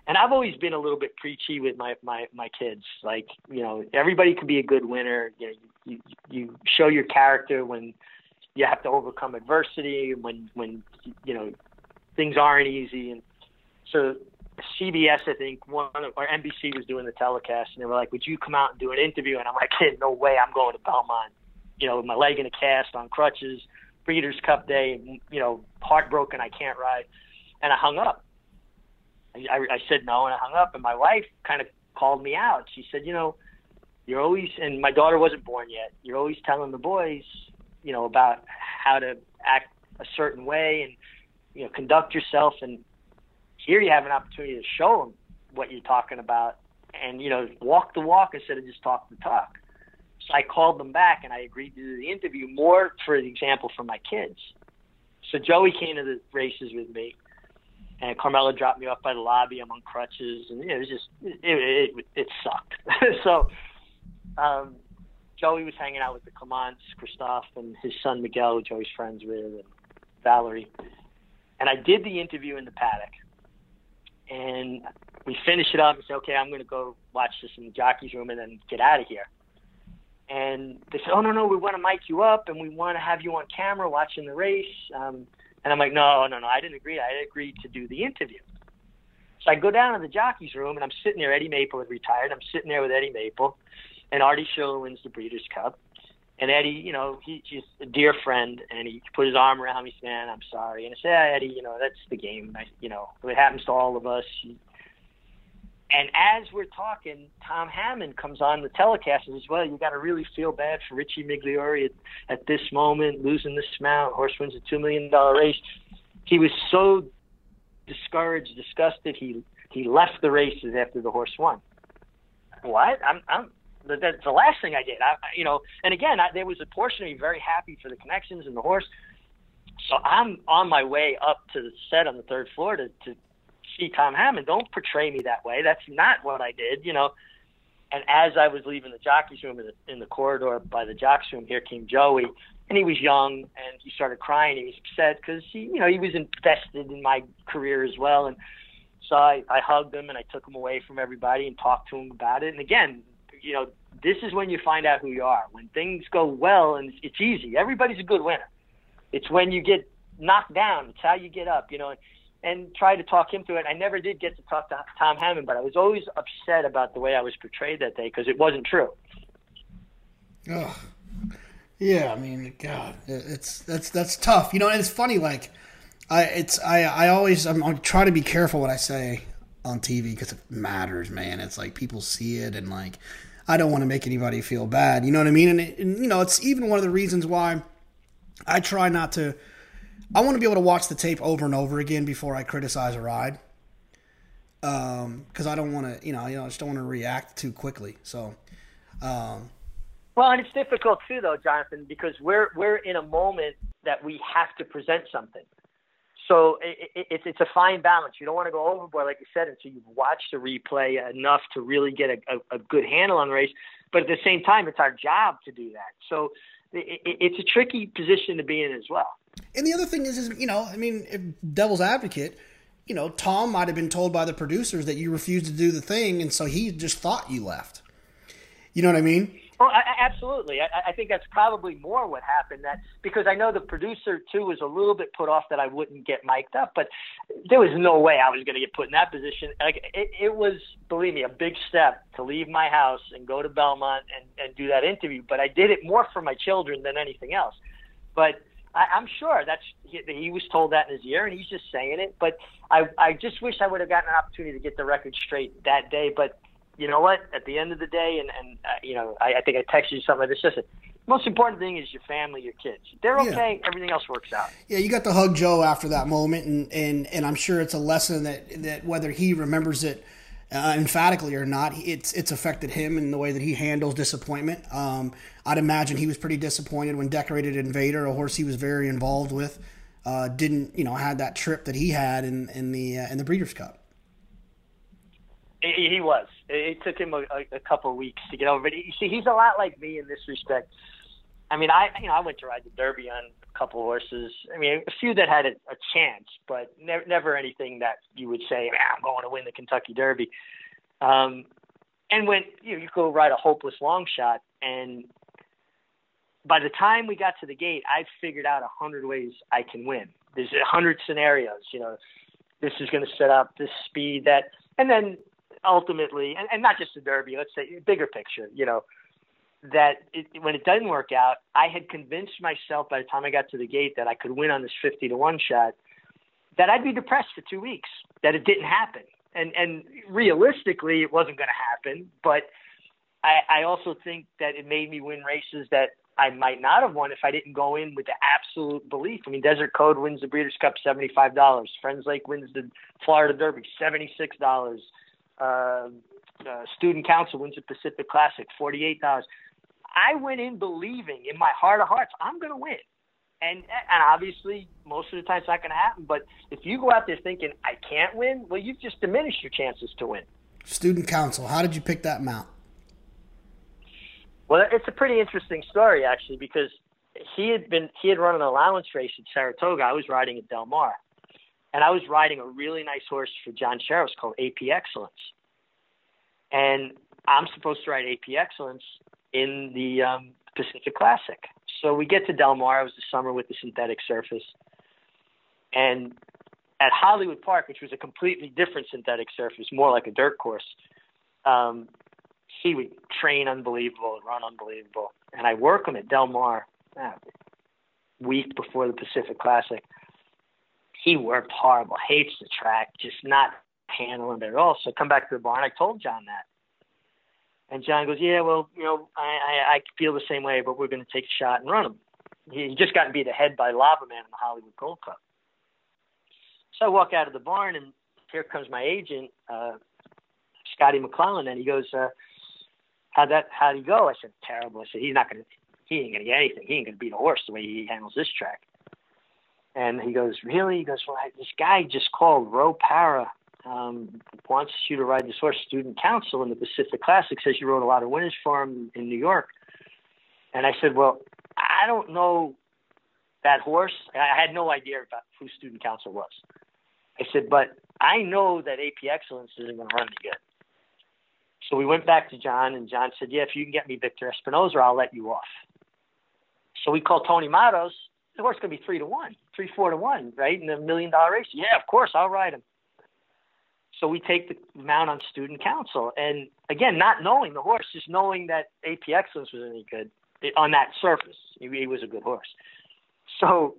and I've always been a little bit preachy with my my my kids. Like you know, everybody can be a good winner. You know, you you show your character when you have to overcome adversity, when when you know things aren't easy, and so CBS, I think, one of, or NBC was doing the telecast, and they were like, "Would you come out and do an interview?" And I'm like, "Kid, [laughs] no way! I'm going to Belmont. You know, with my leg in a cast on crutches." Breeders' Cup Day, you know, heartbroken, I can't ride. And I hung up. I, I said no, and I hung up. And my wife kind of called me out. She said, you know, you're always, and my daughter wasn't born yet. You're always telling the boys, you know, about how to act a certain way and, you know, conduct yourself. And here you have an opportunity to show them what you're talking about and, you know, walk the walk instead of just talk the talk. I called them back and I agreed to do the interview more for example for my kids. So Joey came to the races with me, and Carmela dropped me off by the lobby. I'm on crutches, and it was just it it, it, it sucked. [laughs] so um, Joey was hanging out with the Clements, Christophe, and his son Miguel, who Joey's friends with, and Valerie. And I did the interview in the paddock, and we finished it up and said, "Okay, I'm going to go watch this in the jockey's room and then get out of here." And they said, "Oh no, no, we want to mic you up and we want to have you on camera watching the race." Um, and I'm like, "No, no, no, I didn't agree. I agreed to do the interview." So I go down to the jockey's room and I'm sitting there. Eddie Maple had retired. I'm sitting there with Eddie Maple, and Artie Schiller wins the Breeders' Cup. And Eddie, you know, he, he's a dear friend, and he put his arm around me, "Man, I'm sorry." And I said, hey, "Eddie, you know, that's the game. I, you know, it happens to all of us. And as we're talking, Tom Hammond comes on the telecast and says, "Well, you got to really feel bad for Richie Migliore at, at this moment, losing this mount. Horse wins a two million dollar race." He was so discouraged, disgusted. He he left the races after the horse won. What? I'm I'm that's the last thing I did. I you know, and again, I, there was a portion of me very happy for the connections and the horse. So I'm on my way up to the set on the third floor to, to see Tom Hammond. Don't portray me that way. That's not what I did, you know. And as I was leaving the jockey's room in the, in the corridor by the jockey's room, here came Joey, and he was young, and he started crying. He was upset because he, you know, he was invested in my career as well, and so I, I hugged him and I took him away from everybody and talked to him about it. And again, you know, this is when you find out who you are. When things go well and it's, it's easy, everybody's a good winner. It's when you get knocked down. It's how you get up. You know, and try to talk him through it. I never did get to talk to Tom Hammond, but I was always upset about the way I was portrayed that day because it wasn't true. Oh, yeah. I mean, God, it's that's that's tough. You know, and it's funny. Like, I it's I I always I'm, I try to be careful what I say on TV because it matters, man. It's like people see it and like I don't want to make anybody feel bad. You know what I mean? And, it, and you know, it's even one of the reasons why I try not to I want to be able to watch the tape over and over again before I criticize a ride. because um, I don't want to, you know, you know, I just don't want to react too quickly. So, um, well, and it's difficult too, though, Jonathan, because we're we're in a moment that we have to present something. So it, it, it's it's a fine balance. You don't want to go overboard, like you said, until you've watched the replay enough to really get a, a, a good handle on the race. But at the same time, it's our job to do that. So it, it's a tricky position to be in as well. And the other thing is, is you know, I mean, if devil's advocate, you know, Tom might have been told by the producers that you refused to do the thing, and so he just thought you left. You know what I mean? Well, I, absolutely. I, I think that's probably more what happened. That because I know the producer too was a little bit put off that I wouldn't get mic'd up, but there was no way I was going to get put in that position. Like it, it was, believe me, a big step to leave my house and go to Belmont and, and do that interview. But I did it more for my children than anything else. But I, I'm sure that's he, he was told that in his ear, and he's just saying it. But I I just wish I would have gotten an opportunity to get the record straight that day. But you know what? At the end of the day, and and uh, you know, I, I think I texted you something. It's just a most important thing is your family, your kids. They're okay. Yeah. Everything else works out. Yeah, you got to hug Joe after that moment, and and and I'm sure it's a lesson that that whether he remembers it. Uh, emphatically or not, it's it's affected him in the way that he handles disappointment. Um, I'd imagine he was pretty disappointed when Decorated Invader, a horse he was very involved with, uh, didn't you know had that trip that he had in in the uh, in the Breeders' Cup. He, was. It took him a, a couple weeks to get over. But you see, he's a lot like me in this respect. I mean, I you know I went to ride the Derby on a couple of horses. I mean, a few that had a, a chance, but never never anything that you would say, I'm going to win the Kentucky Derby. Um, and when you know, you go ride a hopeless long shot, and by the time we got to the gate, I figured out a hundred ways I can win. There's a hundred scenarios. You know, this is going to set up this speed that, and then ultimately, and, and not just the Derby, let's say bigger picture, you know, that it, when it doesn't work out, I had convinced myself by the time I got to the gate that I could win on this 50 to 1 shot, that I'd be depressed for two weeks, that it didn't happen. And, and realistically, it wasn't going to happen. But I, I also think that it made me win races that I might not have won if I didn't go in with the absolute belief. I mean, Desert Code wins the Breeders' Cup $75. Friends Lake wins the Florida Derby $76 uh, uh, student council wins the Pacific Classic, forty-eight dollars. I went in believing in my heart of hearts I'm going to win, and and obviously most of the time it's not going to happen. But if you go out there thinking I can't win, well, you've just diminished your chances to win. Student council, how did you pick that mount? Well, it's a pretty interesting story actually because he had been he had run an allowance race at Saratoga. I was riding at Del Mar, and I was riding a really nice horse for John Sharrows called AP Excellence. And I'm supposed to ride AP Excellence in the um, Pacific Classic. So we get to Del Mar. It was the summer with the synthetic surface. And at Hollywood Park, which was a completely different synthetic surface, more like a dirt course, um, he would train unbelievable and run unbelievable. And I work him at Del Mar uh, week before the Pacific Classic he worked horrible, hates the track, just not handling it at all. So I come back to the barn. I told John that. And John goes, Yeah, well, you know, I, I, I feel the same way, but we're going to take a shot and run him. He just got beat ahead by Lava Man in the Hollywood Gold Cup. So I walk out of the barn, and here comes my agent, uh, Scotty McClellan, and he goes, uh, "How'd that? How'd he go?" I said, "Terrible." I said, "He's not to. He ain't to get anything. He ain't to beat a horse the way he handles this track." And he goes, really? He goes, well, this guy just called Ro Para, um, wants you to ride this horse. Student Council in the Pacific Classic says you rode a lot of winners for him in New York. And I said, well, I don't know that horse. I had no idea about who Student Council was. I said, but I know that AP Excellence isn't going to run me good. So we went back to John, and John said, yeah, if you can get me Victor Espinoza, I'll let you off. So we called Tony Matos, the horse going to be three to one, three, four to one, right? In a million dollar race. Yeah, of course, I'll ride him. So we take the mount on student council. And again, not knowing the horse, just knowing that AP Excellence was any good on that surface. He, he was a good horse. So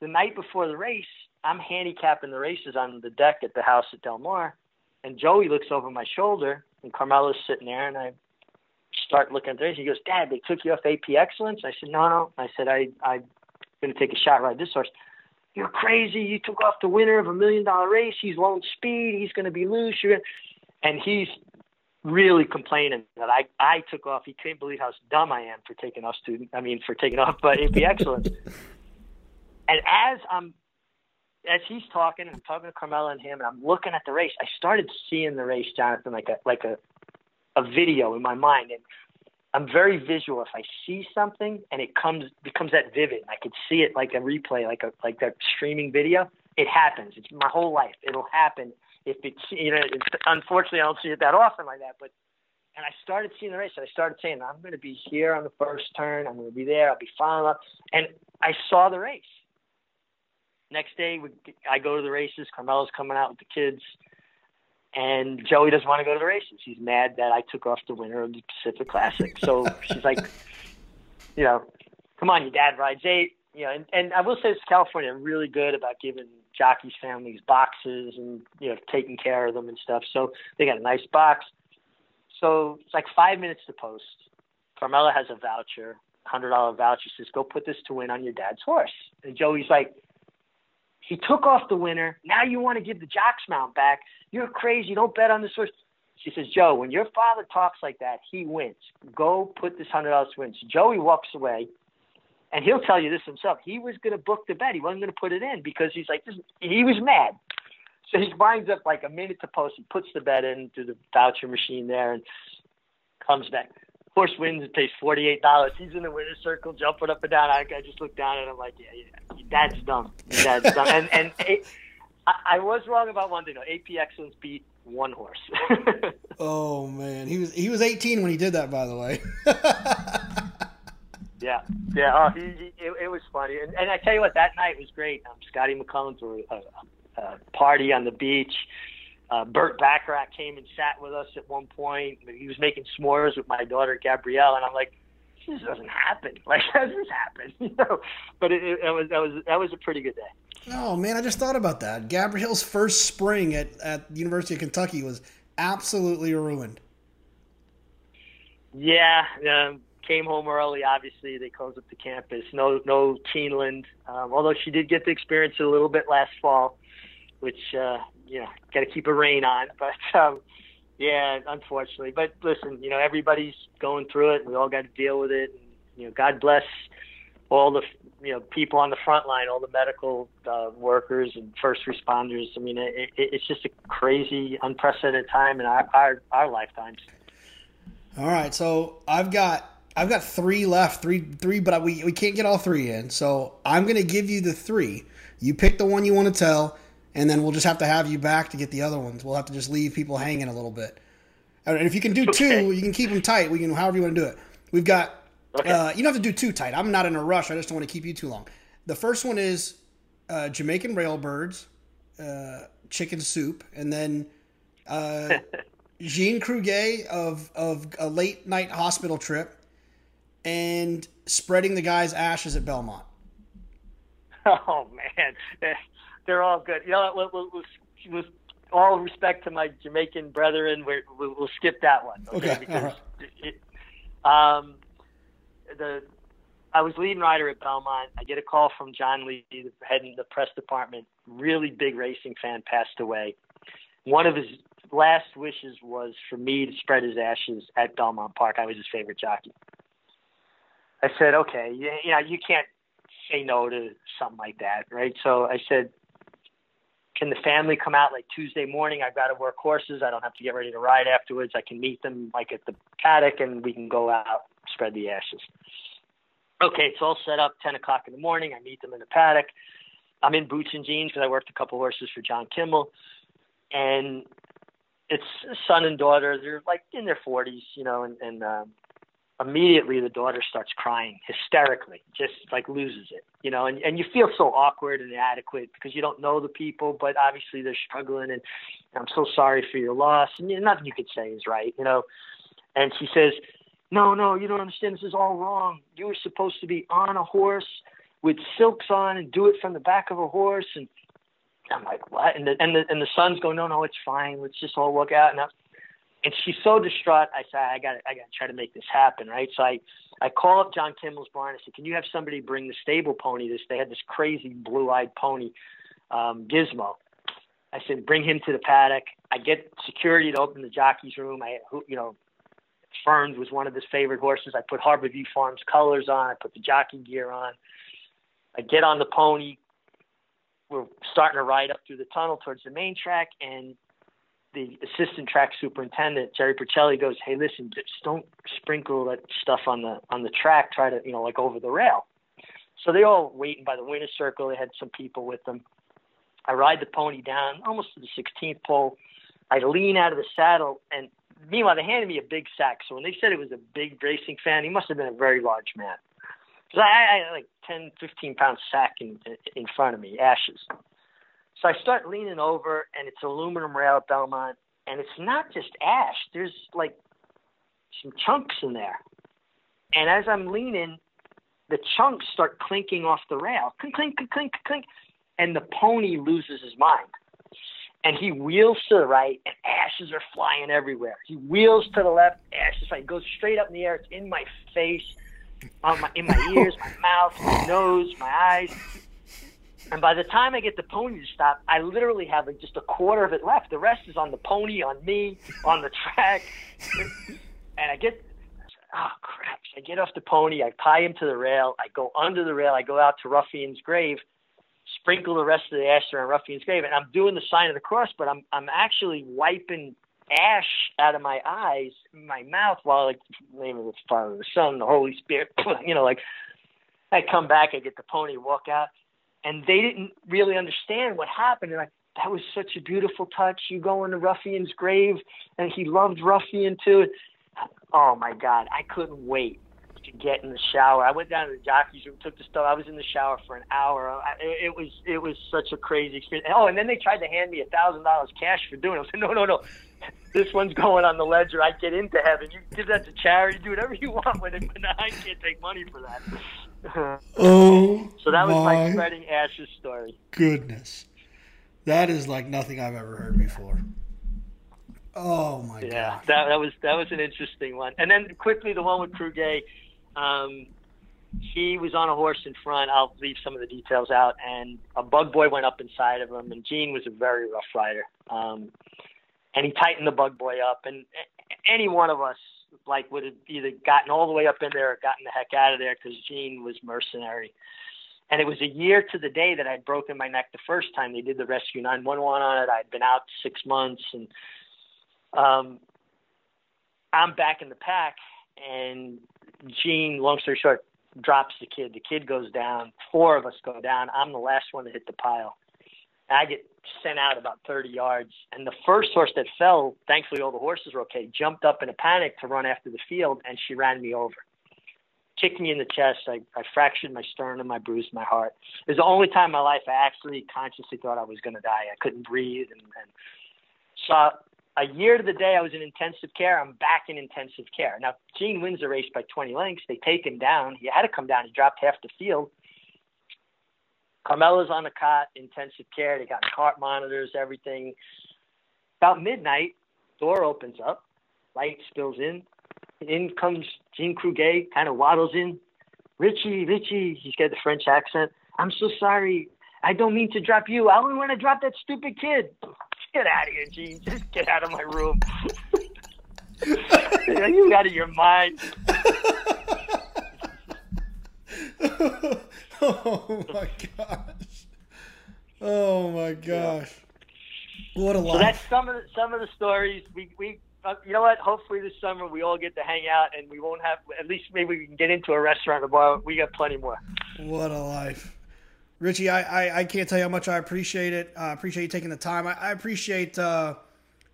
the night before the race, I'm handicapping the races on the deck at the house at Del Mar. And Joey looks over my shoulder, and Carmela's sitting there, and I start looking at the race. He goes, Dad, they took you off AP Excellence? I said, No, no. I said, I, I'm going to take a shot ride this horse. you're crazy. You took off the winner of a million dollar race. He's lone speed. He's going to be loose. You're and he's really complaining that I, I took off. He can't believe how dumb I am for taking off student. I mean, for taking off uh, AP Excellence. [laughs] and as I'm, as he's talking, and talking to Carmela and him, and I'm looking at the race. I started seeing the race, Jonathan, like a like a a video in my mind, and I'm very visual. If I see something and it comes becomes that vivid, I could see it like a replay, like a like that streaming video. It happens. It's my whole life. It'll happen if it's you know. It's, unfortunately, I don't see it that often like that. But and I started seeing the race. And I started saying, I'm going to be here on the first turn. I'm going to be there. I'll be following up. And I saw the race. Next day, we, I go to the races. Carmela's coming out with the kids. And Joey doesn't want to go to the races. He's mad that I took off the winner of the Pacific Classic. So [laughs] she's like, you know, come on, your dad rides eight. You know, and, and I will say this California really good about giving jockeys families boxes and, you know, taking care of them and stuff. So they got a nice box. So it's like five minutes to post. Carmela has a voucher, hundred dollar voucher. She says, "Go put this to win on your dad's horse." And Joey's like, he took off the winner. Now you want to give the jocks mount back? You're crazy. Don't bet on this horse. She says, Joe, when your father talks like that, he wins. Go put this hundred dollars to win. So Joey walks away, and he'll tell you this himself. He was going to book the bet. He wasn't going to put it in because he's like, this, he was mad. So he winds up like a minute to post. He puts the bet in through the voucher machine there and comes back horse wins and pays forty eight dollars. He's in the winner's circle, jumping up and down. I, I just look down and I'm like, yeah, yeah that's dumb. That's dumb. And and [laughs] it, I, I was wrong about one thing. Though. AP Excellence beat one horse. [laughs] oh man, he was he was 18 when he did that. By the way. [laughs] yeah, yeah. Oh, he, he it, it, was funny, and, and I tell you what, that night was great. Um, Scotty McCullum threw a, a, a party on the beach. Uh, Burt Bacharach came and sat with us at one point. He was making s'mores with my daughter Gabrielle, and I'm like, this doesn't happen. [laughs] Like, how does this happen? [laughs] You know, but it, it, it, was that was that was a pretty good day. Oh man, I just thought about that. Gabrielle's first spring at at the University of Kentucky was absolutely ruined. Yeah, um, came home early. Obviously, they closed up the campus. No, no Keeneland. Um, although she did get to experience it a little bit last fall, which uh, you know, got to keep a rein on. [laughs] But um, yeah, unfortunately. But listen, you know, everybody's going through it. We all got to deal with it. And, you know, God bless all the you know people on the front line, all the medical uh, workers and first responders. I mean, it, it, it's just a crazy, unprecedented time in our, our our lifetimes. All right, so I've got I've got three left, three three, but we we can't get all three in. So I'm going to give you the three. You pick the one you want to tell and then we'll just have to have you back to get the other ones. We'll have to just leave people hanging a little bit. And if you can do okay. two, you can keep them tight. We can, however you want to do it. We've got. Okay. Uh, you don't have to do too tight. I'm not in a rush. I just don't want to keep you too long. The first one is uh, Jamaican railbirds, uh, chicken soup, and then uh, [laughs] Jean Cruguet of of a late night hospital trip, and spreading the guy's ashes at Belmont. [laughs] Oh man, they're all good. You know, with, with, with all respect to my Jamaican brethren, we will we'll skip that one. Okay. okay because it, um, the I was leading rider at Belmont. I get a call from John Lee, the head in the press department. Really big racing fan, passed away. One of his last wishes was for me to spread his ashes at Belmont Park. I was his favorite jockey. I said, okay, you, you know, you can't say no to something like that, right? So I said, can the family come out like Tuesday morning? I've got to work horses. I don't have to get ready to ride afterwards. I can meet them like at the paddock and we can go out, spread the ashes. Okay, it's all set up. 10 o'clock in the morning. I meet them in the paddock. I'm in boots and jeans because I worked a couple horses for John Kimmel. And it's son and daughter. They're like in their 40s, you know, and, and um, immediately the daughter starts crying hysterically, just like loses it, you know, and, and you feel so awkward and inadequate because you don't know the people, but obviously they're struggling and I'm so sorry for your loss. And nothing you could say is right, you know. And she says, No, no, you don't understand. This is all wrong. You were supposed to be on a horse with silks on and do it from the back of a horse. And I'm like, What? And the, and the, and the son's going, No, no, it's fine. Let's just all work out. And I, And she's so distraught. I said, I got, I got to try to make this happen, right? So I, I call up John Kimmel's barn. I said, Can you have somebody bring the stable pony? This they had this crazy blue-eyed pony, um, Gizmo. I said, Bring him to the paddock. I get security to open the jockey's room. I, you know, Ferns was one of his favorite horses. I put Harborview Farms colors on. I put the jockey gear on. I get on the pony. We're starting to ride up through the tunnel towards the main track, and the assistant track superintendent Jerry Percelli goes, "Hey, listen, just don't sprinkle that stuff on the on the track. Try to, you know, like over the rail." So they all waiting by the winner's circle. They had some people with them. I ride the pony down almost to the 16th pole. I lean out of the saddle, and meanwhile, they handed me a big sack. So when they said it was a big racing fan, he must have been a very large man. Because I, I had like 10, 15 pound sack in, in front of me, ashes. So I start leaning over, and it's aluminum rail at Belmont, and it's not just ash. There's like some chunks in there. And as I'm leaning, the chunks start clinking off the rail. Clink, clink, clink, clink, clink. And the pony loses his mind. And he wheels to the right, and ashes are flying everywhere. He wheels to the left, ashes flying. goes straight up in the air. It's in my face, on my, in my [laughs] ears, my mouth, my nose, my eyes. And by the time I get the pony to stop, I literally have like just a quarter of it left. The rest is on the pony, on me, on the track. and I get, oh crap! I get off the pony, I tie him to the rail, I go under the rail, I go out to Ruffian's grave, sprinkle the rest of the ash on Ruffian's grave, and I'm doing the sign of the cross, but I'm I'm actually wiping ash out of my eyes, my mouth, while like the name of the Father, the Son, the Holy Spirit, [laughs] you know, like I come back, I get the pony, walk out and they didn't really understand what happened. And like, that was such a beautiful touch. You go into Ruffian's grave, and he loved Ruffian too. Oh my God, I couldn't wait to get in the shower. I went down to the jockey's room, took the stuff. I was in the shower for an hour. I, it was it was such a crazy experience. Oh, and then they tried to hand me a thousand dollars cash for doing it. I said, no, no, no. This one's going on the ledger. I get into heaven. You give that to charity. Do whatever you want with it, but I can't take money for that. [laughs] oh, so that was my, my spreading ashes story. Goodness, that is like nothing I've ever heard before. Oh my yeah, god! Yeah, that, that was that was an interesting one. And then quickly, the one with Cruguet. Um, he was on a horse in front. I'll leave some of the details out. And a bug boy went up inside of him, and Jean was a very rough rider. Um, and he tightened the bug boy up. And any one of us like would have either gotten all the way up in there or gotten the heck out of there because Jean was mercenary. And it was a year to the day that I'd broken my neck the first time they did the rescue 911 on it. I'd been out six months, and um, I'm back in the pack. And Jean, long story short, drops the kid. The kid goes down. Four of us go down. I'm the last one to hit the pile. I get sent out about 30 yards. And the first horse that fell, thankfully all the horses were okay, jumped up in a panic to run after the field, and she ran me over. Kicked me in the chest. I, I fractured my sternum. I bruised my heart. It was the only time in my life I actually consciously thought I was going to die. I couldn't breathe. And, and so a year to the day I was in intensive care, I'm back in intensive care. Now, Jean wins the race by 20 lengths. They take him down. He had to come down. He dropped half the field. Carmela's on the cot, intensive care. They got heart monitors, everything. About midnight, door opens up, light spills in. In comes Jean Cruguet, kind of waddles in. Richie, Richie, he's got the French accent. I'm so sorry. I don't mean to drop you. I only want to drop that stupid kid. Get out of here, Jean. Just get out of my room. [laughs] Are you out of your mind? [laughs] oh my gosh! Oh my gosh! What a life! So that's some of the, some of the stories. We we uh, you know what? Hopefully this summer we all get to hang out and we won't have at least maybe we can get into a restaurant or bar. We got plenty more. What a life! Richie, I, I, I can't tell you how much I appreciate it. I uh, appreciate you taking the time. I, I appreciate uh,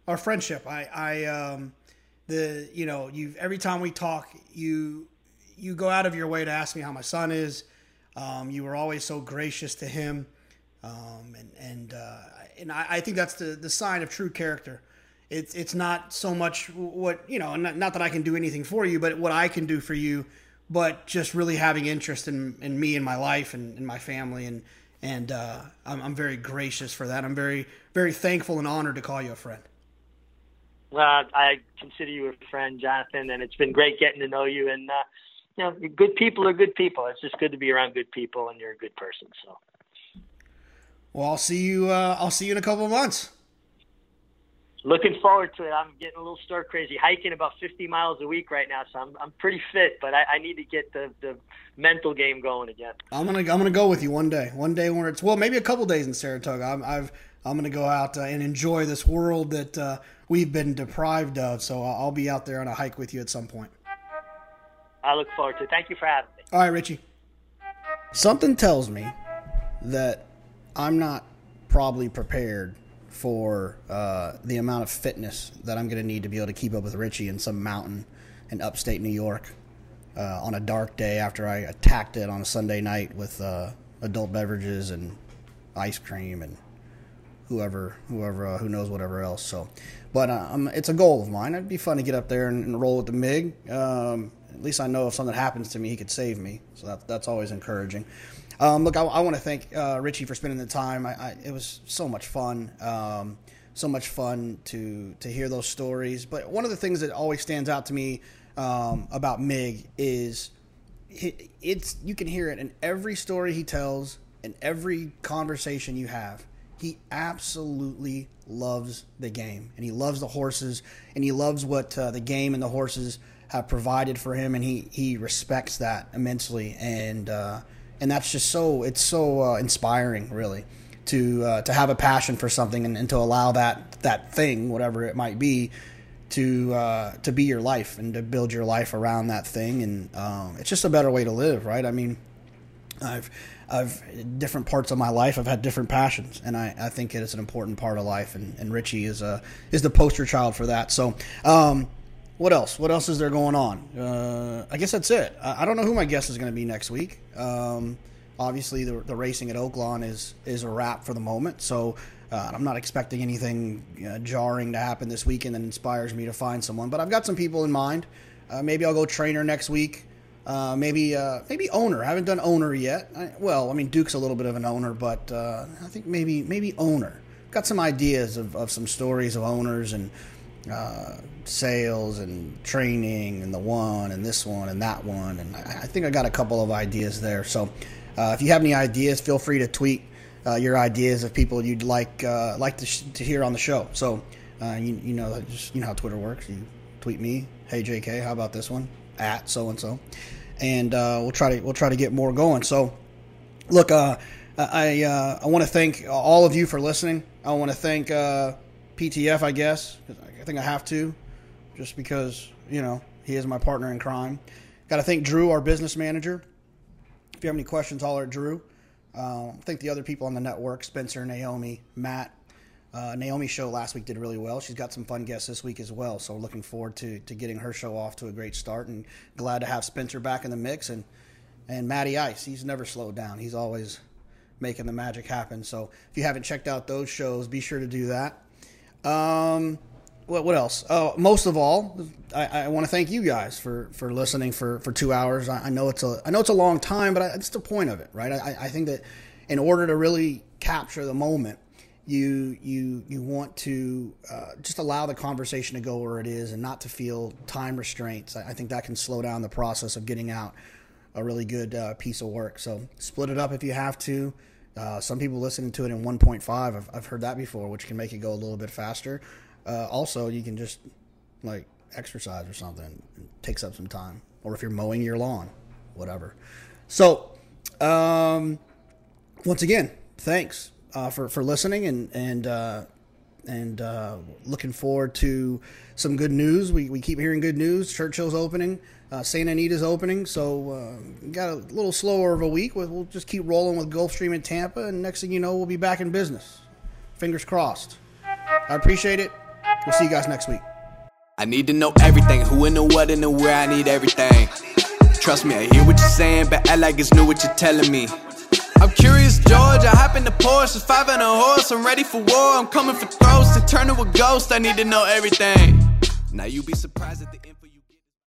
our friendship. I, I um, the you know you every time we talk, you you go out of your way to ask me how my son is. Um, you were always so gracious to him, um, and and uh, and I, I, think that's the the sign of true character. It's it's not so much what you know, not, not that I can do anything for you, but what I can do for you, but just really having interest in, in me and my life and, and my family, and and uh, I'm, I'm very gracious for that. I'm very very thankful and honored to call you a friend. Well, I consider you a friend, Jonathan, and it's been great getting to know you. And uh, you know, good people are good people. It's just good to be around good people, and you're a good person. So. Well, I'll see you. Uh, I'll see you in a couple of months. Looking forward to it. I'm getting a little stir crazy, hiking about 50 miles a week right now, so I'm I'm pretty fit, but I, I need to get the, the mental game going again. I'm gonna I'm gonna go with you one day. One day when it's well, maybe a couple days in Saratoga. I'm I've I'm gonna go out uh, and enjoy this world that uh, we've been deprived of. So I'll be out there on a hike with you at some point. I look forward to it. Thank you for having me. All right, Richie. Something tells me that I'm not probably prepared for uh, the amount of fitness that I'm going to need to be able to keep up with Richie in some mountain in upstate New York uh, on a dark day after I attacked it on a Sunday night with uh, adult beverages and ice cream and whoever, whoever, uh, who knows whatever else. So, but um, it's a goal of mine. It'd be fun to get up there and, and roll with the Mig. Um, at least I know if something happens to me, he could save me. So that, that's always encouraging. Um, look, I, I want to thank uh, Richie for spending the time. I, I, it was so much fun, um, so much fun to to hear those stories. But one of the things that always stands out to me um, about Mig is it, it's you can hear it in every story he tells, in every conversation you have. He absolutely loves the game, and he loves the horses, and he loves what uh, the game and the horses have provided for him, and he he respects that immensely. And uh, and that's just so it's so uh, inspiring, really, to uh, to have a passion for something and, and, to allow that that thing, whatever it might be, to uh, to be your life and to build your life around that thing. And um, it's just a better way to live, right? I mean, I've I've different parts of my life. I've had different passions, and I, I think it's an important part of life. And, and Richie is a is the poster child for that. So. Um, what else? What else is there going on? Uh, I guess that's it. I, I, don't know who my guest is going to be next week. Um, obviously, the, the, racing at Oaklawn is is a wrap for the moment. So uh, I'm not expecting anything uh, jarring to happen this weekend that inspires me to find someone. But I've got some people in mind. Uh, maybe I'll go trainer next week. Uh, maybe uh, maybe owner. I haven't done owner yet. I, well, I mean Duke's a little bit of an owner, but I think maybe maybe owner. Got some ideas of, of some stories of owners and uh, sales and training and the one and this one and that one. And I, I think I got a couple of ideas there. So uh, if you have any ideas, feel free to tweet uh, your ideas of people you'd like uh, like to, sh- to hear on the show. So uh, you, you know just you know how Twitter works. You tweet me, hey JK, how about this one at so and so, and we'll try to we'll try to get more going. So look, I I want to thank all of you for listening. I want to thank PTF, I guess. I think I have to, just because you know he is my partner in crime. Got to thank Drew, our business manager. If you have any questions, holler at Drew. Uh, I think the other people on the network, Spencer, Naomi, Matt. Uh, Naomi's show last week did really well. She's got some fun guests this week as well. So looking forward to, to getting her show off to a great start and glad to have Spencer back in the mix and and Matty Ice. He's never slowed down. He's always making the magic happen. So if you haven't checked out those shows, be sure to do that. Um, what, what else? Oh, most of all, I, I want to thank you guys for, for listening for, for two hours. I, I, know it's a I know it's a long time, but I, it's the point of it, right? I, I think that in order to really capture the moment, you you you want to uh, just allow the conversation to go where it is and not to feel time restraints. I, I think that can slow down the process of getting out a really good uh, piece of work. So split it up if you have to. Uh, some people listening to it in 1.5. I've, I've heard that before, which can make it go a little bit faster. Uh, also, you can just like exercise or something. It takes up some time. Or if you're mowing your lawn, whatever. So, um, once again, thanks uh, for for listening and and uh, and uh, looking forward to some good news. We, we keep hearing good news. Churchill's opening, uh, Santa Anita's opening, so uh, got a little slower of a week. We'll, we'll just keep rolling with Gulfstream in Tampa, and next thing you know, we'll be back in business. Fingers crossed. I appreciate it. We'll see you guys next week. I need to know everything who and the what and the where. I need everything. Trust me, I hear what you're saying, but I like it's new what you're telling me. I'm curious, George. I hop in the Porsche, five and a horse. I'm ready for war. I'm coming for throats to turn to a ghost. I need to know everything. Now you be surprised at the.